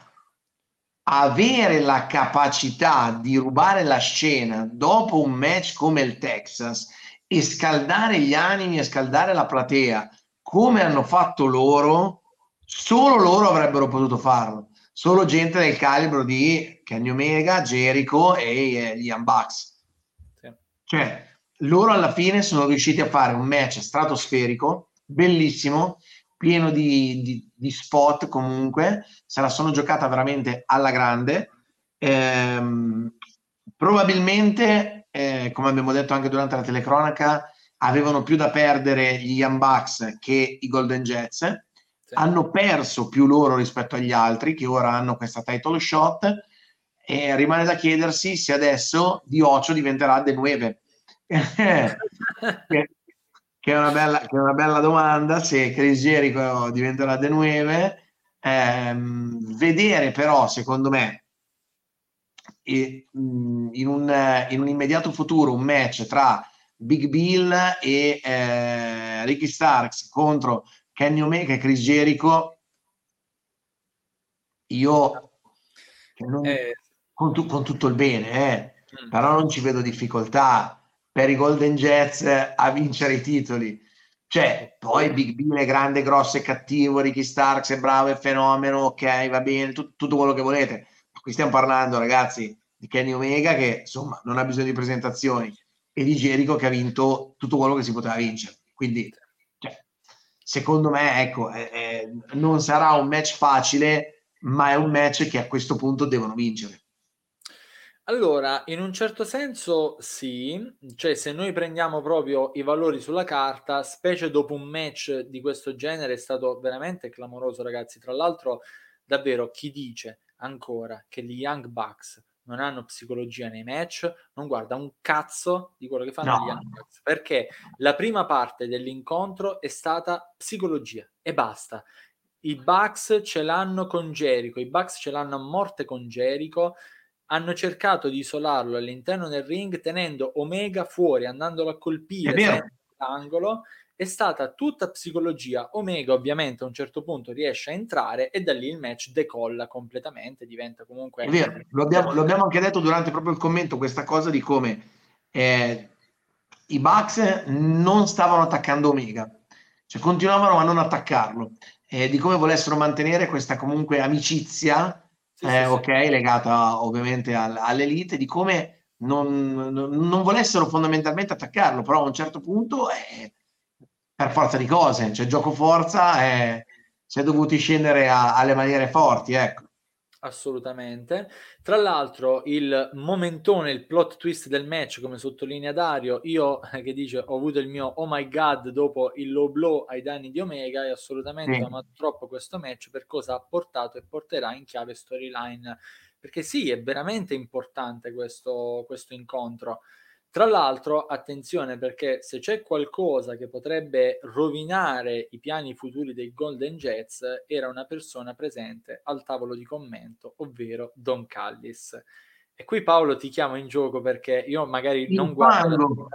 avere la capacità di rubare la scena dopo un match come il Texas e scaldare gli animi e scaldare la platea come hanno fatto loro, Solo loro avrebbero potuto farlo, solo gente del calibro di Kenny Omega, Jericho e gli Bucks. Sì. Cioè, loro alla fine sono riusciti a fare un match stratosferico, bellissimo, pieno di, di, di spot comunque, se la sono giocata veramente alla grande. Ehm, probabilmente, eh, come abbiamo detto anche durante la telecronaca, avevano più da perdere gli Young Bucks che i Golden Jets hanno perso più loro rispetto agli altri che ora hanno questa title shot e rimane da chiedersi se adesso di Ocho diventerà De Nueve. Che, che, è una bella, che è una bella domanda se Chris Jericho diventerà De Nueve. Ehm, vedere però secondo me in un, in un immediato futuro un match tra Big Bill e eh, Ricky Starks contro Kenny Omega e Chris Jericho, io non, eh. con, tu, con, tutto il bene, eh, mm. però non ci vedo difficoltà per i Golden Jets a vincere i titoli. Cioè, poi Big Bill è grande, grosso e cattivo, Ricky Starks è bravo e fenomeno, ok, va bene, tu, tutto quello che volete. Ma qui stiamo parlando, ragazzi, di Kenny Omega che insomma non ha bisogno di presentazioni e di Jericho che ha vinto tutto quello che si poteva vincere. Quindi secondo me, ecco, eh, non sarà un match facile, ma è un match che a questo punto devono vincere. Allora, in un certo senso sì, cioè se noi prendiamo proprio i valori sulla carta, specie dopo un match di questo genere è stato veramente clamoroso, ragazzi. Tra l'altro, davvero, chi dice ancora che gli Young Bucks non hanno psicologia nei match, non guarda un cazzo di quello che fanno no. gli Bucks, perché la prima parte dell'incontro è stata psicologia e basta. I Bucks ce l'hanno con Jericho, i Bucks ce l'hanno a morte con Jericho, hanno cercato di isolarlo all'interno del ring tenendo Omega fuori, andandolo a colpire l'angolo è stata tutta psicologia. Omega ovviamente a un certo punto riesce a entrare e da lì il match decolla completamente, diventa comunque... È vero, lo abbiamo, lo abbiamo anche detto durante proprio il commento, questa cosa di come eh, i Bucks non stavano attaccando Omega, cioè continuavano a non attaccarlo, eh, di come volessero mantenere questa comunque amicizia, sì, eh, sì, ok, sì. legata ovviamente al, all'elite, di come non, non, non, volessero fondamentalmente attaccarlo, però a un certo punto... Eh, per forza di cose, cioè gioco forza e si è dovuti scendere a, alle maniere forti, ecco. Assolutamente. Tra l'altro, il momentone, il plot twist del match, come sottolinea Dario, io che dice ho avuto il mio oh my god dopo il low blow ai danni di Omega e assolutamente ho amato troppo questo match per cosa ha portato e porterà in chiave storyline. Perché sì, è veramente importante questo, questo incontro. Tra l'altro, attenzione perché se c'è qualcosa che potrebbe rovinare i piani futuri dei Golden Jets, era una persona presente al tavolo di commento, ovvero Don Callis. E qui Paolo ti chiamo in gioco perché io magari non guardo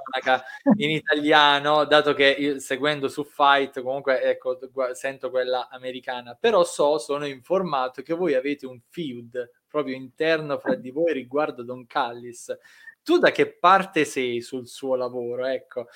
in italiano, dato che seguendo su Fight comunque ecco, sento quella americana, però so, sono informato che voi avete un feud proprio interno fra di voi riguardo Don Callis tu da che parte sei sul suo lavoro? Ecco.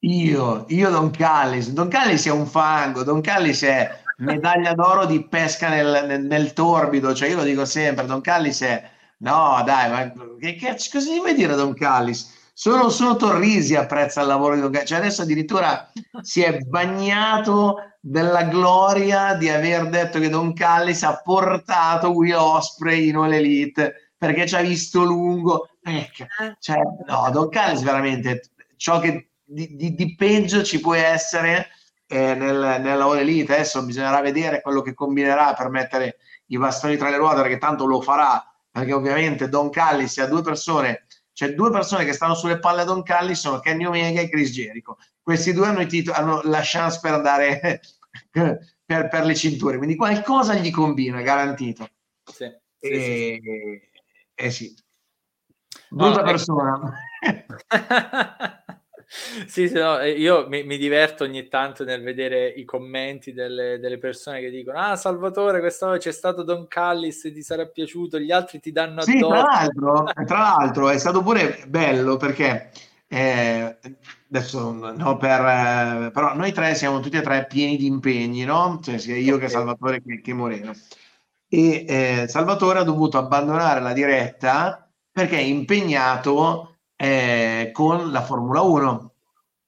Io, io Don Callis. Don Callis è un fango, Don Callis è medaglia d'oro di pesca nel, nel, nel, torbido, cioè io lo dico sempre, Don Callis è... No, dai, ma che, che cosa vuoi dire Don Callis? Solo, solo Torrisi apprezza il lavoro di Don Callis, cioè adesso addirittura si è bagnato della gloria di aver detto che Don Callis ha portato Will Osprey in All Elite perché ci ha visto lungo Ecco, cioè, no, Don Callis veramente ciò che di, di, di peggio ci può essere eh, nel, nella All Elite. Adesso bisognerà vedere quello che combinerà per mettere i bastoni tra le ruote, perché tanto lo farà, perché ovviamente Don Callis ha due persone, cioè due persone che stanno sulle palle a Don Callis sono Kenny Omega e Chris Jericho. Questi due hanno, titoli, hanno la chance per andare per, per, le cinture, quindi qualcosa gli combina, garantito. Sì, sì, e, sì. Eh sì, brutta no, persona. sì, sì no, io mi, mi, diverto ogni tanto nel vedere i commenti delle, delle persone che dicono ah Salvatore quest'anno c'è stato Don Callis ti sarà piaciuto gli altri ti danno sì, addosso tra l'altro, tra l'altro è stato pure bello perché eh, adesso no, per, eh, però noi tre siamo tutti e tre pieni di impegni no? cioè sia io okay. che Salvatore che, che Moreno e eh, Salvatore ha dovuto abbandonare la diretta perché è impegnato eh, con la Formula 1.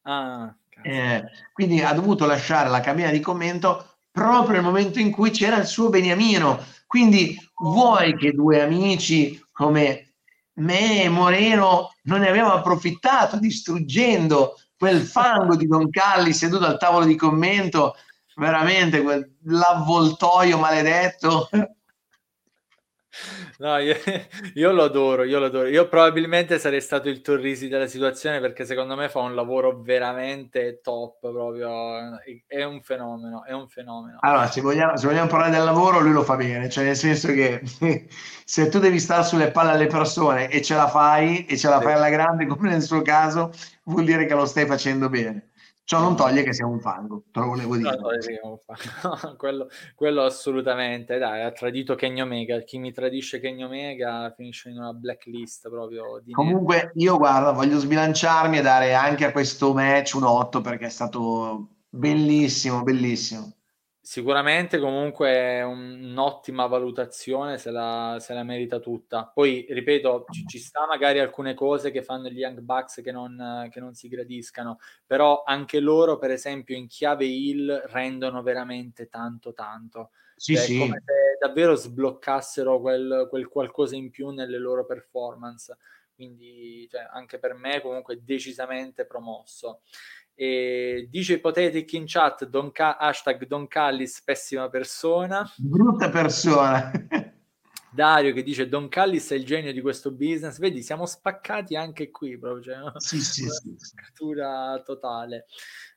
Ah, eh, quindi ha dovuto lasciare la cabina di commento proprio nel momento in cui c'era il suo beniamino. Quindi vuoi che due amici come me e Moreno non ne abbiamo approfittato distruggendo quel fango di Don Calli seduto al tavolo di commento, veramente quell'avvoltoio maledetto No, io, io, lo adoro, io lo adoro. Io probabilmente sarei stato il Torrisi della situazione perché secondo me fa un lavoro veramente top, proprio è un fenomeno, è un fenomeno. Allora, se vogliamo, se vogliamo parlare del lavoro, lui lo fa bene, cioè nel senso che se tu devi stare sulle palle alle persone e ce la fai, e ce la fai alla grande come nel suo caso, vuol dire che lo stai facendo bene. Ciò non toglie che sia un fango, te lo volevo dire. No, no, quello, quello, assolutamente, dai, ha tradito Kenny Omega, chi mi tradisce Kenny Omega finisce in una blacklist proprio. Di Comunque nero. io guarda, voglio sbilanciarmi e dare anche a questo match un 8 perché è stato bellissimo, bellissimo. Sicuramente comunque è un'ottima valutazione, se la, se la merita tutta. Poi, ripeto, ci, ci, sta magari alcune cose che fanno gli Young Bucks che non, che non si gradiscano, però anche loro, per esempio, in chiave Hill rendono veramente tanto tanto. Sì, cioè, sì. come se davvero sbloccassero quel, quel qualcosa in più nelle loro performance. Quindi cioè, anche per me comunque decisamente promosso. E dice Ipotetic in chat, Don Ca- hashtag Don Callis, pessima persona. Brutta persona. Dario che dice Don Callis è il genio di questo business. Vedi, siamo spaccati anche qui proprio. Cioè, sì, sì, sì. Scrittura totale.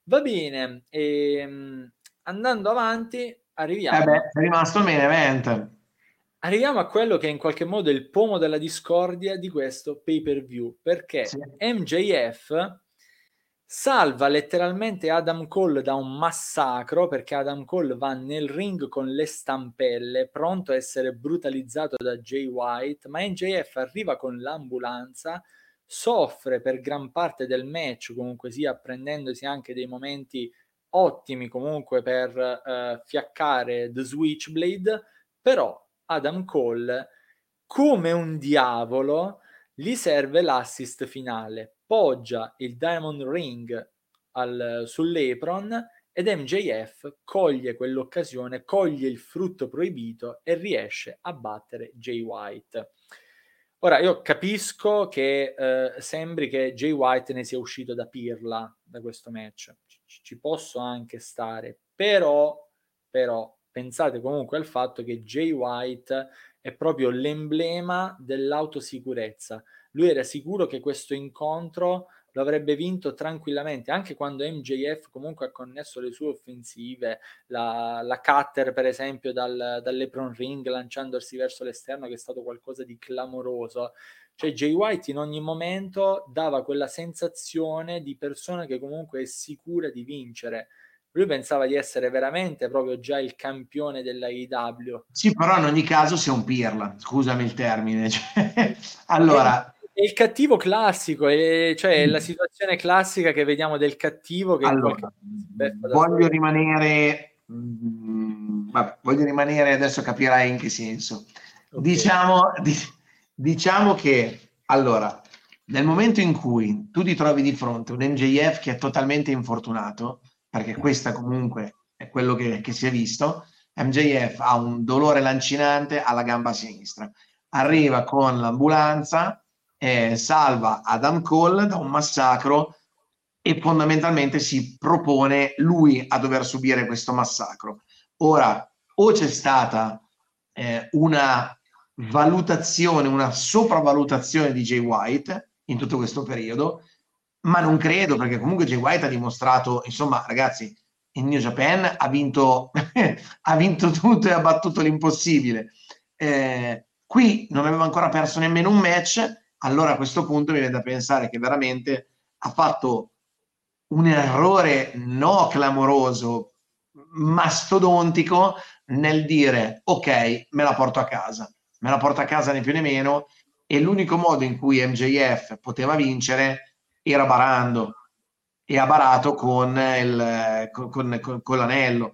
Va bene, e, ehm, andando avanti, arriviamo. Eh beh, è rimasto main event. Arriviamo a quello che è in qualche modo il pomo della discordia di questo pay per view perché sì. MJF salva letteralmente Adam Cole da un massacro perché Adam Cole va nel ring con le stampelle, pronto a essere brutalizzato da Jay White, ma NJF arriva con l'ambulanza, soffre per gran parte del match, comunque sia prendendosi anche dei momenti ottimi comunque per uh, fiaccare The Switchblade, però Adam Cole come un diavolo gli serve l'assist finale poggia il Diamond Ring al, sull'Apron ed MJF coglie quell'occasione, coglie il frutto proibito e riesce a battere Jay White. Ora, io capisco che eh, sembri che Jay White ne sia uscito da pirla da questo match, ci, ci posso anche stare, però, però pensate comunque al fatto che Jay White è proprio l'emblema dell'autosicurezza. Lui era sicuro che questo incontro lo avrebbe vinto tranquillamente, anche quando MJF comunque ha connesso le sue offensive, la, la cutter per esempio dal, dall'Epron Ring lanciandosi verso l'esterno che è stato qualcosa di clamoroso. Cioè Jay White in ogni momento dava quella sensazione di persona che comunque è sicura di vincere. Lui pensava di essere veramente proprio già il campione della IW. Sì, però in ogni caso sia un pirla, scusami il termine. Cioè, allora, è il cattivo classico, è, cioè mm. la situazione classica che vediamo del cattivo che allora, voglio rimanere mh, mm, voglio rimanere adesso capirai in che senso okay. diciamo, di, diciamo che allora nel momento in cui tu ti trovi di fronte un MJF che è totalmente infortunato perché questa comunque è quello che, che si è visto MJF ha un dolore lancinante alla gamba sinistra arriva con l'ambulanza eh, salva Adam Cole da un massacro e fondamentalmente si propone lui a dover subire questo massacro. Ora, o c'è stata eh, una valutazione, una sopravvalutazione di Jay White in tutto questo periodo, ma non credo perché comunque Jay White ha dimostrato, insomma, ragazzi, in New Japan ha vinto, ha vinto tutto e ha battuto l'impossibile. Eh, qui non aveva ancora perso nemmeno un match allora a questo punto mi viene da pensare che veramente ha fatto un errore no clamoroso, mastodontico nel dire ok, me la porto a casa, me la porto a casa né più né meno. E l'unico modo in cui MJF poteva vincere era barando e ha barato con, il, con, con, con l'anello.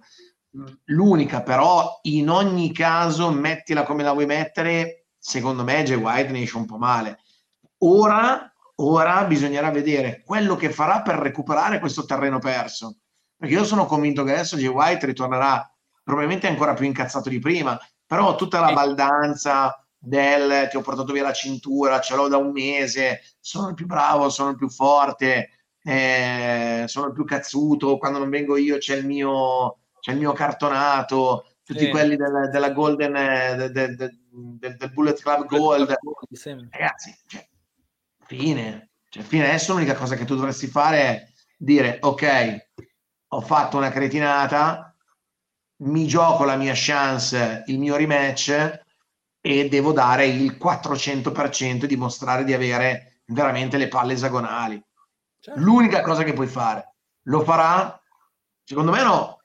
L'unica però in ogni caso mettila come la vuoi mettere, secondo me Jay White ne esce un po' male Ora, ora bisognerà vedere quello che farà per recuperare questo terreno perso. Perché io sono convinto che adesso Jay White ritornerà probabilmente ancora più incazzato di prima, però tutta la baldanza del ti ho portato via la cintura, ce l'ho da un mese, sono il più bravo, sono il più forte, eh, sono il più cazzuto, quando non vengo io c'è il mio, c'è il mio cartonato, tutti sì. quelli del, della Golden, del, del, del, Bullet Club Gold. Ragazzi, cioè, Fine. Cioè, fine. Adesso l'unica cosa che tu dovresti fare è dire, ok, ho fatto una cretinata, mi gioco la mia chance, il mio rematch e devo dare il 400% e dimostrare di avere veramente le palle esagonali. Certo. L'unica cosa che puoi fare. Lo farà? Secondo me no.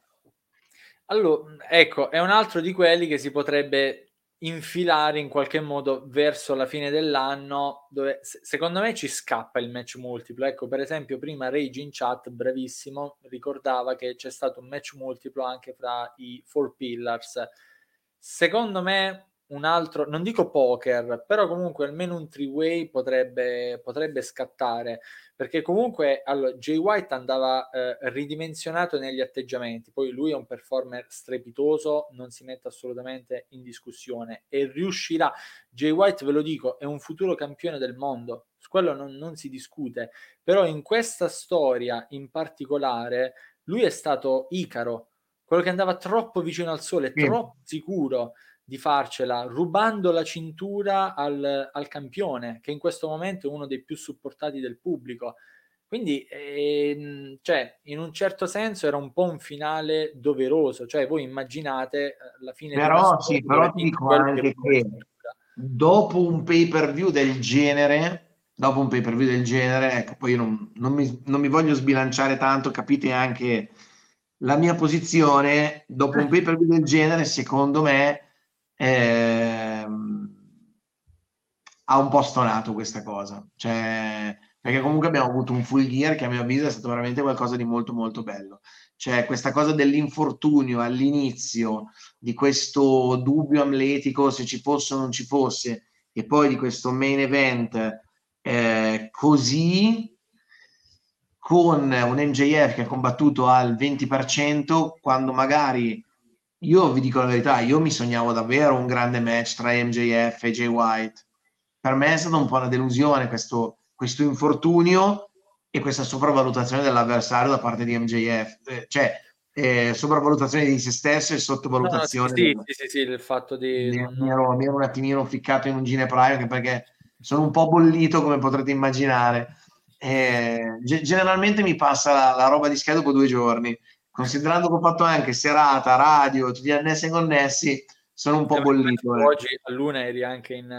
Allora, ecco, è un altro di quelli che si potrebbe infilare in qualche modo verso la fine dell'anno dove secondo me ci scappa il match multiplo. Ecco per esempio prima Rage in chat bravissimo ricordava che c'è stato un match multiplo anche fra i Four Pillars. Secondo me un altro, non dico poker, però comunque almeno un three-way potrebbe, potrebbe scattare, perché comunque allora, Jay White andava eh, ridimensionato negli atteggiamenti, poi lui è un performer strepitoso, non si mette assolutamente in discussione e riuscirà, Jay White ve lo dico, è un futuro campione del mondo, su quello non, non si discute, però in questa storia in particolare lui è stato Icaro, quello che andava troppo vicino al sole, sì. troppo sicuro di farcela rubando la cintura al, al, campione, che in questo momento è uno dei più supportati del pubblico. Quindi, ehm, cioè, in un certo senso era un po' un finale doveroso, cioè voi immaginate eh, la fine però, sì, però ti dico anche che dopo un pay per view del genere, dopo un pay per view del genere, ecco, poi io non, non, mi, non mi voglio sbilanciare tanto, capite anche la mia posizione, dopo un pay per view del genere, secondo me ehm, ha un po' stonato questa cosa. Cioè, perché comunque abbiamo avuto un full gear che a mio avviso è stato veramente qualcosa di molto molto bello. Cioè, questa cosa dell'infortunio all'inizio, di questo dubbio amletico se ci fosse o non ci fosse, e poi di questo main event eh, così con un MJF che ha combattuto al 20% quando magari io vi dico la verità, io mi sognavo davvero un grande match tra MJF e Jay White. Per me è stata un po' una delusione questo, questo infortunio e questa sopravvalutazione dell'avversario da parte di MJF. Eh, cioè, eh, sopravvalutazione di se stesso e sottovalutazione. No, sì, sì, sì, sì, il fatto di... Mi, mi, ero, mi ero un attimino ficcato in un ginepraio anche perché sono un po' bollito come potrete immaginare. Eh, generalmente mi passa la, la roba di scheda dopo due giorni considerando che ho fatto anche serata, radio, tutti gli annessi e connessi, sono un po' bollito. Eh. Oggi a luna eri anche in,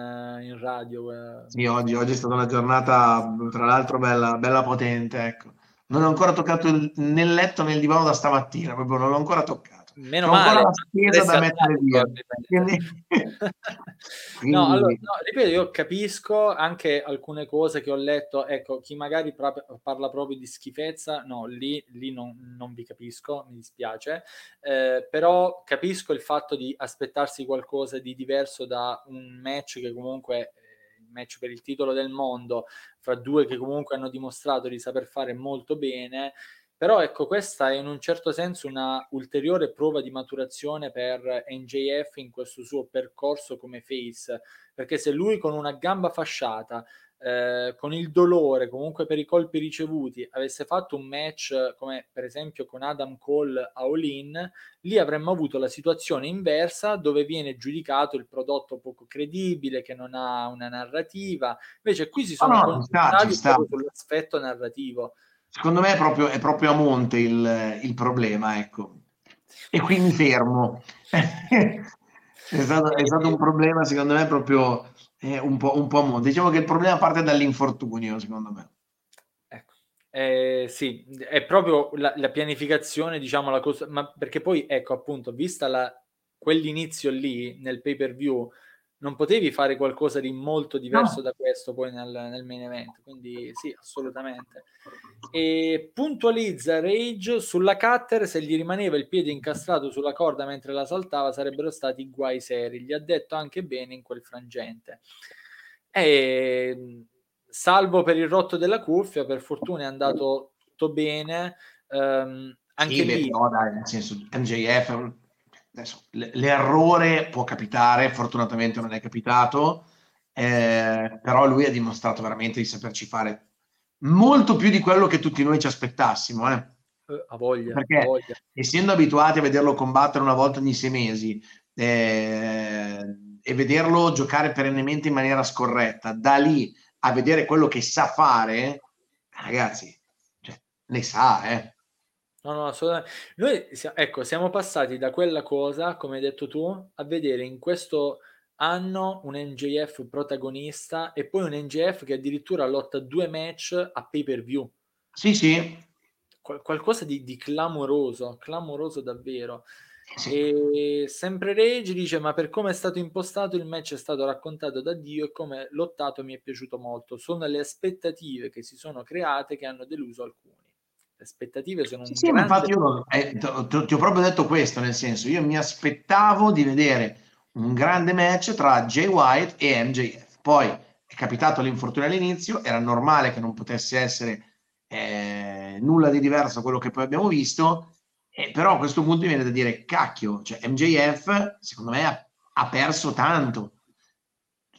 in radio. Eh. Sì, oggi, oggi, è stata una giornata, tra l'altro, bella, bella potente. Ecco. Non ho ancora toccato il, nel letto nel divano da stamattina, proprio non l'ho ancora toccato. Meno male. la spesa da mettere via. Quindi... Quindi... No, allora, no, ripeto, io capisco anche alcune cose che ho letto. Ecco, chi magari parla proprio di schifezza, no, lì, lì non, non, vi capisco, mi dispiace. Eh, però capisco il fatto di aspettarsi qualcosa di diverso da un match che comunque eh, match per il titolo del mondo fra due che comunque hanno dimostrato di saper fare molto bene però ecco, questa è in un certo senso una ulteriore prova di maturazione per NJF in questo suo percorso come face, perché se lui con una gamba fasciata, eh, con il dolore comunque per i colpi ricevuti, avesse fatto un match come per esempio con Adam Cole a All In, lì avremmo avuto la situazione inversa dove viene giudicato il prodotto poco credibile, che non ha una narrativa. Invece qui si sono no, concentrati sull'aspetto narrativo Secondo me è proprio, è proprio a monte il, il, problema, ecco. E qui mi fermo. è, stato, è, stato, un problema, secondo me, proprio eh, un, po', un po' a monte. Diciamo che il problema parte dall'infortunio, secondo me. Ecco. Eh, sì, è proprio la, la, pianificazione, diciamo, la cosa, ma perché poi, ecco, appunto, vista la, quell'inizio lì nel pay per view, non potevi fare qualcosa di molto diverso no. da questo poi nel, nel, main event, quindi sì, assolutamente. E puntualizza Rage sulla cutter, se gli rimaneva il piede incastrato sulla corda mentre la saltava sarebbero stati guai seri, gli ha detto anche bene in quel frangente. E, salvo per il rotto della cuffia, per fortuna è andato tutto bene. Um, anche sì, lì... no, dai, nel senso, MJF adesso, l'errore può capitare, fortunatamente non è capitato, eh, però lui ha dimostrato veramente di saperci fare molto più di quello che tutti noi ci aspettassimo. Eh. eh a voglia, Perché a voglia. essendo abituati a vederlo combattere una volta ogni sei mesi eh, e vederlo giocare perennemente in maniera scorretta, da lì a vedere quello che sa fare, ragazzi, cioè, ne sa, eh. No, no, assolutamente. Noi, ecco, siamo passati da quella cosa, come hai detto tu, a vedere in questo anno un NJF protagonista e poi un NJF che addirittura lotta due match a pay per view. Sì, sì. Qual- qualcosa di, di, clamoroso, clamoroso davvero. Sì. E sempre Rage dice: Ma per come è stato impostato, il match è stato raccontato da Dio e come lottato mi è piaciuto molto. Sono le aspettative che si sono create che hanno deluso alcuni le aspettative sono sì, sì grande... infatti io eh, ti ho proprio detto questo nel senso io mi aspettavo di vedere un grande match tra Jay White e MJF poi è capitato l'infortunio all'inizio era normale che non potesse essere eh, nulla di diverso da quello che poi abbiamo visto eh, però a questo punto mi viene da dire cacchio cioè MJF secondo me ha, ha perso tanto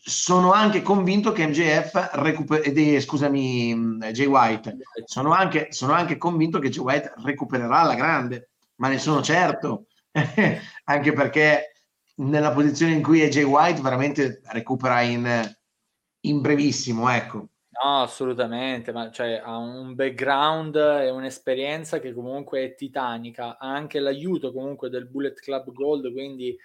sono anche convinto che MJF recuperi, scusami, Jay White, sono anche, sono anche convinto che Jay White recupererà la grande, ma ne sono certo, anche perché nella posizione in cui è Jay White veramente recupera in, in brevissimo, ecco. No, assolutamente, ma cioè, ha un background e un'esperienza che comunque è titanica, ha anche l'aiuto comunque del Bullet Club Gold, quindi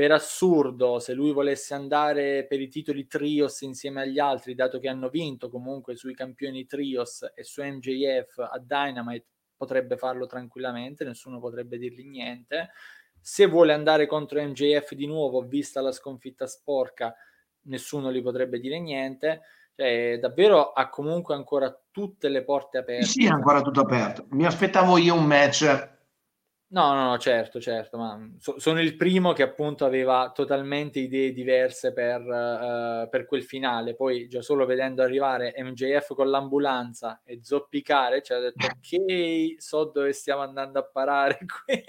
per assurdo, se lui volesse andare per i titoli trios insieme agli altri, dato che hanno vinto comunque sui campioni trios e su MJF a Dynamite, potrebbe farlo tranquillamente, nessuno potrebbe dirgli niente. Se vuole andare contro MJF di nuovo, vista la sconfitta sporca, nessuno gli potrebbe dire niente. Cioè, davvero ha comunque ancora tutte le porte aperte. Sì, ancora tutto aperto. Mi aspettavo io un match No, no, no, certo, certo, ma so, sono il primo che appunto aveva totalmente idee diverse per, uh, per, quel finale. Poi già solo vedendo arrivare MJF con l'ambulanza e zoppicare, ci ha detto ok, so dove stiamo andando a parare qui,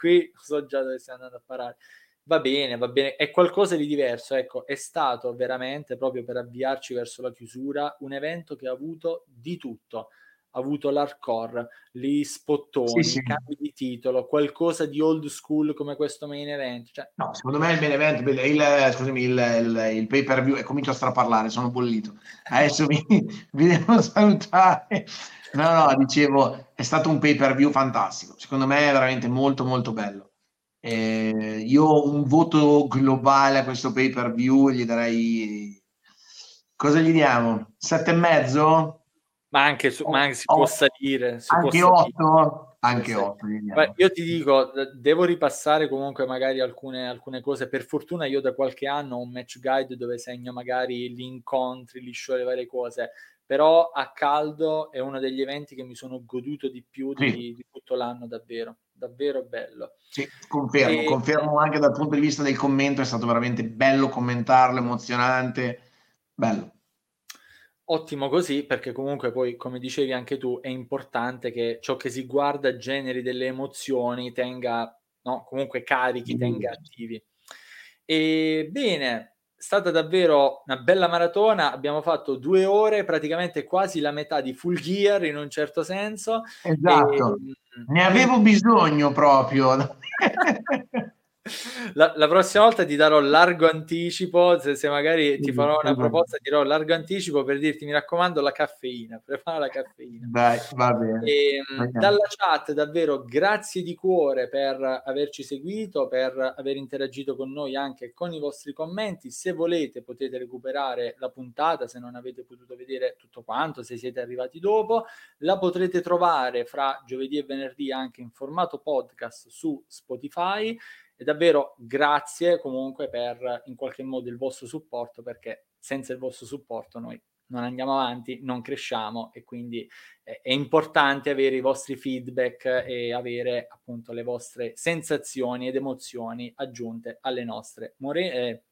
qui so già dove stiamo andando a parare. Va bene, va bene, è qualcosa di diverso, ecco, è stato veramente proprio per avviarci verso la chiusura un evento che ha avuto di tutto avuto l'hardcore, gli spottoni, sì, sì. cambi di titolo, qualcosa di old school come questo main event. Cioè... No, secondo me il main event, il, scusami, il, il, il pay per view, e comincio a straparlare, sono bollito. Adesso vi, vi devo salutare. No, no, dicevo, è stato un pay per view fantastico. Secondo me è veramente molto, molto bello. Eh, io un voto globale a questo pay per view gli darei. Cosa gli diamo? Sette e mezzo? Ma anche, su, ma anche si può salire. Si anche 8? Anche 8. Io ti dico, devo ripassare comunque magari alcune, alcune, cose. Per fortuna io da qualche anno ho un match guide dove segno magari gli incontri, gli show, le varie cose. Però a caldo è uno degli eventi che mi sono goduto di più sì. di, di, tutto l'anno, davvero. Davvero bello. Sì, confermo, e, confermo anche dal punto di vista del commento, è stato veramente bello commentarlo, emozionante, bello. Ottimo così, perché comunque poi, come dicevi anche tu, è importante che ciò che si guarda generi delle emozioni, tenga, no, comunque carichi, tenga attivi. E bene, è stata davvero una bella maratona, abbiamo fatto due ore, praticamente quasi la metà di full gear in un certo senso. Esatto, e, ne avevo bisogno proprio. La, la, prossima volta ti darò largo anticipo, se, se magari ti farò una proposta ti darò largo anticipo per dirti mi raccomando la caffeina, prepara la caffeina. Dai, va bene. E, ehm, dalla chat davvero grazie di cuore per averci seguito, per aver interagito con noi anche con i vostri commenti. Se volete potete recuperare la puntata se non avete potuto vedere tutto quanto, se siete arrivati dopo. La potrete trovare fra giovedì e venerdì anche in formato podcast su Spotify e davvero grazie comunque per in qualche modo il vostro supporto perché senza il vostro supporto noi non andiamo avanti, non cresciamo e quindi è, importante avere i vostri feedback e avere appunto le vostre sensazioni ed emozioni aggiunte alle nostre. More- eh,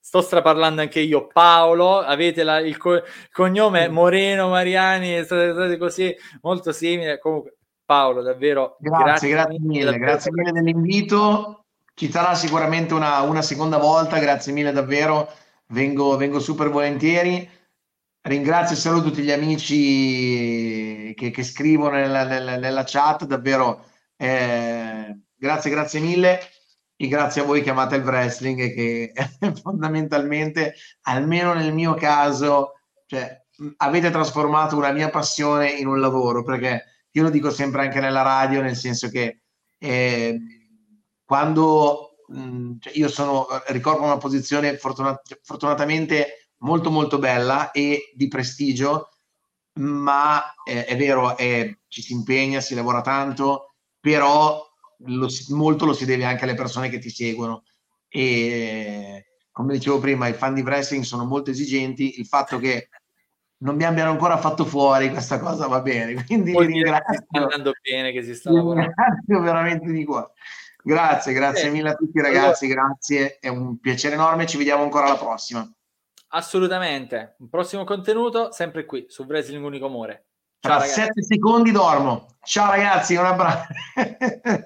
sto straparlando anche io, Paolo, avete la, il, co- cognome Moreno Mariani, state, state così molto simile. Comunque, Paolo, davvero grazie, grazie, grazie mille, grazie mille dell'invito ci sarà sicuramente una, una, seconda volta, grazie mille davvero, vengo, vengo super volentieri. Ringrazio e saluto tutti gli amici che, che scrivono nella, nella, nella, chat, davvero eh, grazie, grazie mille e grazie a voi che amate il wrestling che fondamentalmente, almeno nel mio caso, cioè, avete trasformato una mia passione in un lavoro, perché io lo dico sempre anche nella radio, nel senso che eh, quando mh, mm, cioè io sono, ricordo una posizione fortunat- fortunatamente molto molto bella e di prestigio, ma eh, è vero, è, ci si impegna, si lavora tanto, però lo, molto lo si deve anche alle persone che ti seguono. E come dicevo prima, i fan di wrestling sono molto esigenti, il fatto che non mi abbiano ancora fatto fuori questa cosa va bene, quindi vi ringrazio. Sta andando bene che si sta lavorando. Ringrazio veramente di cuore. Grazie, grazie eh, mille a tutti ragazzi, allora, grazie, è un piacere enorme, ci vediamo ancora alla prossima. Assolutamente, un prossimo contenuto sempre qui su Wrestling Unico Amore. Ciao Tra ragazzi. 7 secondi dormo. Ciao ragazzi, un abbraccio.